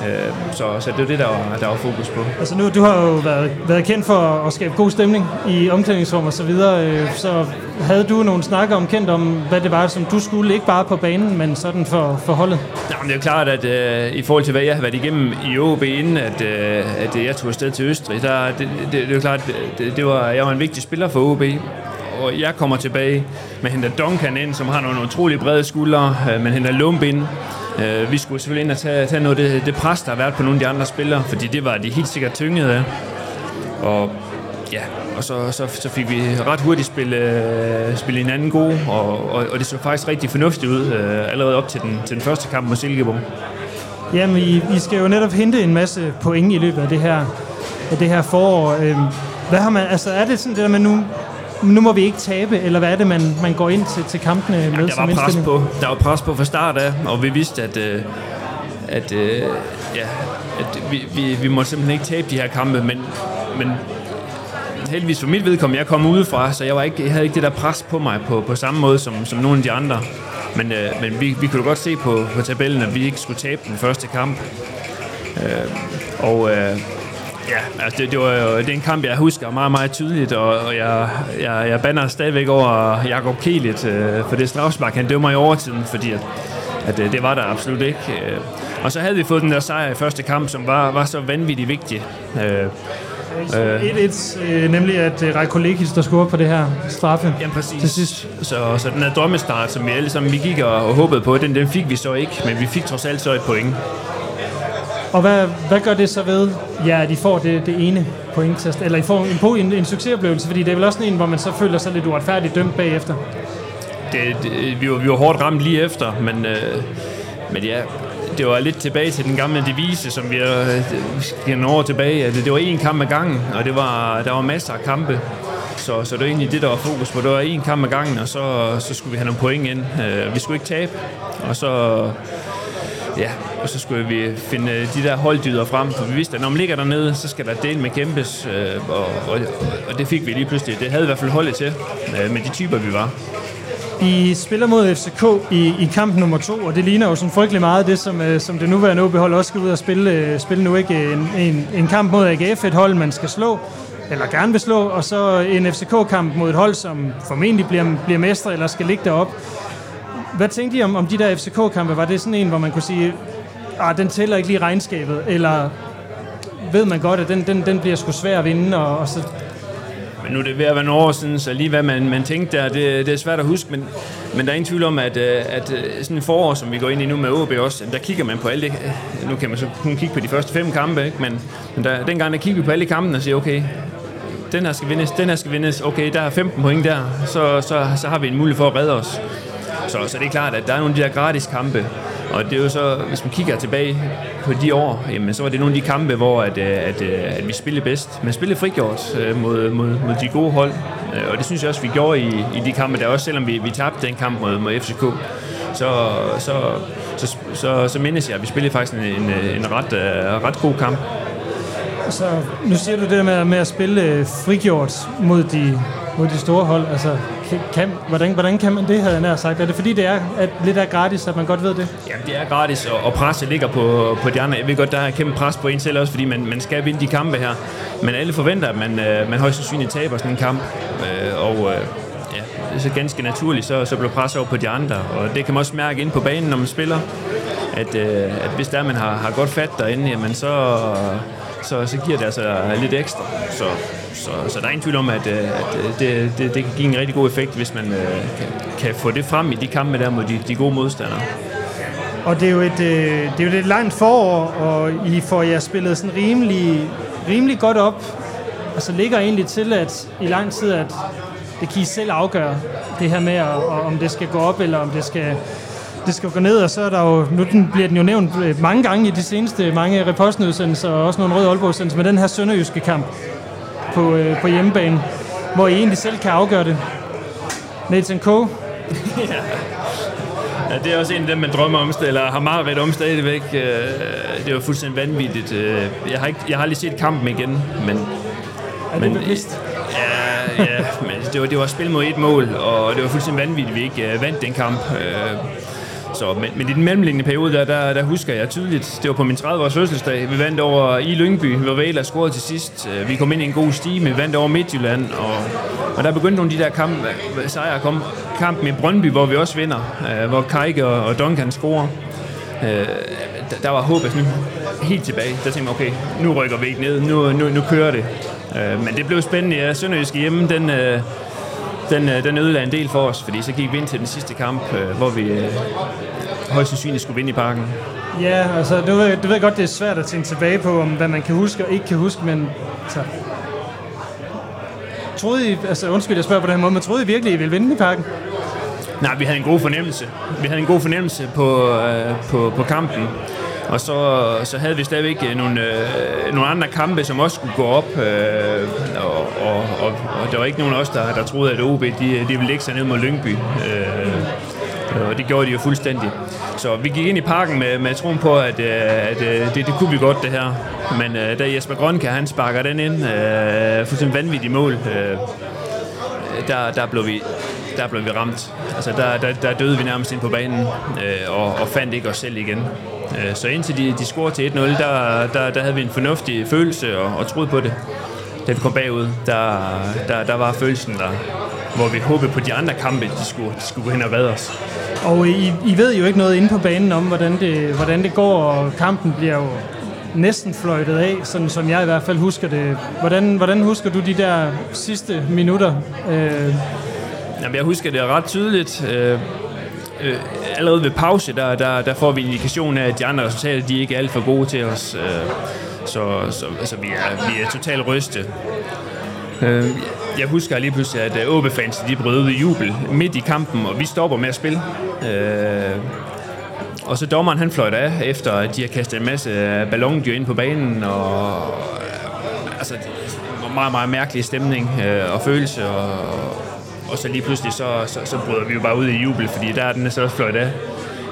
Øh, så, så det er det, der var, der var fokus på. Altså nu, du har jo været, været kendt for at skabe god stemning i omklædningsrum og så videre, øh, så havde du nogle snakker om kendt om, hvad det var, som du skulle, ikke bare på banen, men sådan for, for holdet? Jamen, det er jo klart, at øh, i forhold til, hvad jeg har været igennem i OB, inden at, øh, at jeg tog afsted til Østrig, der, det, det, det er jo klart, det, det var, jeg var en vigtig spiller for OB, og jeg kommer tilbage med henter Duncan ind, som har nogle utrolig brede skuldre, Man men henter Lump ind. Øh, vi skulle selvfølgelig ind og tage, tage noget af det, det pres, der har været på nogle af de andre spillere, fordi det var de helt sikkert tyngede af. Og ja, og så, så, så fik vi ret hurtigt spille, øh, spille hinanden gode, og, og, og det så faktisk rigtig fornuftigt ud øh, allerede op til den, til den første kamp mod Silkeborg. Jamen, I, I skal jo netop hente en masse point i løbet af det her, af det her forår. Øhm, hvad har man, altså er det sådan det der med nu, nu må vi ikke tabe, eller hvad er det, man, man går ind til, til kampene med der var pres på, der var pres på fra start af, og vi vidste, at, øh, at, øh, ja, at vi, vi, vi måtte simpelthen ikke tabe de her kampe, men, men heldigvis for mit vedkommende, jeg kom udefra, så jeg, var ikke, jeg havde ikke det der pres på mig på, på samme måde som, som nogle af de andre. Men, øh, men vi, vi kunne godt se på, på tabellen, at vi ikke skulle tabe den første kamp. Øh, og øh, ja, altså det, det, var jo, det er en kamp, jeg husker meget, meget tydeligt, og, og jeg, jeg, jeg banner stadigvæk over Jakob Kielit øh, for det strafspark, han dømmer i overtiden, fordi at, at øh, det var der absolut ikke. Øh, og så havde vi fået den der sejr i første kamp, som var, var så vanvittigt vigtig. Øh, Øh. 1-1, øh, nemlig at øh, Rejko Lekis, der scorer på det her straffe. Ja, præcis. Til sidst. Så, så den her drømmestart, som vi alle sammen vi gik og, og håbede på, den, den fik vi så ikke, men vi fik trods alt så et point. Og hvad, hvad gør det så ved, ja, at I får det, det ene pointtest, eller I får en, en, en succesoplevelse, fordi det er vel også en, hvor man så føler sig lidt uretfærdigt dømt bagefter. Det, det, vi, var, vi var hårdt ramt lige efter, men, øh, men ja, det var lidt tilbage til den gamle devise, som vi har øh, år tilbage. At det var én kamp ad gangen, og det var, der var masser af kampe. Så, så det var egentlig det, der var fokus på. Det var én kamp ad gangen, og så, så skulle vi have nogle point ind. Øh, vi skulle ikke tabe, og så... Ja, og så skulle vi finde de der holddyder frem, for vi vidste, at når man ligger dernede, så skal der del med kæmpes, øh, og, og, og det fik vi lige pludselig. Det havde i hvert fald holdet til, øh, med de typer, vi var. I spiller mod FCK i, i kamp nummer to, og det ligner jo sådan frygtelig meget det, som, øh, som det nuværende OB-hold også skal ud og spille, øh, spille nu. ikke en, en, en kamp mod AGF, et hold, man skal slå, eller gerne vil slå, og så en FCK-kamp mod et hold, som formentlig bliver, bliver mestre, eller skal ligge derop. Hvad tænkte I om, om de der FCK-kampe? Var det sådan en, hvor man kunne sige, ah, den tæller ikke lige regnskabet, eller ved man godt, at den, den, den bliver sgu svær at vinde, og, og så Men nu er det ved at være nogle år siden, så lige hvad man, man tænkte der, det, det er svært at huske, men, men der er ingen tvivl om, at, øh, at øh, sådan en forår, som vi går ind i nu med OB også, der kigger man på alt det, øh, nu kan man så kun kigge på de første fem kampe, ikke? men, men der, dengang der kigger vi på alle kampene og siger, okay, den her skal vindes, den her skal vindes, okay, der er 15 point der, så, så, så har vi en mulighed for at redde os. Så, så det er klart, at der er nogle af de der gratis kampe, og det er jo så, hvis man kigger tilbage på de år, jamen, så var det nogle af de kampe, hvor at, øh, at, øh, at vi spillede bedst. Men spillede frigjort øh, mod, mod, mod de gode hold, og det synes jeg også, vi gjorde i, i de kampe der også, selvom vi, vi tabte den kamp mod, mod FCK. Så, så, så, så, så mindes jeg, at vi spillede faktisk en, en, en ret, uh, ret god kamp. Så nu siger du det med, med at spille frigjort mod de, mod de store hold. Altså, kan, hvordan, hvordan kan man det, havde jeg nær sagt? Er det fordi, det er at lidt er gratis, at man godt ved det? Jamen, det er gratis, og, og presset ligger på, på de andre. Jeg ved godt, der er kæmpe pres på en selv også, fordi man, man skal vinde de kampe her. Men alle forventer, at man, øh, man højst sandsynligt taber sådan en kamp. Øh, og øh, ja, det er så ganske naturligt, så, så bliver presset over på de andre. Og det kan man også mærke ind på banen, når man spiller. At, øh, at hvis der man har, har godt fat derinde, jamen så, så, så giver det altså øh, lidt ekstra. Så, så, så der er ingen tvivl om, at, øh, at øh, det, det, det kan give en rigtig god effekt, hvis man kan, kan få det frem i de kampe der mod de, de gode modstandere. Og det er jo et, det er jo et langt forår, og I får jer spillet sådan rimelig, rimelig godt op. Og så ligger egentlig til, at i lang tid, at det kan I selv afgøre, det her med, at, om det skal gå op, eller om det skal, det skal gå ned, og så er der jo, nu den, bliver den jo nævnt øh, mange gange i de seneste mange repostnudsendelser, og også nogle røde aalborg med den her sønderjyske kamp på, øh, på hjemmebane, hvor I egentlig selv kan afgøre det. Nathan Coe, Ja, det er også en af dem, man drømmer om, eller har meget om stadigvæk. Øh, Det var fuldstændig vanvittigt. Øh, Jeg har, ikke, jeg har aldrig set kampen igen, men... er det bevidst? Ja, ja men det var, det var spil mod et mål, og det var fuldstændig vanvittigt, at vi ikke øh, vandt den kamp. Så, men, men i den mellemliggende periode, der, der, der husker jeg tydeligt, det var på min 30-års fødselsdag. Vi vandt over i Lyngby, hvor Vela scorede til sidst. Øh, vi kom ind i en god stime, vi vandt over Midtjylland, og, og der begyndte nogle af de der kampe, øh, sejre at komme. Kampen i Brøndby, hvor vi også vinder, øh, hvor Kajke og, og Duncan scorer. Øh, der, der var håbet sådan helt tilbage. Der tænkte jeg, okay, nu rykker vi ikke ned, nu, nu, nu kører det. Øh, men det blev spændende. Ja, Sønderjysk hjemme, den, øh, den, øh, den ødelagde en del for os, fordi så gik vi ind til den sidste kamp, øh, hvor vi øh, højst sandsynligt skulle vinde i parken. Ja, altså, du ved, du ved godt, det er svært at tænke tilbage på, om hvad man kan huske og ikke kan huske, men altså, troede I, altså undskyld, jeg spørger på den her måde, men troede I virkelig, I ville vinde i parken? Nej, vi havde en god fornemmelse. Vi havde en god fornemmelse på, øh, på, på kampen. Og så, så havde vi stadigvæk øh, nogle, øh, nogle andre kampe, som også skulle gå op. Øh, og, og, og, og der var ikke nogen af os, der, der troede, at OB de, de ville lægge sig ned mod Lyngby. Øh, og det gjorde de jo fuldstændig. Så vi gik ind i parken med, med troen på, at, øh, at, at det, det kunne vi godt, det her. Men øh, da Jesper Grønke, han sparker den ind, øh, fuldstændig vanvittigt mål, øh, der, der blev vi der blev vi ramt. Altså, der, der, der døde vi nærmest ind på banen, øh, og, og fandt ikke os selv igen. Øh, så indtil de, de scorede til 1-0, der, der, der havde vi en fornuftig følelse og, og troede på det. Da vi kom bagud, der, der, der var følelsen der, hvor vi håbede på de andre kampe, de skulle, de skulle gå hen og redde os. Og I, I ved jo ikke noget inde på banen om, hvordan det, hvordan det går, og kampen bliver jo næsten fløjtet af, sådan som jeg i hvert fald husker det. Hvordan, hvordan husker du de der sidste minutter? Øh, Jamen, jeg husker det ret tydeligt. Øh, øh, allerede ved pause, der, der, der får vi en indikation af, at de andre resultater, de ikke er alt for gode til os. Øh, så så altså, vi, er, vi er totalt ryste. Øh, jeg husker lige pludselig, at øh, fans de brød ud i jubel midt i kampen, og vi stopper med at spille. Øh, og så dommeren, han fløjter af, efter at de har kastet en masse øh, ballondyr ind på banen, og øh, altså, var meget, meget mærkelig stemning øh, og følelse, og, og så lige pludselig, så, så, så bryder vi jo bare ud i jubel, fordi der er den så også fløjt af,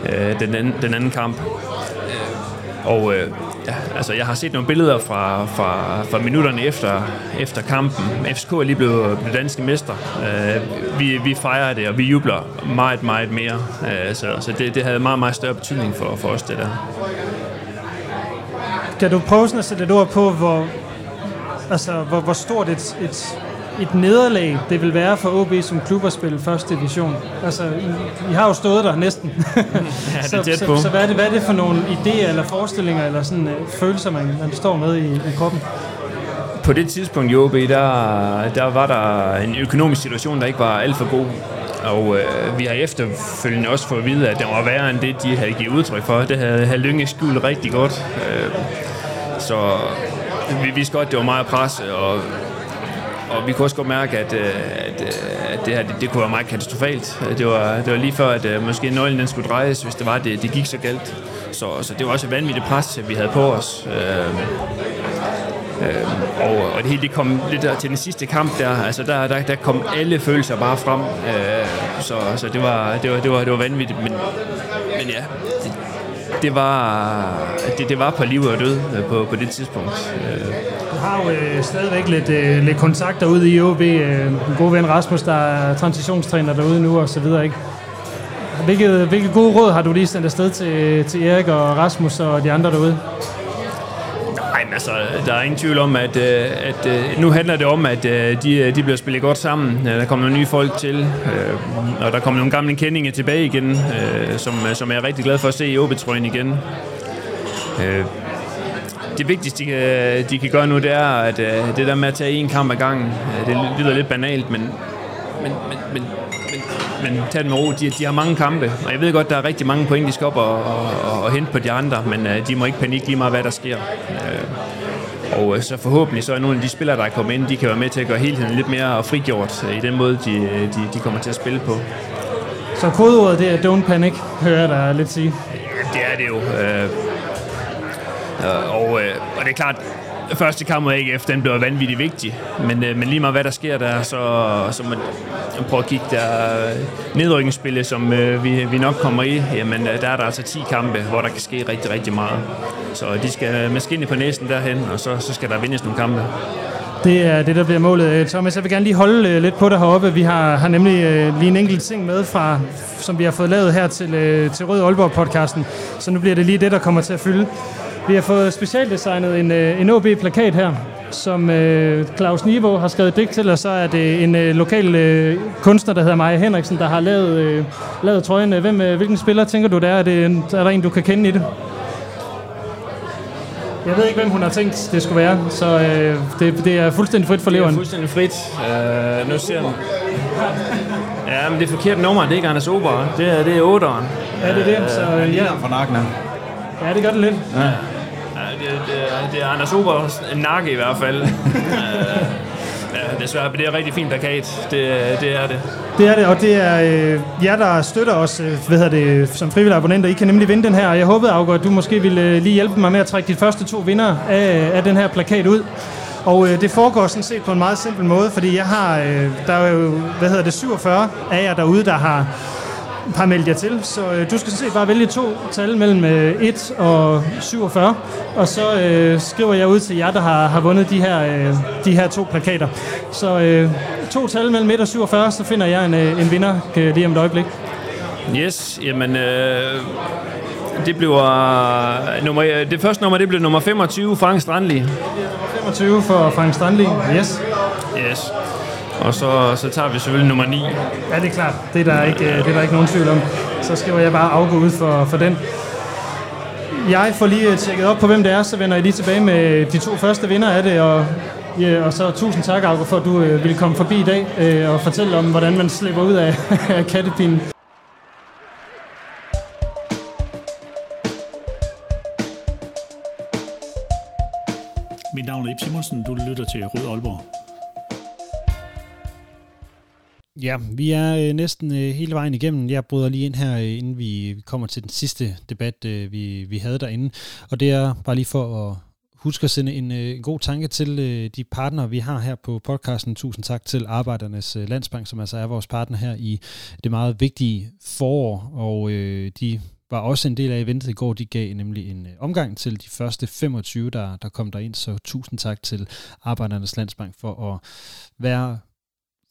øh, den, anden, den anden kamp. Og øh, ja, altså, jeg har set nogle billeder fra, fra, fra minutterne efter, efter kampen. FCK er lige blevet, blevet danske mester. Øh, vi, vi fejrer det, og vi jubler meget, meget mere. Øh, så så det, det havde meget, meget større betydning for, for os, det der. kan du prøve sådan at sætte et ord på, hvor, altså, hvor, hvor stort et, et, et nederlag det vil være for OB som klub at spille første division? Altså, I, I har jo stået der næsten. Ja, det er tæt så, på. så, så hvad, er det, hvad er det for nogle idéer eller forestillinger eller sådan, uh, følelser, man, man står med i, i kroppen? På det tidspunkt i OB, der, der var der en økonomisk situation, der ikke var alt for god. Og øh, vi har efterfølgende også fået at vide, at det var værre end det, de havde givet udtryk for. Det havde, havde Lynge skjult rigtig godt. Øh, så vi vidste godt, at det var meget pres, og, og vi kunne også godt mærke, at, øh, at, øh, at det her det, det kunne være meget katastrofalt. Det var, det var lige før, at øh, måske nøglen den skulle drejes, hvis det var, det, det gik så galt. Så, så det var også et vanvittigt pres, vi havde på os. Øh, Øh, og, og det hele det kom lidt der til den sidste kamp der, altså der, der, der kom alle følelser bare frem, øh, så, så det, var, det, var, det, var, det var vanvittigt, men, men ja, det, det var, det, det var på liv og død på, på det tidspunkt. Øh, har jo øh, stadigvæk lidt, øh, lidt kontakter ude i OB. Øh, en god ven Rasmus, der er transitionstræner derude nu og så videre, ikke? Hvilke, hvilke gode råd har du lige sendt afsted til, til Erik og Rasmus og de andre derude? Nej, men altså, der er ingen tvivl om, at, øh, at, at nu handler det om, at øh, de, de bliver spillet godt sammen. Der kommer nogle nye folk til, øh, og der kommer nogle gamle kendinge tilbage igen, som, som jeg er rigtig glad for at se i OB-trøjen igen. Øh, det vigtigste, de kan, de kan gøre nu, det er, at øh, det der med at tage en kamp ad gangen, øh, det lyder lidt banalt, men, men, men, men, men, men tag det med ro. De, de har mange kampe, og jeg ved godt, der er rigtig mange point, de skal op og, og, og, hente på de andre, men øh, de må ikke panikke lige meget, hvad der sker. Øh, og øh, så forhåbentlig så er nogle af de spillere, der er kommet ind, de kan være med til at gøre helheden lidt mere frigjort øh, i den måde, de, de, de kommer til at spille på. Så kodeordet det er don't panic, hører jeg dig lidt sige. Det er det jo. Øh, og, øh, og det er klart, første kamp mod AGF, den blev vanvittigt vigtig. Men, øh, men lige meget hvad der sker der, så, så må man prøve at kigge der øh, nedrykningsspillet, som øh, vi, vi nok kommer i. Jamen, øh, der er der altså 10 kampe, hvor der kan ske rigtig, rigtig meget. Så de skal med skinne på næsen derhen, og så, så skal der vindes nogle kampe. Det er det, der bliver målet. Øh, Thomas, jeg vil gerne lige holde lidt på dig heroppe. Vi har, har nemlig øh, lige en enkelt ting med, fra, som vi har fået lavet her til, øh, til Rød Aalborg-podcasten. Så nu bliver det lige det, der kommer til at fylde. Vi har fået specialdesignet en, øh, en OB-plakat her, som øh, Claus Niveau har skrevet digt til, og så er det en øh, lokal øh, kunstner, der hedder Maja Henriksen, der har lavet, øh, lavet trøjen. Hvem, øh, hvilken spiller tænker du, det er? Er, det en, er der en, du kan kende i det? Jeg ved ikke, hvem hun har tænkt, det skulle være, så øh, det, det er fuldstændig frit for Det er leveren. fuldstændig frit. Uh, nu ser jeg Ja, men det er forkert nummer. Det er ikke Anders Ober. Det er, det er 8'eren. Ja, det er det. Så, øh, ja. nakken ja, det gør det lidt. Ja. Det, det, er, det er Anders Obers nakke i hvert fald. uh, ja, desværre, men det er rigtig fin plakat. Det, det er det. Det er det, og det er øh, jer, der støtter os øh, hvad hedder det, som frivillige abonnenter. I kan nemlig vinde den her, og jeg håbede, Augur, at du måske ville øh, lige hjælpe mig med at trække de første to vinder af, af den her plakat ud. Og øh, det foregår sådan set på en meget simpel måde, fordi jeg har, øh, der er jo, hvad hedder det, 47 af jer derude, der har har meldt jer til. Så øh, du skal set bare vælge to tal mellem øh, 1 og 47, og så øh, skriver jeg ud til jer, der har, har vundet de her, øh, de her to plakater. Så øh, to tal mellem 1 og 47, så finder jeg en, øh, en vinder øh, lige om et øjeblik. Yes, jamen... Øh, det bliver... Nummer, det første nummer, det blev nummer 25, Frank Strandli. 25 for Frank Strandli. Yes. Yes. Og så, så tager vi selvfølgelig nummer 9. Ja, det er klart. Det er der ikke, øh, det er der ikke nogen tvivl om. Så skriver jeg bare afgå ud for, for den. Jeg får lige øh, tjekket op på, hvem det er, så vender jeg lige tilbage med de to første vinder af det. Og, ja, og så tusind tak, Augo, for at du øh, ville komme forbi i dag øh, og fortælle om, hvordan man slipper ud af, af kattepinen. Mit navn er Ip Simonsen, du lytter til Rød Aalborg. Ja, vi er øh, næsten øh, hele vejen igennem. Jeg bryder lige ind her, øh, inden vi kommer til den sidste debat, øh, vi, vi havde derinde. Og det er bare lige for at huske at sende en, øh, en god tanke til øh, de partnere, vi har her på podcasten. Tusind tak til Arbejdernes øh, Landsbank, som altså er vores partner her i det meget vigtige forår. Og øh, de var også en del af eventet i går. De gav nemlig en øh, omgang til de første 25, der, der kom derind. Så tusind tak til Arbejdernes Landsbank for at være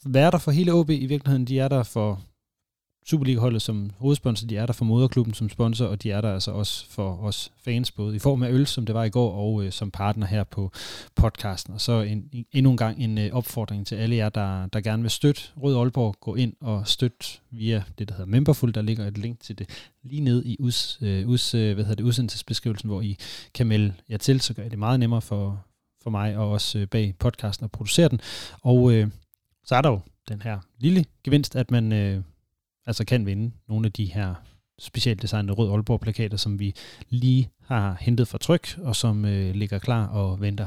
være der for hele OB i virkeligheden. De er der for Superliga-holdet som hovedsponsor, de er der for moderklubben som sponsor, og de er der altså også for os fans, både i form af øl, som det var i går, og øh, som partner her på podcasten. Og så en, endnu en gang en øh, opfordring til alle jer, der, der gerne vil støtte Rød Aalborg. Gå ind og støt via det, der hedder Memberful. Der ligger et link til det lige ned i us, øh, us, øh, hvad hedder det, udsendelsesbeskrivelsen, hvor I kan melde jer til, så gør det meget nemmere for, for mig og også øh, bag podcasten at producere den. Og øh, så er der jo den her lille gevinst, at man øh, altså kan vinde nogle af de her specielt designede Rød Aalborg plakater, som vi lige har hentet fra tryk, og som øh, ligger klar og venter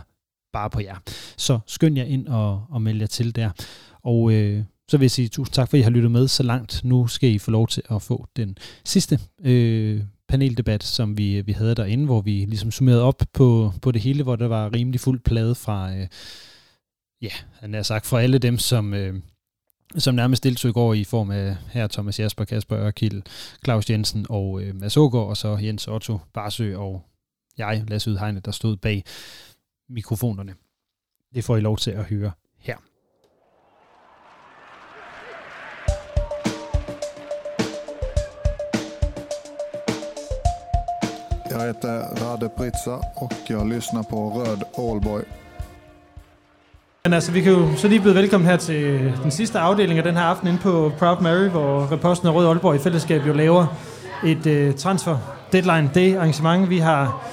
bare på jer. Så skynd jer ind og, og meld jer til der. Og øh, så vil jeg sige tusind tak, for at I har lyttet med så langt. Nu skal I få lov til at få den sidste øh, paneldebat, som vi, vi havde derinde, hvor vi ligesom summerede op på, på det hele, hvor der var rimelig fuld plade fra... Øh, ja, han har sagt fra alle dem, som, øh, som nærmest deltog i går i form af her Thomas Jasper, Kasper Ørkild, Claus Jensen og øh, Mads Ågaard, og så Jens Otto Barsø og jeg, Lasse Udhegne, der stod bag mikrofonerne. Det får I lov til at høre her. Jag heter Rade Pritsa och jag lyssnar på Röd Allboy. Men altså, vi kan jo så lige byde velkommen her til den sidste afdeling af den her aften inde på Proud Mary, hvor Reposten og Rød Aalborg i fællesskab jo laver et uh, transfer deadline day arrangement. Vi har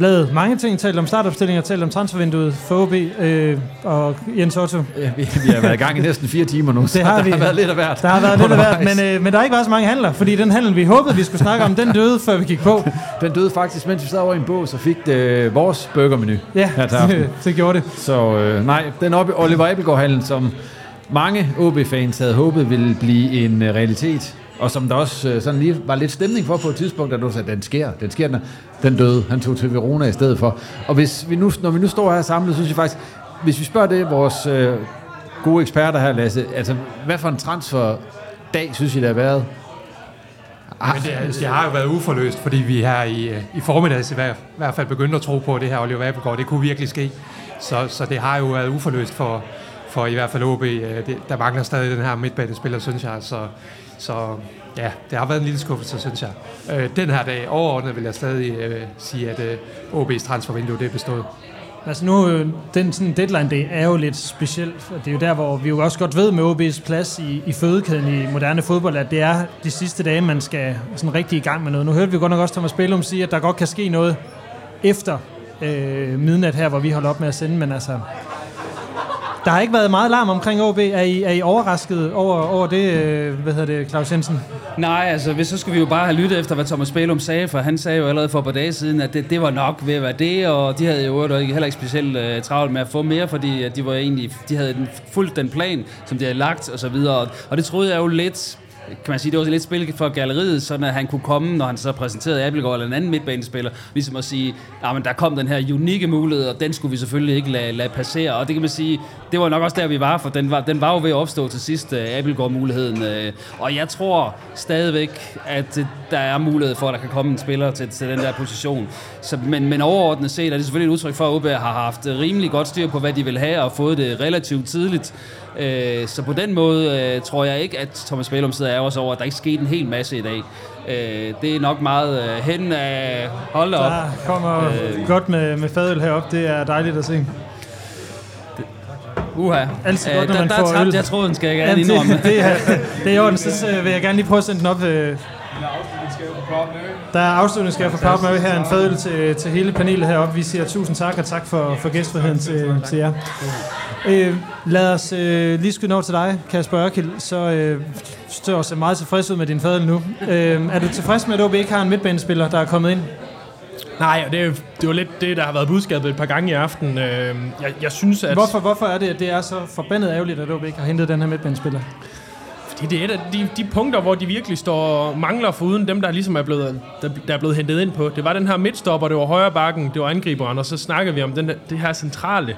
lavet mange ting, talt om startopstillinger, talt om transfervinduet for OB øh, og Jens Otto. Ja, vi, vi har været i gang i næsten fire timer nu, så Det har der vi. har været lidt af hvert. Der har været lidt af hvert, men, øh, men der har ikke været så mange handler, fordi den handel, vi håbede, vi skulle snakke om, den døde, før vi gik på. Den døde faktisk, mens vi sad over i en bås og fik øh, vores burgermenu Ja, det, det gjorde det. Så øh, nej, den oppe Oliver Abelgaard-handlen, som mange OB-fans havde håbet ville blive en øh, realitet, og som der også øh, sådan lige var lidt stemning for på et tidspunkt, da du sagde, den sker, den sker, den, den døde. Han tog til Verona i stedet for. Og hvis vi nu, når vi nu står her samlet, synes jeg faktisk, hvis vi spørger det, vores øh, gode eksperter her, Lasse, altså, hvad for en transferdag synes I, der har været? Men det, det har jo været uforløst, fordi vi her i, øh, i formiddags i hvert, i hvert fald begyndte at tro på, at det her Oliver Abelgaard, det kunne virkelig ske. Så, så det har jo været uforløst for, for i hvert fald OB. Øh, det, der mangler stadig den her midtbanespiller, synes jeg. Så, så ja, det har været en lille skuffelse, synes jeg. Øh, den her dag overordnet vil jeg stadig øh, sige, at øh, OB's transfervindue det er bestået. Altså nu, øh, den sådan deadline det er jo lidt specielt. Det er jo der, hvor vi jo også godt ved med OB's plads i, i fødekæden i moderne fodbold, at det er de sidste dage, man skal sådan rigtig i gang med noget. Nu hørte vi godt nok også Thomas Bellum sige, at der godt kan ske noget efter øh, midnat her, hvor vi holder op med at sende, men altså, der har ikke været meget larm omkring OB. Er I, er I overrasket over, over det, øh, hvad hedder det, Claus Jensen? Nej, altså, hvis så skulle vi jo bare have lyttet efter, hvad Thomas Bælum sagde, for han sagde jo allerede for et par dage siden, at det, det var nok ved at være det, og de havde jo heller ikke specielt uh, travlt med at få mere, fordi de var egentlig, de havde fuldt den plan, som de havde lagt, og så videre. Og det troede jeg jo lidt, kan man sige, det var lidt spil for galleriet, sådan at han kunne komme, når han så præsenterede Abelgaard eller en anden midtbanespiller, ligesom at sige, at men der kom den her unikke mulighed, og den skulle vi selvfølgelig ikke lade, lade passere. Og det kan man sige, det var nok også der, vi var, for den var, den var jo ved at opstå til sidst, øh, Abelgaard-muligheden. Øh. Og jeg tror stadigvæk, at øh, der er mulighed for, at der kan komme en spiller til, til den der position. Så, men, men overordnet set er det selvfølgelig et udtryk for, at OB har haft rimelig godt styr på, hvad de vil have, og fået det relativt tidligt. Øh, så på den måde øh, tror jeg ikke, at Thomas Bellum sidder os over, at der ikke skete en hel masse i dag. Øh, det er nok meget øh, hen af... Hold op. Der kommer øh, godt med, med fadøl herop. Det er dejligt at se. Uha. Altid godt, Øh, når man der, får der tabte øl. jeg tråden, skal jeg gerne Jamen, indrømme. det, det, er, det er i orden. Så vil jeg gerne lige prøve at sende den op. Øh, der er afslutningsgave fra Proud Mary her. En fadøl til, til hele panelet heroppe. Vi siger tusind tak, og tak for, for gæstfriheden til, til jer. Øh, lad os øh, lige skyde over til dig, Kasper Ørkild. Så øh, står os meget tilfreds ud med din fadøl nu. Øh, er du tilfreds med, at OB ikke har en midtbanespiller, der er kommet ind? Nej, og det er, jo- det jo lidt det, der har været budskabet et par gange i aften. Øh, jeg, jeg synes, at... Hvorfor, hvorfor er det, at det er så forbandet ærgerligt, at OB ikke har hentet den her midtbanespiller? Det, det er et af de, de punkter, hvor de virkelig står mangler for uden dem, der ligesom er blevet, der, der er blevet hentet ind på. Det var den her midtstopper, det var højre bakken, det var angriberen, og så snakker vi om den, der- det her centrale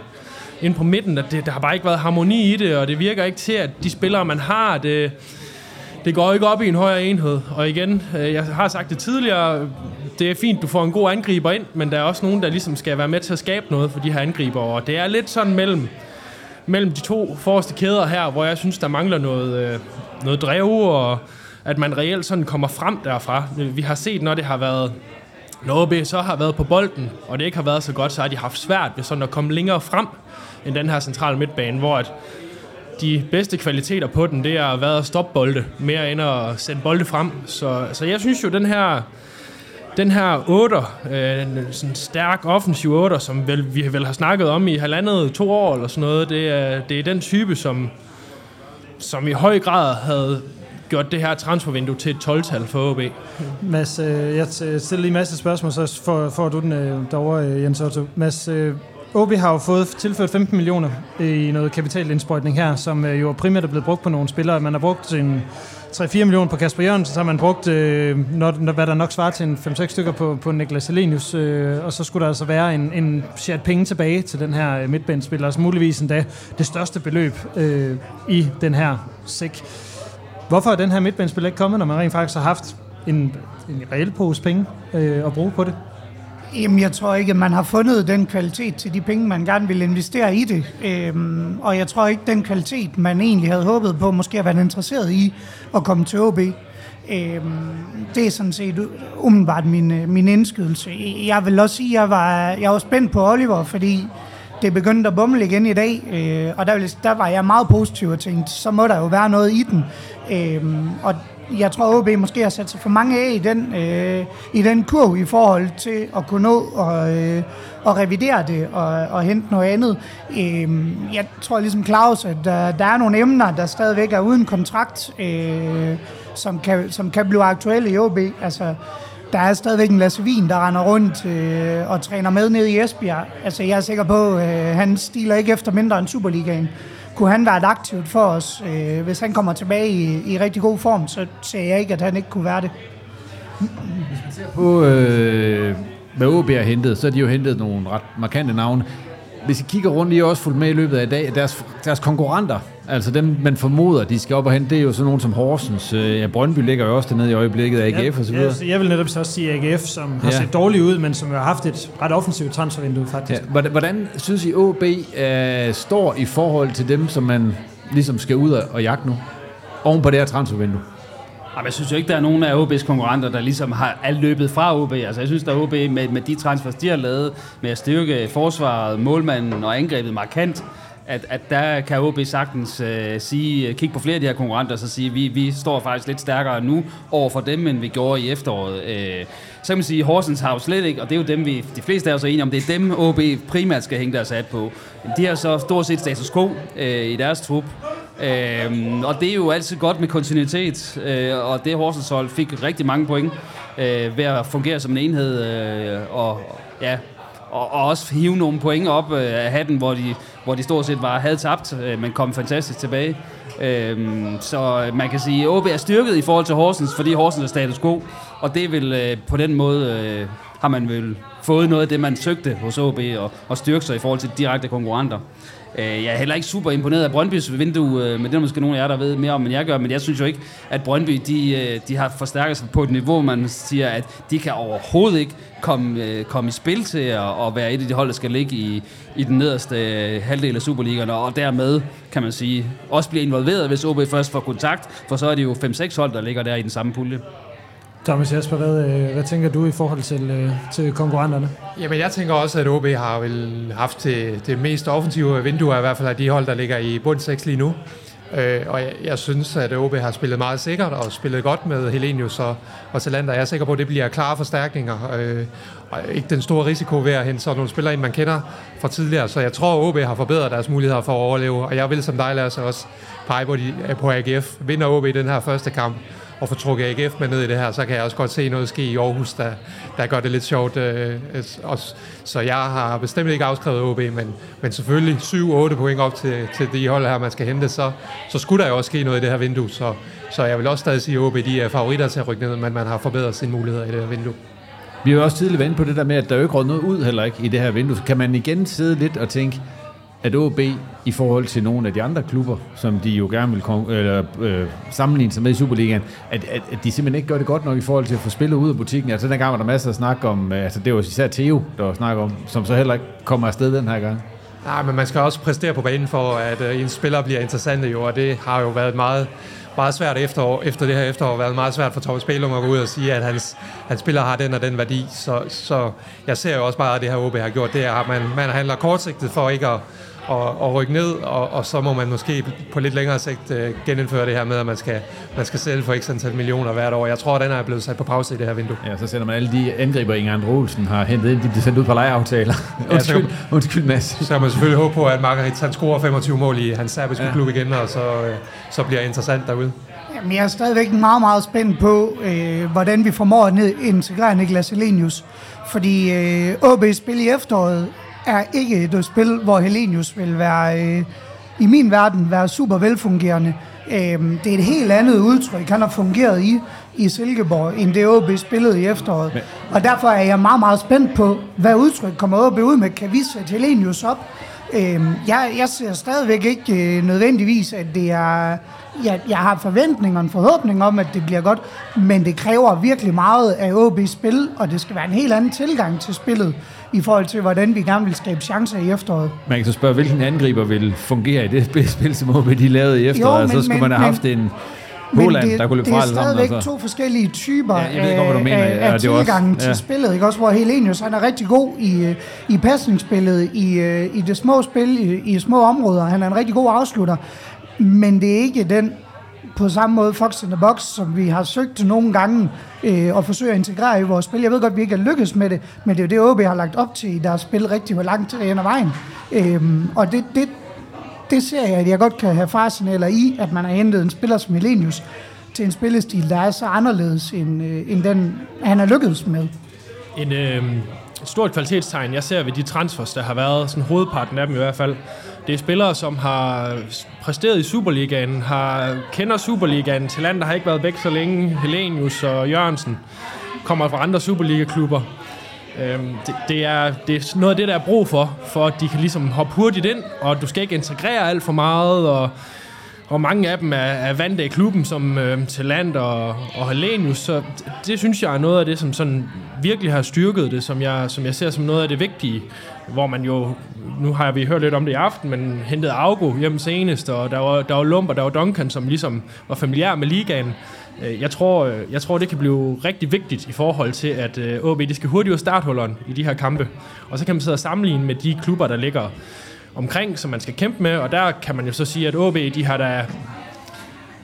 ind på midten, at det, der har bare ikke været harmoni i det, og det virker ikke til, at de spillere, man har, det, det går ikke op i en højere enhed. Og igen, øh, jeg har sagt det tidligere, det er fint, du får en god angriber ind, men der er også nogen, der ligesom skal være med til at skabe noget for de her angriber, og det er lidt sådan mellem, mellem de to forreste kæder her, hvor jeg synes, der mangler noget, øh, noget drev, og at man reelt sådan kommer frem derfra. Vi har set, når det har været når OB så har været på bolden, og det ikke har været så godt, så har de haft svært ved sådan at komme længere frem end den her centrale midtbane, hvor at de bedste kvaliteter på den, det har været at stoppe bolde, mere end at sende bolde frem. Så, så jeg synes jo, den her, den her 8, øh, en sådan stærk offensiv 8, som vel, vi vel har snakket om i halvandet, to år eller sådan noget, det er, det er den type, som, som i høj grad havde gjort det her transfervindue til et 12-tal for OB. Mads, øh, jeg øh, stiller lige en masse spørgsmål, så får, får du den øh, derovre, øh, Jens Otto. Mads, øh, OB har jo fået tilført 15 millioner i noget kapitalindsprøjtning her, som øh, jo primært er blevet brugt på nogle spillere. Man har brugt en 3-4 millioner på Kasper Jørgensen, så har man brugt, øh, når, når, hvad der nok svarer til en 5-6 stykker på, på Niklas Helenius, øh, og så skulle der altså være en, en chat penge tilbage til den her øh, midtbanespiller, altså muligvis endda det største beløb øh, i den her sæk. Hvorfor er den her midtbanespiller ikke kommet, når man rent faktisk har haft en, en reel pose penge øh, at bruge på det? Jamen, jeg tror ikke, at man har fundet den kvalitet til de penge, man gerne vil investere i det. Øhm, og jeg tror ikke, den kvalitet, man egentlig havde håbet på, måske at være interesseret i at komme til OB. Øhm, det er sådan set umiddelbart min, øh, min indskydelse. Jeg vil også sige, at jeg var, jeg var spændt på Oliver, fordi det begyndte at bumle igen i dag, øh, og der, der var jeg meget positiv og tænkte, så må der jo være noget i den. Øhm, og jeg tror, OB måske har sat sig for mange af i den, øh, i den kurv i forhold til at kunne nå og, øh, og revidere det og, og hente noget andet. Øh, jeg tror ligesom Claus, at der, der er nogle emner, der stadigvæk er uden kontrakt, øh, som, kan, som kan blive aktuelle i OB. Altså, der er stadigvæk en Lasse Wien, der render rundt øh, og træner med ned i Esbjerg. Altså, jeg er sikker på, at øh, han stiler ikke efter mindre end Superligaen. Kunne han være et aktivt for os? Øh, hvis han kommer tilbage i, i rigtig god form, så ser jeg ikke, at han ikke kunne være det. Hvis man ser på, øh, hvad OB har hentet, så har de jo hentet nogle ret markante navne. Hvis I kigger rundt, I har også fulgt med i løbet af i dag, deres, deres konkurrenter Altså dem, man formoder, de skal op og hente, det er jo sådan nogen som Horsens. Øh, Ja, Brøndby ligger jo også dernede i øjeblikket, AGF og så videre. Ja, jeg vil netop så også sige AGF, som har Ja. set dårligt ud, men som har haft et ret offensivt transfervindue, faktisk. Ja, hvordan, hvordan synes I, OB øh, står i forhold til dem, som man ligesom skal ud og, jagte nu? Oven på det her transfervindue. Jamen, jeg synes jo ikke, der er nogen af OB's konkurrenter, der ligesom har er løbet fra OB. Altså, jeg synes, der er OB med, med de transfers, de har lavet, med at styrke forsvaret, målmanden og angrebet markant, at, at der kan OB sagtens øh, sige, kigge på flere af de her konkurrenter, og så sige, vi, vi står faktisk lidt stærkere nu over for dem, end vi gjorde i efteråret. Øh, så kan man sige, Horsens har jo slet ikke, og det er jo dem, vi, de fleste af os er enige om, det er dem, OB primært skal hænge deres hat på. De har så stort set status quo øh, i deres trup. Øhm, og det er jo altid godt med kontinuitet, øh, og det Horsens hold fik rigtig mange point øh, ved at fungere som en enhed, øh, og, ja, og, og også hive nogle point op øh, af hatten, hvor de, hvor de stort set var havde tabt, øh, men kom fantastisk tilbage. Øhm, øh, så man kan sige, at OB er styrket i forhold til Horsens, fordi Horsens er status quo, og det vil øh, på den måde øh, har man vel fået noget af det, man søgte hos OB, og, og styrke sig i forhold til direkte konkurrenter. Øh, Jeg er heller ikke super imponeret af Brøndbys vindue, øh, men det er måske nogle af jer, der ved mere om, end jeg gør. Men jeg synes jo ikke, at Brøndby de, øh, de har forstærket sig på et niveau, man siger, at de kan overhovedet ikke komme, øh, komme i spil til at, at være et af de hold, der skal ligge i, i den nederste halvdel af Superligaen, og dermed, kan man sige, også bliver involveret, hvis OB først får kontakt, for så er det jo 5-6 hold, der ligger der i den samme pulje. Thomas Jesper, hvad, øh, hvad tænker du i forhold til, øh, til konkurrenterne? Jamen, jeg tænker også, at OB har vel haft det, det mest offensive vindue, i hvert fald af de hold, der ligger i bund 6 lige nu. Øh, og jeg, jeg synes, at OB har spillet meget sikkert og spillet godt med Helenius og, og Talander. Jeg er sikker på, at det bliver klare forstærkninger. Øh, og ikke den store risiko ved at hente sådan nogle spillere ind, man kender fra tidligere. Så jeg tror, at OB har forbedret deres muligheder for at overleve. Og jeg vil som dig, Lasse, også pege på, de, på AGF. Vinder OB i den her første kamp, og få trukket AGF med ned i det her, så kan jeg også godt se noget ske i Aarhus, der, der gør det lidt sjovt. Øh, også. Så jeg har bestemt ikke afskrevet OB, men, men selvfølgelig 7-8 point op til, til de hold her, man skal hente, så, så skulle der jo også ske noget i det her vindue. Så, så jeg vil også stadig sige, at OB de er favoritter til at rykke ned, men man har forbedret sine muligheder i det her vindue. Vi har jo også tidligere været på det der med, at der jo ikke råd noget ud heller ikke i det her vindue. Kan man igen sidde lidt og tænke, at OB i forhold til nogle af de andre klubber, som de jo gerne vil kon- eller, øh, sammenligne sig med i Superligaen, at, at, at de simpelthen ikke gør det godt nok i forhold til at få spillet ud af butikken. Altså den gang var der masser af snak om, øh, altså det var især Theo, der var snak om, som så heller ikke kommer afsted den her gang. Nej, men man skal også præstere på banen for, at øh, en spiller bliver interessant jo, og det har jo været meget, meget svært efterår, efter det her efterår, været meget svært for Thomas Bælum at gå ud og sige, at hans, hans spiller har den og den værdi. Så, så jeg ser jo også bare, at det her OB har gjort, det er, at man, man handler kortsigtet for ikke at, at, at rykke ned, og, og så må man måske på lidt længere sigt uh, genindføre det her med, at man skal, man skal sælge for x antal millioner hvert år. Jeg tror, at den er blevet sat på pause i det her vindue. Ja, så sender man alle de angriber, Inger Andre Olsen har hentet ind, de bliver sendt ud på lejeaftaler. Ja, så, undskyld, undskyld Mads. så kan man selvfølgelig håbe på, at Margaret han scorer 25 mål i hans serbiske Ja. klub igen, og så, øh, så bliver det interessant derude. Jamen, jeg er stadigvæk meget, meget spændt på, øh, hvordan vi formår at ned- integrere Niklas Helenius. Fordi øh, OB's spil i efteråret er ikke et spil, hvor Helenius vil være, øh, i min verden, være super velfungerende. Øh, det er et helt andet udtryk, han har fungeret i, i Silkeborg, end det OB spillede i efteråret. Og derfor er jeg meget, meget spændt på, hvad udtryk kommer OB ud med. Kan vi sætte Helenius op? Øhm, jeg, jeg ser stadigvæk ikke øh, nødvendigvis, at det er... Jeg, jeg har forventninger og en forhåbning om, at det bliver godt, men det kræver virkelig meget af OB's spil, og det skal være en helt anden tilgang til spillet, i forhold til, hvordan vi gerne vil skabe chancer i efteråret. Man kan så spørge, hvilken angriber vil fungere i det spil, som OB de lavede i efteråret. Jo, så men- skulle men- man have men- haft en Men Holland, det, der kunne løbe det fra er alle sammen. stadigvæk altså. to forskellige typer Ja, jeg ved godt, hvad du mener. af, Ja, af det er også- tilgangen til ja. spillet. Ikke? Også hvor Helenius han er rigtig god i, øh, i pasningsspillet, i, øh, i det små spil, i, i små områder. Han er en rigtig god afslutter. Men det er ikke den på samme måde Fox in the Box, som vi har søgt til nogle gange øh, og forsøge at integrere i vores spil. Jeg ved godt, at vi ikke har lykkes med det, men det er jo det, OB har lagt op til i deres spil rigtig hvor langt hen ad vejen. Øh, og det, det, det ser jeg, at jeg godt kan have farsignaler i, at man har hentet en spiller som Helenius til en spillestil, der er så anderledes end, øh, end den, han er lykkedes med. En, øh, et stort kvalitetstegn, jeg ser ved de transfers, der har været, sådan hovedparten af dem i hvert fald, det er spillere, som har præsteret i Superligaen, har, kender Superligaen til land, der har ikke været væk så længe. Helenius og Jørgensen kommer fra andre Superliga-klubber. Øhm, det, det, er, det er noget af det, der er brug for, for at de kan ligesom hoppe hurtigt ind, og du skal ikke integrere alt for meget, og og mange af dem er, er vant af klubben, som øh, Talant og, og Helenius, så det synes jeg er noget af det, som sådan virkelig har styrket det, som jeg, som jeg ser som noget af det vigtige, hvor man jo, nu har vi hørt lidt om det i aften, men hentede Augo hjem senest, og der var, der var Lump, og der var Duncan, som ligesom var familiær med ligaen. Øh, jeg tror, øh, jeg tror, det kan blive rigtig vigtigt i forhold til, at øh, AB OB de skal hurtigt ud starthulleren i de her kampe. Og så kan man sidde og sammenligne med de klubber, der ligger omkring, som man skal kæmpe med. Og der kan man jo så sige, at OB de har da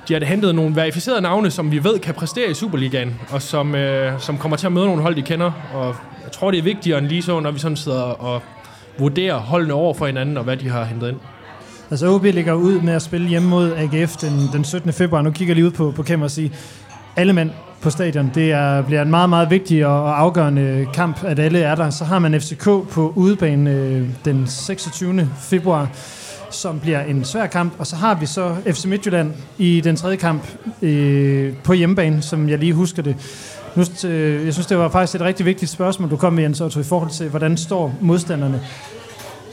de har da hentet nogle verificerede navne, som vi ved kan præstere i Superligaen, og som, øh, som kommer til at møde nogle hold, de kender. Og jeg tror, det er vigtigere end lige så, når vi sådan sidder og vurderer holdene over for hinanden, og hvad de har hentet ind. Altså OB ligger ud med at spille hjemme mod AGF den, den 17. februar. Nu kigger jeg lige ud på, på Kæmmer og siger, alle mænd på stadion. Det er, bliver en meget, meget vigtig og, og afgørende kamp, at alle er der. Så har man FCK på udebane øh, den 26. februar, som bliver en svær kamp. Og så har vi så FC Midtjylland i den tredje kamp øh, på hjemmebane, som jeg lige husker det. Nu, øh, jeg synes, det var faktisk et rigtig vigtigt spørgsmål, du kom med, Jens Otto, i forhold til, hvordan står modstanderne.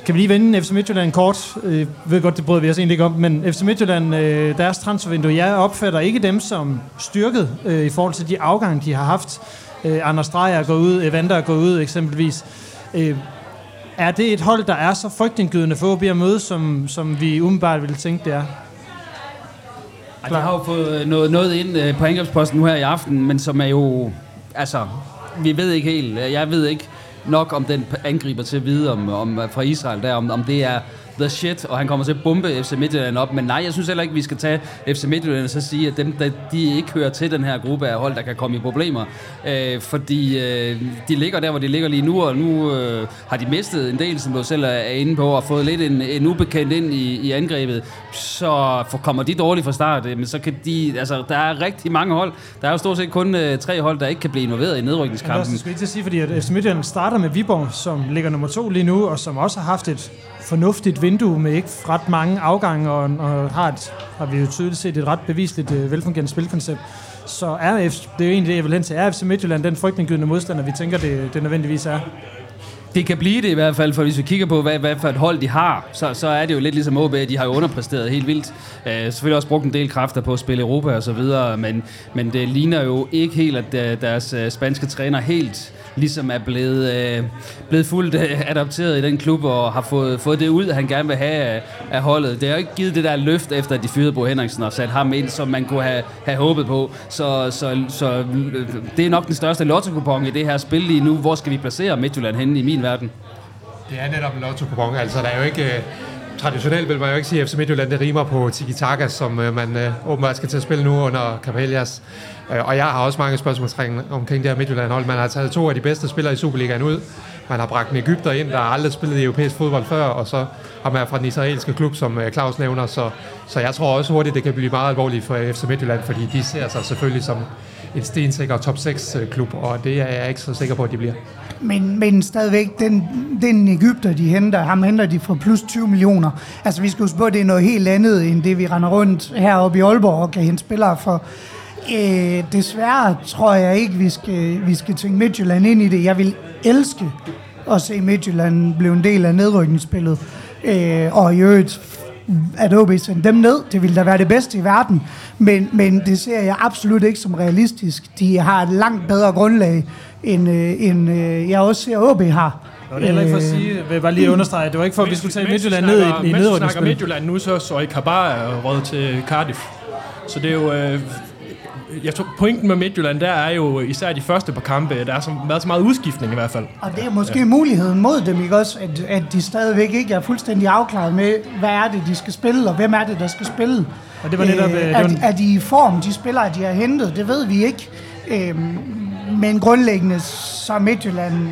Kan vi lige vende FC Midtjylland kort? Jeg ved godt, det bryder vi os egentlig ikke om, men FC Midtjylland, øh, deres transfervindue, jeg opfatter ikke dem som styrket øh, i forhold til de afgange, de har haft. Anders Dreyer er gået ud, Evander er gået ud eksempelvis. Er det et hold, der er så frygtindgydende for OB at møde, som, som vi umiddelbart ville tænke, det er? Ej, de har jo fået noget, noget ind på angrebsposten nu her i aften, men som er jo... Altså, vi ved ikke helt. Jeg ved ikke nok om den angriber til at vide om, om øh, fra Israel, der, om, om det er the shit, og han kommer til at bombe FC Midtjylland op. Men nej, jeg synes heller ikke, vi skal tage FC Midtjylland og så sige, at dem, der, de ikke hører til den her gruppe af hold, der kan komme i problemer. Øh, fordi øh, de ligger der, hvor de ligger lige nu, og nu øh, har de mistet en del, som du selv er inde på, og fået lidt en, en ubekendt ind i, i angrebet. Så for, kommer de dårligt fra start, øh, men så kan de... Altså, der er rigtig mange hold. Der er jo stort set kun øh, tre hold, der ikke kan blive involveret i nedrykningskampen. Jeg skal lige til at sige, fordi at FC Midtjylland starter med Viborg, som ligger nummer to lige nu, og som også har haft et fornuftigt vindue med ikke ret mange afgange, og, og har, et, har vi jo tydeligt set et ret bevisligt øh, velfungerende spilkoncept. Så er det er jo egentlig det, jeg vil hen til. Er FC Midtjylland den frygtindgydende modstander, vi tænker, det, det nødvendigvis er? Det kan blive det i hvert fald, for hvis vi kigger på, hvad, hvad for et hold de har, så, så er det jo lidt ligesom OB, de har jo underpræsteret helt vildt. Øh, selvfølgelig også brugt en del kræfter på at spille Europa og så videre, men, men det ligner jo ikke helt, at øh, deres øh, spanske træner helt ligesom er blevet, øh, blevet fuldt øh, adopteret i den klub og har fået, fået det ud, han gerne vil have af, af holdet. Det har jo ikke givet det der løft efter, at de fyrede Bo Henriksen og sat ham ind, som man kunne have, have håbet på. Så, så, så øh, det er nok den største lotto i det her spil lige nu. Hvor skal vi placere Midtjylland henne i min verden? Det er netop en lotto kupon. Altså, der er jo ikke... Øh, traditionelt vil man jo ikke sige, at FC Midtjylland det rimer på tiki-taka, som øh, man øh, åbenbart skal til at spille nu under Capellas. Øh, og jeg har også mange spørgsmål omkring det her Midtjylland-hold. Man har taget to af de bedste spillere i Superligaen ud. Man har bragt en Ægypter ind, der har aldrig spillet i europæisk fodbold før, og så har man fra den israelske klub, som øh, Claus nævner. Så, så jeg tror også hurtigt, det kan blive meget alvorligt for FC Midtjylland, fordi de ser sig selvfølgelig som en stensikker top 6-klub, øh, og det er jeg ikke så sikker på, at de bliver. Men, men stadigvæk, den, den Ægypter, de henter, ham henter de for plus 20 millioner. Altså, vi skal huske på, at det er noget helt andet, end det, vi render rundt heroppe i Aalborg og kan hente spillere for. Øh, desværre tror jeg ikke, vi skal, vi skal tænke Midtjylland ind i det. Jeg vil elske at se Midtjylland blive en del af nedrykningsspillet. Øh, og i øvrigt, at OB sendte dem ned, det ville da være det bedste i verden. Men, men det ser jeg absolut ikke som realistisk. De har et langt bedre grundlag, end, øh, end øh, jeg også ser, OB har. Det var det heller ikke for at sige, vil jeg bare lige understrege, det var ikke for, at vi skulle tage Midtjylland ned i, i Mens vi snakker nedrykningsspil. Midtjylland nu, så så Kabar er råd til Cardiff. Så det er jo... Øh, jeg tror, pointen med Midtjylland, der er jo især de første par kampe, der er så, været så meget udskiftning i hvert fald. Og det er måske ja. muligheden mod dem, ikke også? At, at de stadigvæk ikke er fuldstændig afklaret med, hvad er det, de skal spille, og hvem er det, der skal spille. Og det var netop, øh, var er, en- er de i form, de spillere, de har hentet? Det ved vi ikke. Øhm, men grundlæggende, så er Midtjylland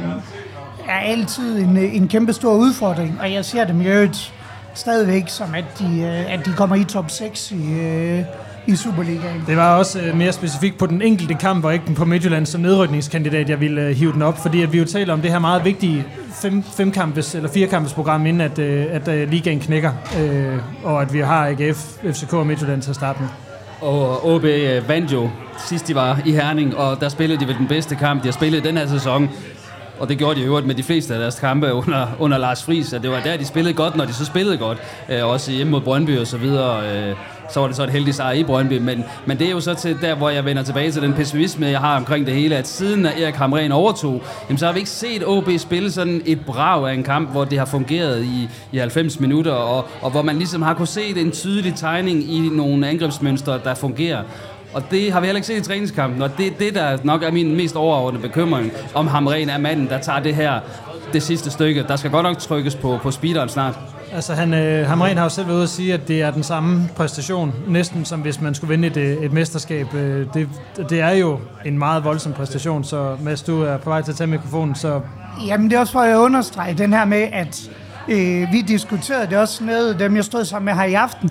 er altid en, en kæmpe stor udfordring, og jeg ser dem i øvrigt stadigvæk som, at de, øh, at de kommer i top 6 i, øh, i Superligaen. Det var også øh, mere specifikt på den enkelte kamp, og ikke på Midtjylland som nedrykningskandidat, jeg ville øh, hive den op, fordi at vi jo taler om det her meget vigtige fem, femkampes eller firekampes program, inden at, øh, at øh, ligaen knækker, øh, og at vi har AGF, FCK og Midtjylland til at starte med. Og OB øh, vandt jo sidst de var i Herning, og der spillede de vel den bedste kamp, de har spillet i den her sæson. Og det gjorde de i øvrigt med de fleste af deres kampe under, under Lars Friis, og det var der, de spillede godt, når de så spillede godt. Øh, også hjemme mod Brøndby og så videre. Øh, så var det så et heldigt sejr i Brøndby. Men, men det er jo så til der, hvor jeg vender tilbage til den pessimisme, jeg har omkring det hele, at siden at Erik Hamren overtog, jamen, så har vi ikke set OB spille sådan et brag af en kamp, hvor det har fungeret i, i 90 minutter, og, og hvor man ligesom har kunne se en tydelig tegning i nogle angrebsmønstre, der fungerer. Og det har vi heller ikke set i træningskampen, og det er det, der nok er min mest overordnede bekymring, om Hamren er manden, der tager det her det sidste stykke. Der skal godt nok trykkes på, på speederen snart. Altså, han, øh, Hamren har jo selv været ude at sige, at det er den samme præstation, næsten som hvis man skulle vinde et, øh, et mesterskab. Øh, det, det er jo en meget voldsom præstation, så Mads, du er på vej til at tage mikrofonen, så... Jamen, det er også for at understrege den her med, at øh, vi diskuterede det også med dem, jeg stod sammen med her i aften.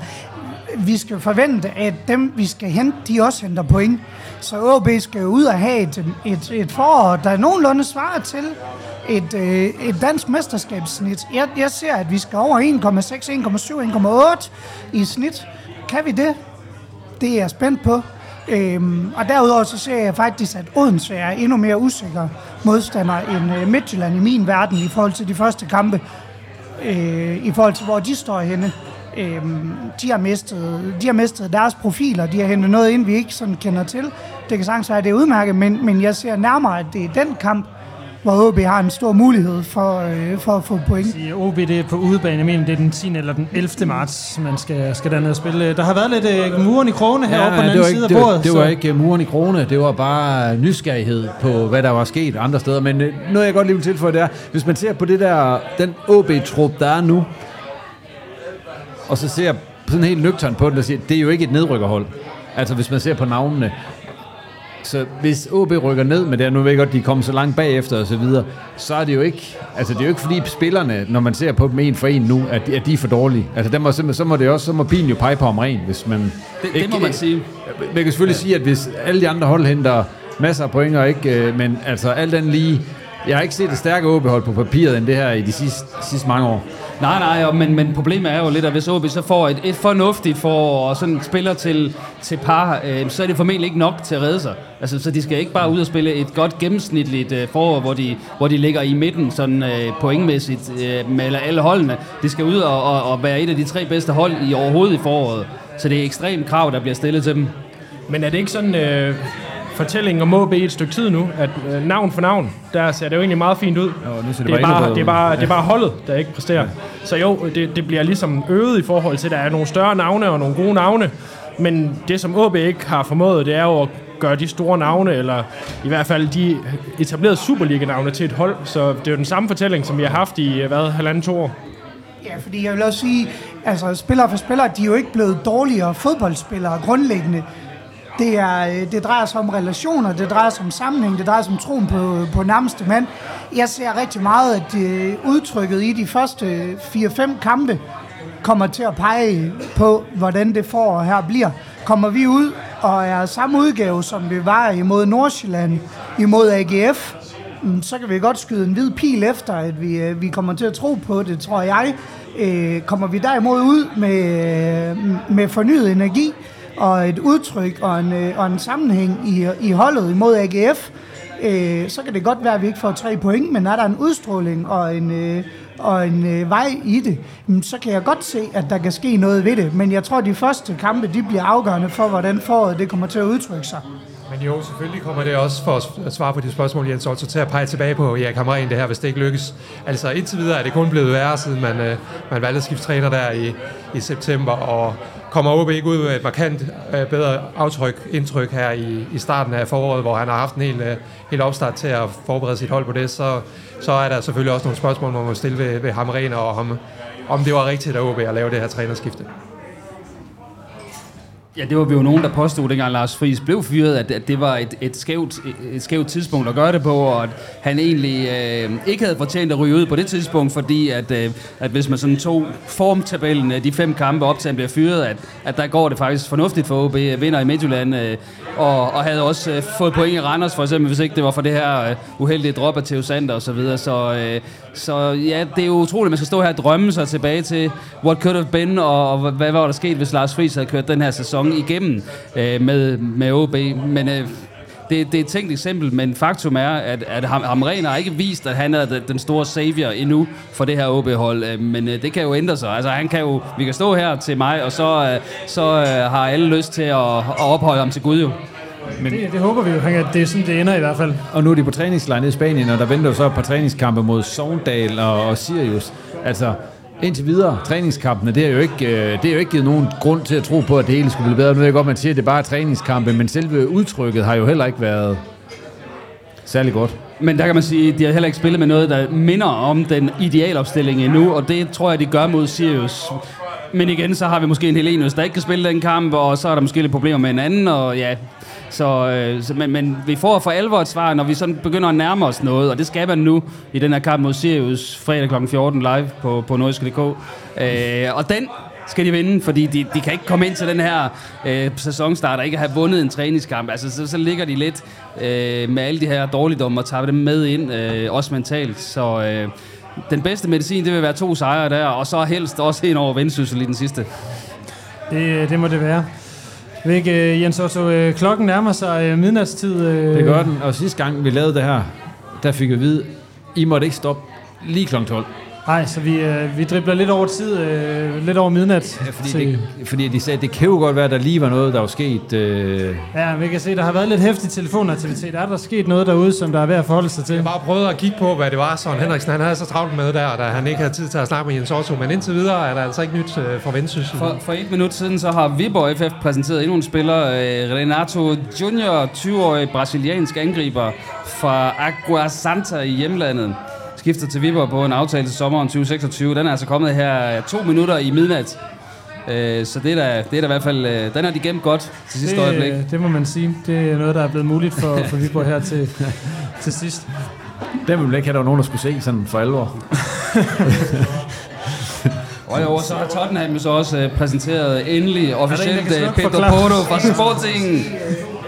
Vi skal forvente, at dem, vi skal hente, de også henter point. Så OB skal jo ud og have et, et, et forår, der nogenlunde svarer til et, øh, et dansk mesterskabssnit. Jeg, jeg ser, at vi skal over 1,6, 1,7, 1,8 i snit. Kan vi det? Det er jeg spændt på. Øhm, og derudover så ser jeg faktisk, at Odense er endnu mere usikker modstander end øh, Midtjylland i min verden i forhold til de første kampe. Øh, I forhold til, hvor de står henne. Øhm, de, har mistet, de har mistet deres profiler, de har hentet noget ind, vi ikke sådan kender til. Det kan sagtens være, at det er udmærket, men, men jeg ser nærmere, at det er den kamp, hvor OB har en stor mulighed for, øh, for at få point. I OB det er på udebane, jeg mener, det er den 10. eller den 11. marts, man skal, skal derned og spille. Der har været lidt øh, muren i krone heroppe på den anden side af bordet. Det, det var ikke uh, muren i krone, det var bare nysgerrighed på, hvad der var sket andre steder. Men øh, noget, jeg godt lige vil tilføje, det er, hvis man ser på det der, den OB-trup, der er nu, og så ser sådan helt nøgtern på den, der siger, det er jo ikke et nedrykkerhold. Altså hvis man ser på navnene. Så hvis OB rykker ned med det, nu ved jeg godt, de kommer så langt bagefter og så videre, så er det jo ikke, altså det er jo ikke fordi spillerne, når man ser på dem en for en nu, at de, at de er for dårlige. Altså der må, så må det også, så må bilen jo pege på om ren, hvis man... Det, ikke, det må man sige. Man kan selvfølgelig ja. sige, at hvis alle de andre hold henter masser af point, og ikke, øh, men altså alt andet lige, jeg har ikke set et stærkere OB-hold på papiret end det her i de sidste, sidste mange år. Nej, nej, men, men problemet er jo lidt, at hvis OB så får et, et fornuftigt for og sådan spiller til, til par, øh, så er det formentlig ikke nok til at redde sig. Altså, så de skal ikke bare ud og spille et godt gennemsnitligt øh, forår, hvor de, hvor de ligger i midten sådan øh, pointmæssigt øh, med alle holdene. De skal ud og, og, og være et af de tre bedste hold i overhovedet i foråret. Så det er ekstremt krav, der bliver stillet til dem. Men er det ikke sådan... Øh fortællingen om i et stykke tid nu, at øh, navn for navn, der ser det jo egentlig meget fint ud. Jo, nu ser det, det, er bare, det, er bare, det er bare holdet, der ikke præsterer. Ja. Så jo, det, det bliver ligesom øget i forhold til, at der er nogle større navne og nogle gode navne, men det som OB ikke har formået, det er jo at gøre de store navne, eller i hvert fald de etablerede Superliga-navne til et hold. Så det er jo den samme fortælling, som vi har haft i, hvad, halvanden to år. Ja, fordi jeg vil også sige, altså spillere for spillere, de er jo ikke blevet dårligere fodboldspillere grundlæggende. Det, er, øh, det drejer sig om relationer, det drejer sig om sammenhæng, det drejer sig om troen på, på nærmeste mand. Jeg ser rigtig meget, at det, udtrykket i de første øh, 4-5 kampe kommer til at pege på, hvordan det får her bliver. Kommer vi ud og er samme udgave, som vi var imod Nordsjælland, imod AGF, mm, så kan vi godt skyde en hvid pil efter, at vi, vi kommer til at tro på det, tror jeg. Øh, kommer vi derimod ud med, med fornyet energi, og et udtryk og en, øh, og en sammenhæng i, i holdet imod AGF, øh, så kan det godt være, at vi ikke får tre point, men er der en udstråling og en, øh, og en øh, vej i det, mm, så kan jeg godt se, at der kan ske noget ved det. Men jeg tror, at de første kampe de bliver afgørende for, hvordan foråret det kommer til at udtrykke sig. Men jo, selvfølgelig kommer det også for at svare på de spørgsmål, Jens Otto, til at pege tilbage på Erik Hamren, det her, hvis det ikke lykkes. Altså indtil videre er det kun blevet værre, siden man, øh, man valgte at skifte træner der i, i september, og kommer OB ikke ud med et markant øh, bedre aftryk, indtryk her i, i starten af foråret, hvor han har haft en hel, øh, hel opstart til at forberede sit hold på det, så, så er der selvfølgelig også nogle spørgsmål, man må stille ved, ved Hamren, og om, om det var rigtigt af OB at lave det her trænerskifte. Ja, det var vi jo nogen, der påstod, dengang Lars Friis blev fyret, at, at det var et, et, skævt, et skævt tidspunkt at gøre det på, og at han egentlig øh, ikke havde fortjent at ryge ud på det tidspunkt, fordi at, øh, at hvis man sådan tog formtabellen af de fem kampe op til han bliver fyret, at, at der går det faktisk fornuftigt for OB, øh, vinder i Midtjylland, øh, og, og havde også øh, fået point i Randers, for eksempel, hvis ikke det var for det her øh, uheldige drop af Theo Sander og så videre. Så, øh, så ja, det er jo utroligt, at man skal stå her og drømme sig tilbage til what could have been, og, og hvad var der sket, hvis Lars Friis havde kørt den her sæson igennem øh, med, med OB. Men øh, det det, er et tænkt eksempel, men faktum er, at, at Ham- Hamren har ikke vist, at han er den- store savior endnu for det her OB-hold. Øh, Men øh, det kan jo ændre sig. Altså, han kan jo, vi kan stå her til mig, og så, øh, så øh, har alle lyst til at, at ophøje ham til Gud jo. Men, det, det håber vi jo, Han- det er sådan, det ender i hvert fald. Og nu er de på træningslejr nede i Spanien, og der venter jo så et par træningskampe mod Sogndal og, og Sirius. Altså, indtil videre, træningskampene, det er, jo ikke, øh, det er jo ikke givet nogen grund til at tro på, at det hele skulle blive bedre. Nu ved jeg godt, man siger, at det er bare træningskampe, men selve udtrykket har jo heller ikke været særlig godt. Men der kan man sige, at de har heller ikke spillet med noget, der minder om den idealopstilling endnu, og det tror jeg, de gør mod Sirius. Men igen, så har vi måske en Helenius, der ikke kan spille den kamp, og så er der måske lidt problemer med en anden, og ja... Så, øh, så, men, men vi får for alvor et svar, når vi sådan begynder at nærme os noget, og det skal man nu i den her kamp mod Sirius fredag kl. 14 live på, på nordisk.dk. Øh, og den skal de vinde, fordi de, de kan ikke komme ind til den her øh, sæsonstart og ikke have vundet en træningskamp. Altså, så, så ligger de lidt øh, med alle de her dårligdomme og tager dem med ind, øh, også mentalt. Så øh, den bedste medicin, det vil være to sejre der, og så helst også en over vendsyssel i den sidste. Det, det må det være. Ikke, øh, Jens Otto, øh, klokken nærmer sig øh, midnatstid. øh, Det gør den, og sidste gang vi lavede det her, der fik vi at vide, I måtte ikke stoppe lige kl. 12. Nej, så vi, øh, vi dribler lidt over tid, øh, lidt over midnat. Ja, fordi, det, fordi de sagde, at det kan jo godt være, at der lige var noget, der var sket. Øh, Ja, vi kan se, der har været lidt hæftig telefonaktivitet. Er der sket noget derude, som der er ved at forholde sig til? Jeg bare prøvede at kigge på, hvad det var, Søren Henriksen han havde så travlt med der, da han ikke havde tid til at snakke med Jens Otto. Men indtil videre er der altså ikke nyt øh, fra Vendsyssel. For, for et minut siden, så har Viborg FF præsenteret endnu en spiller, øh, Renato Junior, 20-årig brasiliansk angriber fra Agua Santa i hjemlandet. Skifter til Viborg på en aftale til sommeren 2026. Den er altså kommet her to minutter i midnat. Øh, så det er, da, det er da i hvert fald, øh, den har de gemt godt til sidste det, øjeblik. Det må man sige. Det er noget, der er blevet muligt for, for Viborg her til, til sidst. den ville ikke have, der var nogen, der skulle se sådan for alvor. Og jo, så har Tottenham så også øh, præsenteret endelig officielt øh, Pedro? Porto fra Sporting.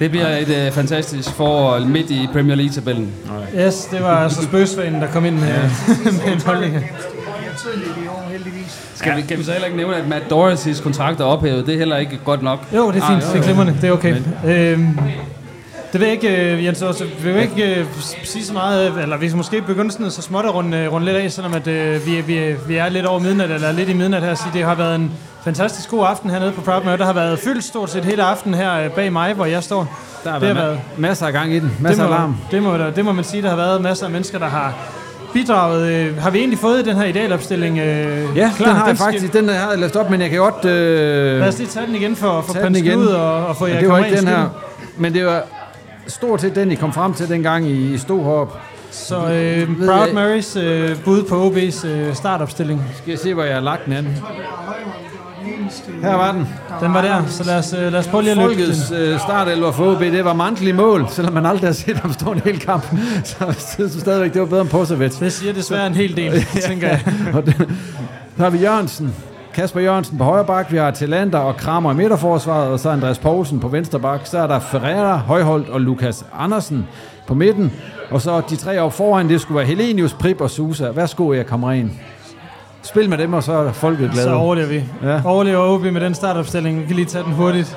Det bliver et øh, fantastisk forår midt i Premier League-tabellen. Yes, det var altså spøgsvanen, der kom ind med, med en holdning. Skal vi, kan vi så heller ikke nævne, at Matt Doherty's kontrakt er ophævet? Det er heller ikke godt nok. Jo, det er fint. Ah, det er glimrende. Det er okay. Øhm, det ved jeg ikke, øh, Jens også. Vi vil ikke øh, sige så meget, øh, eller vi skal måske begynde sådan så småt at runde, øh, runde lidt af, selvom at, øh, vi, vi, vi er lidt over midnat, eller lidt i midnat her. Så det har været en fantastisk god aften hernede på Proud Mary. Der har været fyldt stort set hele aften her øh, bag mig, hvor jeg står. Der har Det været, ma- masser af gang i den. Masser det af larm. Det må, det må man sige, der har været masser af mennesker, der har bidraget. Øh, har vi egentlig fået den her idealopstilling øh, Ja, klar? den har jeg skal- faktisk. Den har jeg læst op, men jeg kan godt... Øh, Lad os lige tage den igen for, for den igen. Knud og, og få jer det var ikke den her. Men det var stort set den, I kom frem til dengang I stod heroppe. Så øh, Proud Marys øh, bud på OB's øh, startopstilling. Skal jeg se, hvor jeg har lagt den anden? Her var den. Den var der, så lad os, øh, lad os prøve lige at løbe Folkets den. øh, startelver for OB, det var mantlig mål, selvom man aldrig har set ham stå en hel kamp. Så jeg synes stadigvæk, det var bedre end Posevic. Det siger desværre en hel del, tænker jeg. Så har vi Jørgensen. Kasper Jørgensen på højre bak, vi har Tillander og Kramer i midterforsvaret, og så Andreas Poulsen på venstre bak. Så er der Ferreira, Højholdt og Lukas Andersen på midten. Og så de tre op foran, det skulle være Helenius, Prip og Susa. Værsgo, jeg kommer ind. Spil med dem, og så er folket glade. Så overlever vi. Ja. Overlever OB med den startopstilling. Vi kan lige tage den hurtigt.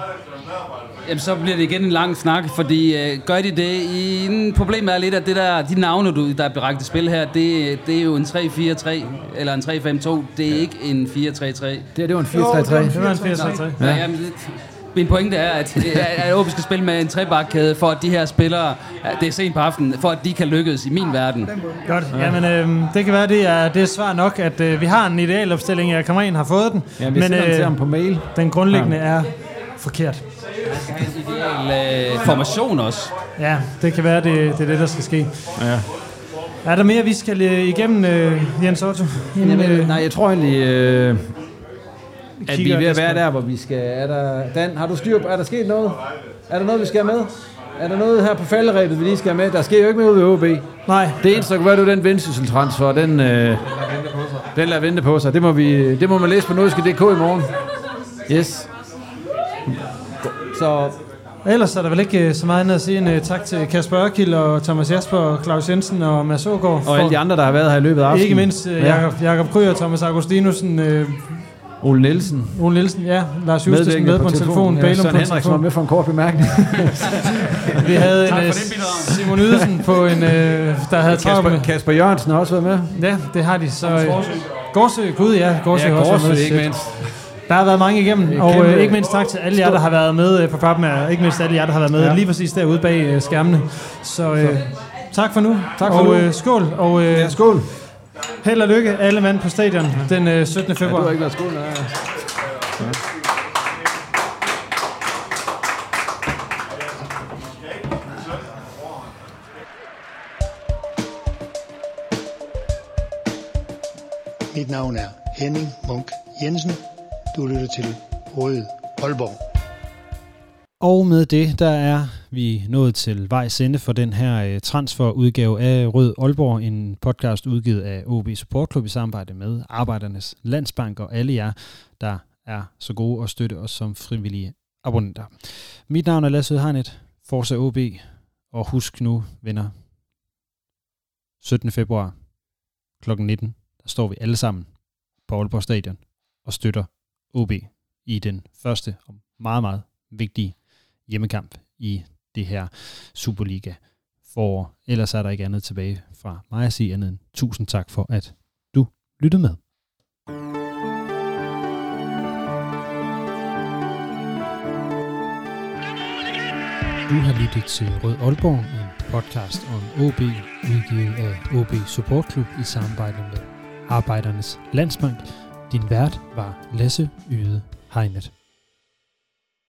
Jamen, så bliver det igen en lang snak, fordi øh, gør de det i... Problemet er lidt, at det der, de navne, du, der er bragt i spil her, det, det er jo en 3-4-3, eller en 3-5-2. Det er ikke en 4-3-3. Det, det var en 4-3-3. Det var en 4-3-3. Ja. Ja. Jamen, det, min pointe er, at, at OB skal spille med en trebakkæde, for at de her spillere, ja, det er sent på aftenen, for at de kan lykkes i min verden. Godt. Jamen, øh, det kan være, det er, det er svar nok, at øh, vi har en idealopstilling. Jeg kommer ind har fået den. Ja, vi sender den til ham på mail. Den grundlæggende er forkert. Ideal øh, formation også. Ja, det kan være, det, det er det, der skal ske. Ja. Er der mere, vi skal øh, igennem, øh, Jens Otto? Inden, Jamen, øh, nej, jeg tror egentlig, øh, at vi er ved at være der, hvor vi skal... Er der, Dan, har du styr på... Er der sket noget? Er der noget, vi skal have med? Er der noget her på falderæbet, vi lige skal have med? Der sker jo ikke mere ud ved OB. Nej. Det eneste, der kan være, det er den vendsyssel-transfer. Den, øh, den lader vente på sig. Det må, vi, det må man læse på nordiske.dk i morgen. Yes. Så Ellers er der vel ikke øh, så meget andet at sige end uh, tak til Kasper Ørkild og Thomas Jasper og Claus Jensen og Mads Ågaard. Og alle de andre, der har været her i løbet af aftenen. Ikke mindst uh, Ja. Jakob, Jakob Kryer og Thomas Augustinusen. Uh, Ole Nielsen. Ole Nielsen, ja. Lars Justesen med på, en telefon. Ja, Bælum Søren på en Henriksen var telefon. med for en kort bemærkning. Vi havde Tak en, for øh. Simon Ydelsen på en, øh, der havde travlt med. Kasper, Jørgensen har også været med. Ja, det har de. Så, øh, Gårdsø. Gårdsø, gud ja, Gårdsø Ja, har også været Gårdsø, med. ikke mindst. Der har været mange igennem, og øh, ikke mindst tak til alle jer, der har været med øh, på Papmager. Ikke mindst alle jer, der har været med Ja. lige præcis derude bag øh, skærmene. Så øh, tak for nu. Tak for og. Øh, skål. Og, øh, Ja, skål. Held og lykke alle mand på stadion den øh, 17. Ja, februar. du har ikke været skål. Ja. Ja. Mit navn er Henning Munk Jensen. Du lytter til Røde Aalborg. Og med det, der er vi nået til vejs ende for den her øh, transferudgave af Rød Aalborg, en podcast udgivet af OB Support Club i samarbejde med Arbejdernes Landsbank og alle jer, der er så gode at støtte os som frivillige abonnenter. Mit navn er Lasse Harnet, Forza OB, og husk nu, venner, 17. februar kl. 19, der står vi alle sammen på Aalborg Stadion og støtter OB i den første og meget, meget vigtige hjemmekamp i det her Superliga forår. Ellers er der ikke andet tilbage fra mig at sige andet end tusind tak for, at du lyttede med. Du har lyttet til Rød Aalborg, en podcast om OB, udgivet af OB Support Club i samarbejde med Arbejdernes Landsbank. Din vært var Lasse Yde Hegnet.